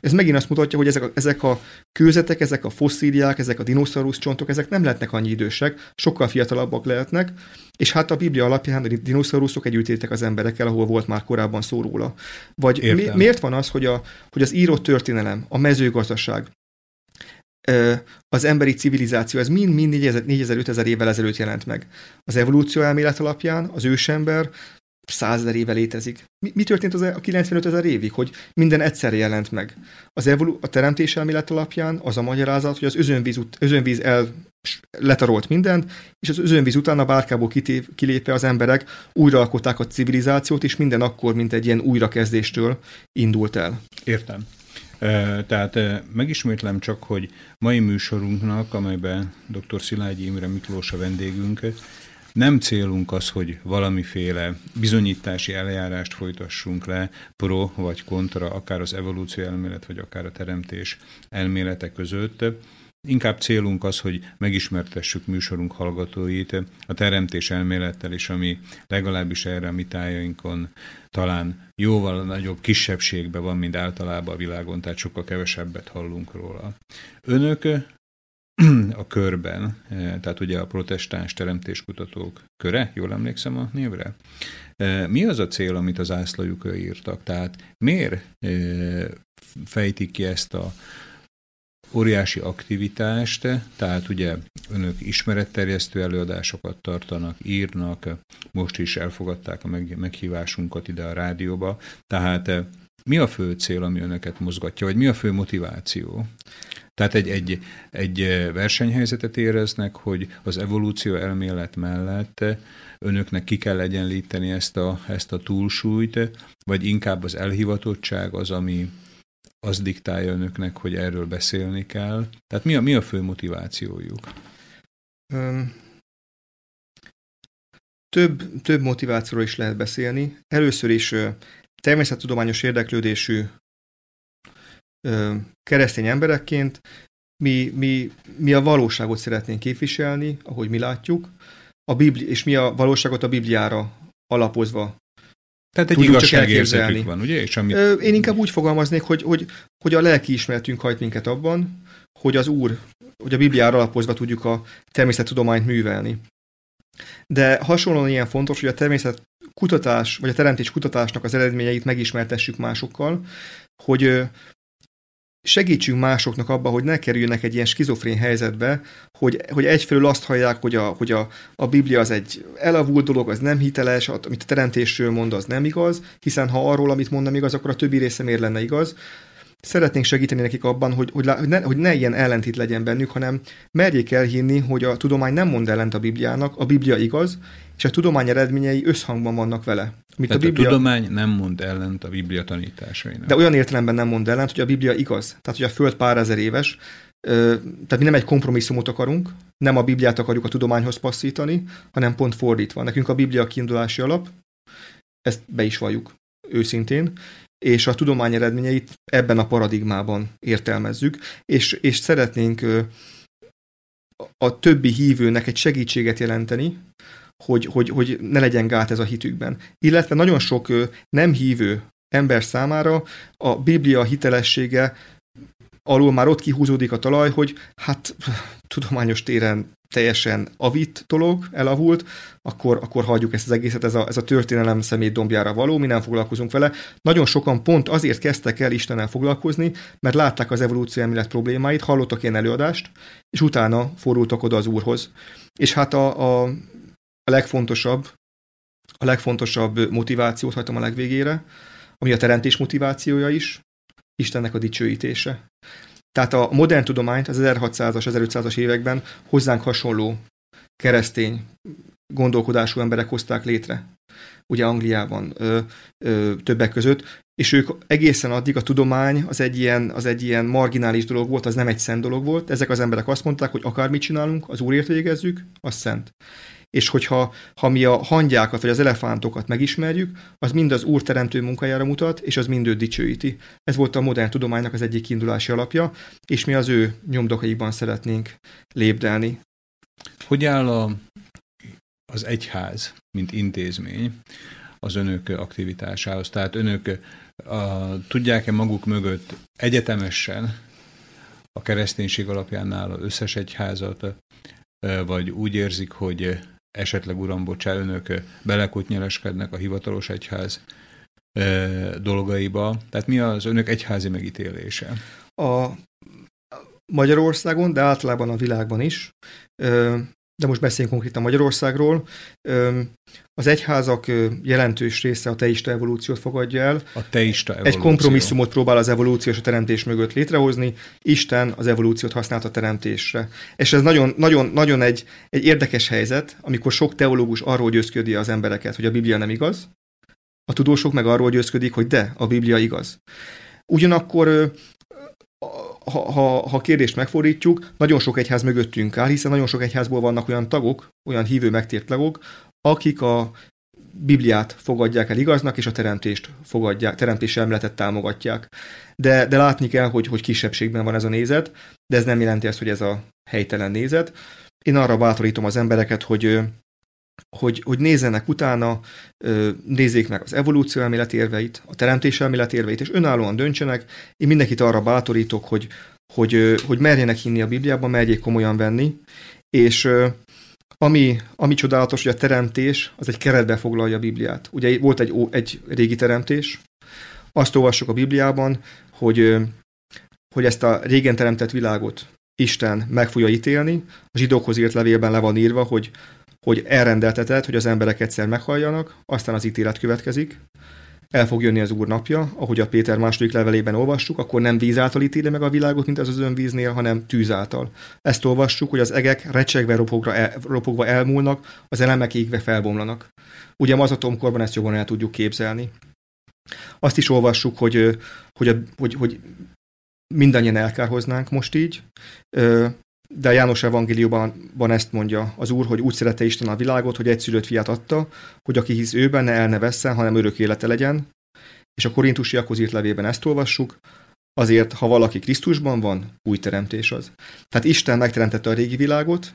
Ez megint azt mutatja, hogy ezek a, ezek a kőzetek, ezek a fosszíliák, ezek a dinoszaurusz csontok, ezek nem lehetnek annyi idősek, sokkal fiatalabbak lehetnek, és hát a Biblia alapján a dinoszauruszok együtt éltek az emberekkel, ahol volt már korábban szó róla. Vagy mi, miért van az, hogy, a, hogy az írott történelem, a mezőgazdaság, az emberi civilizáció, ez mind-mind 4000-5000 évvel ezelőtt jelent meg. Az evolúció elmélet alapján az ősember százezer éve létezik. Mi, mi történt az e- a 95 ezer évig, hogy minden egyszerre jelent meg? Az evolu- a teremtés elmélet alapján az a magyarázat, hogy az özönvíz, ut- özönvíz el letarolt mindent, és az özönvíz után a bárkából kitév, kilépve az emberek újraalkották a civilizációt, és minden akkor, mint egy ilyen újrakezdéstől indult el. Értem. Tehát megismétlem csak, hogy mai műsorunknak, amelyben dr. Szilágyi Imre Miklós a vendégünk, nem célunk az, hogy valamiféle bizonyítási eljárást folytassunk le pro vagy kontra, akár az evolúció elmélet, vagy akár a teremtés elmélete között, Inkább célunk az, hogy megismertessük műsorunk hallgatóit a teremtés elmélettel is, ami legalábbis erre a mi tájainkon talán jóval nagyobb kisebbségben van, mint általában a világon, tehát sokkal kevesebbet hallunk róla. Önök a körben, tehát ugye a protestáns teremtéskutatók köre, jól emlékszem a névre? Mi az a cél, amit az ászlajukra írtak? Tehát miért fejtik ki ezt a óriási aktivitást, tehát ugye önök ismeretterjesztő előadásokat tartanak, írnak, most is elfogadták a meghívásunkat ide a rádióba, tehát eh, mi a fő cél, ami önöket mozgatja, vagy mi a fő motiváció? Tehát egy, egy, egy eh, versenyhelyzetet éreznek, hogy az evolúció elmélet mellett eh, önöknek ki kell egyenlíteni ezt a, ezt a túlsúlyt, vagy inkább az elhivatottság az, ami, az diktálja önöknek, hogy erről beszélni kell? Tehát mi a, mi a fő motivációjuk? Um, több, több motivációról is lehet beszélni. Először is természettudományos érdeklődésű keresztény emberekként mi, mi, mi a valóságot szeretnénk képviselni, ahogy mi látjuk, a Bibli- és mi a valóságot a Bibliára alapozva tehát egy igazságérzetük van, ugye? És amit... Én inkább úgy fogalmaznék, hogy, hogy, hogy a lelki ismeretünk hajt minket abban, hogy az Úr, hogy a Bibliára alapozva tudjuk a természettudományt művelni. De hasonlóan ilyen fontos, hogy a természet kutatás, vagy a teremtés kutatásnak az eredményeit megismertessük másokkal, hogy segítsünk másoknak abba, hogy ne kerüljenek egy ilyen skizofrén helyzetbe, hogy, hogy egyfelől azt hallják, hogy, a, hogy a, a Biblia az egy elavult dolog, az nem hiteles, amit a teremtésről mond, az nem igaz, hiszen ha arról, amit mond, igaz, akkor a többi része miért lenne igaz. Szeretnénk segíteni nekik abban, hogy, hogy, hogy, ne, hogy ne ilyen ellentét legyen bennük, hanem merjék elhinni, hogy a tudomány nem mond ellent a Bibliának, a Biblia igaz, és a tudomány eredményei összhangban vannak vele. Amit Tehát a, Biblia... a tudomány nem mond ellent a Biblia tanításainak. De olyan értelemben nem mond ellent, hogy a Biblia igaz. Tehát, hogy a Föld pár ezer éves, tehát mi nem egy kompromisszumot akarunk, nem a Bibliát akarjuk a tudományhoz passzítani, hanem pont fordítva. Nekünk a Biblia kiindulási alap, ezt be is valljuk őszintén, és a tudomány eredményeit ebben a paradigmában értelmezzük, és, és szeretnénk a többi hívőnek egy segítséget jelenteni, hogy, hogy, hogy ne legyen gát ez a hitükben. Illetve nagyon sok nem hívő ember számára a Biblia hitelessége alul már ott kihúzódik a talaj, hogy hát tudományos téren teljesen avit dolog, elavult, akkor, akkor hagyjuk ezt az egészet, ez a, ez a történelem szemét dombjára való, mi nem foglalkozunk vele. Nagyon sokan pont azért kezdtek el Istennel foglalkozni, mert látták az evolúció elmélet problémáit, hallottak ilyen előadást, és utána fordultak oda az Úrhoz. És hát a, a a legfontosabb, a legfontosabb motivációt hagytam a legvégére, ami a teremtés motivációja is, Istennek a dicsőítése. Tehát a modern tudományt az 1600-as, 1500-as években hozzánk hasonló keresztény gondolkodású emberek hozták létre. Ugye Angliában ö, ö, többek között, és ők egészen addig a tudomány az egy, ilyen, az egy ilyen marginális dolog volt, az nem egy szent dolog volt. Ezek az emberek azt mondták, hogy akármit csinálunk, az Úrért végezzük, az szent és hogyha ha mi a hangyákat vagy az elefántokat megismerjük, az mind az Úr teremtő munkájára mutat, és az mind őt dicsőíti. Ez volt a modern tudománynak az egyik kiindulási alapja, és mi az ő nyomdokaiban szeretnénk lépdelni. Hogy áll a, az egyház, mint intézmény az önök aktivitásához? Tehát önök a, tudják-e maguk mögött egyetemesen a kereszténység alapján álló összes egyházat, vagy úgy érzik, hogy esetleg, uram, bocsá, önök belekutnyeleskednek a hivatalos egyház dolgaiba. Tehát mi az önök egyházi megítélése? A Magyarországon, de általában a világban is de most beszéljünk konkrétan Magyarországról. Az egyházak jelentős része a teista evolúciót fogadja el. A teista evolúció. Egy kompromisszumot próbál az evolúció és a teremtés mögött létrehozni. Isten az evolúciót használt a teremtésre. És ez nagyon, nagyon, nagyon egy, egy érdekes helyzet, amikor sok teológus arról győzködi az embereket, hogy a Biblia nem igaz, a tudósok meg arról győzködik, hogy de, a Biblia igaz. Ugyanakkor ha, ha, kérdést megfordítjuk, nagyon sok egyház mögöttünk áll, hiszen nagyon sok egyházból vannak olyan tagok, olyan hívő megtért tagok, akik a Bibliát fogadják el igaznak, és a teremtést fogadják, teremtés elméletet támogatják. De, de látni kell, hogy, hogy kisebbségben van ez a nézet, de ez nem jelenti azt, hogy ez a helytelen nézet. Én arra bátorítom az embereket, hogy hogy, hogy nézzenek utána, nézzék meg az evolúció elmélet érveit, a teremtés elmélet érveit, és önállóan döntsenek. Én mindenkit arra bátorítok, hogy, hogy, hogy merjenek hinni a Bibliában, merjék komolyan venni, és ami, ami csodálatos, hogy a teremtés az egy keretbe foglalja a Bibliát. Ugye volt egy, egy régi teremtés, azt olvassuk a Bibliában, hogy, hogy ezt a régen teremtett világot Isten meg fogja ítélni. A zsidókhoz írt levélben le van írva, hogy hogy elrendeltetett, hogy az emberek egyszer meghalljanak, aztán az ítélet következik, el fog jönni az Úr napja, ahogy a Péter második levelében olvassuk, akkor nem víz által ítéli meg a világot, mint az az önvíznél, hanem tűz által. Ezt olvassuk, hogy az egek recsegve ropogva, el, ropogva elmúlnak, az elemek égve felbomlanak. Ugye az atomkorban ezt jobban el tudjuk képzelni. Azt is olvassuk, hogy, hogy, hogy, hogy mindannyian elkárhoznánk most így, de a János evangéliumban ezt mondja az Úr, hogy úgy szerette Isten a világot, hogy egyszülött fiát adta, hogy aki hisz őben ne el ne vesszen, hanem örök élete legyen. És a korintusiakhoz írt levében ezt olvassuk, azért, ha valaki Krisztusban van, új teremtés az. Tehát Isten megteremtette a régi világot,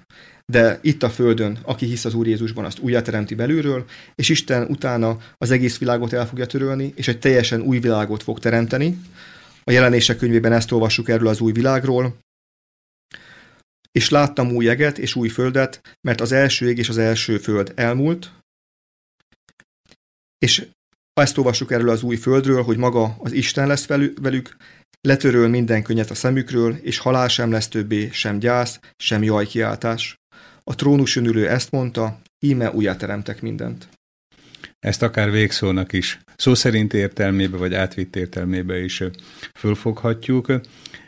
de itt a Földön, aki hisz az Úr Jézusban, azt újjáteremti belülről, és Isten utána az egész világot el fogja törölni, és egy teljesen új világot fog teremteni. A jelenések könyvében ezt olvassuk erről az új világról, és láttam új jeget és új földet, mert az első ég és az első föld elmúlt, és ezt olvassuk erről az új földről, hogy maga az Isten lesz velük, letöröl minden könnyet a szemükről, és halál sem lesz többé, sem gyász, sem jajkiáltás. A trónuson ülő ezt mondta, íme újjáteremtek mindent. Ezt akár végszónak is szó szerint értelmébe, vagy átvitt értelmébe is fölfoghatjuk.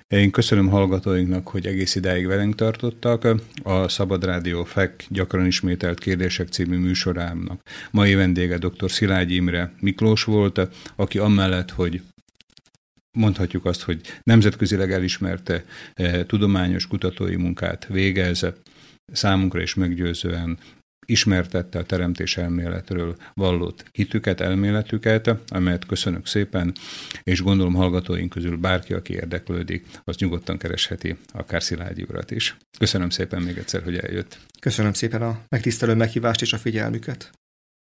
Én köszönöm hallgatóinknak, hogy egész idáig velünk tartottak. A Szabad Rádió FEK gyakran ismételt kérdések című műsorámnak mai vendége dr. Szilágy Imre Miklós volt, aki amellett, hogy mondhatjuk azt, hogy nemzetközileg elismerte eh, tudományos kutatói munkát végez, számunkra is meggyőzően ismertette a teremtés elméletről vallott hitüket, elméletüket, amelyet köszönök szépen, és gondolom hallgatóink közül bárki, aki érdeklődik, az nyugodtan keresheti akár Szilágyi urat is. Köszönöm szépen még egyszer, hogy eljött. Köszönöm szépen a megtisztelő meghívást és a figyelmüket.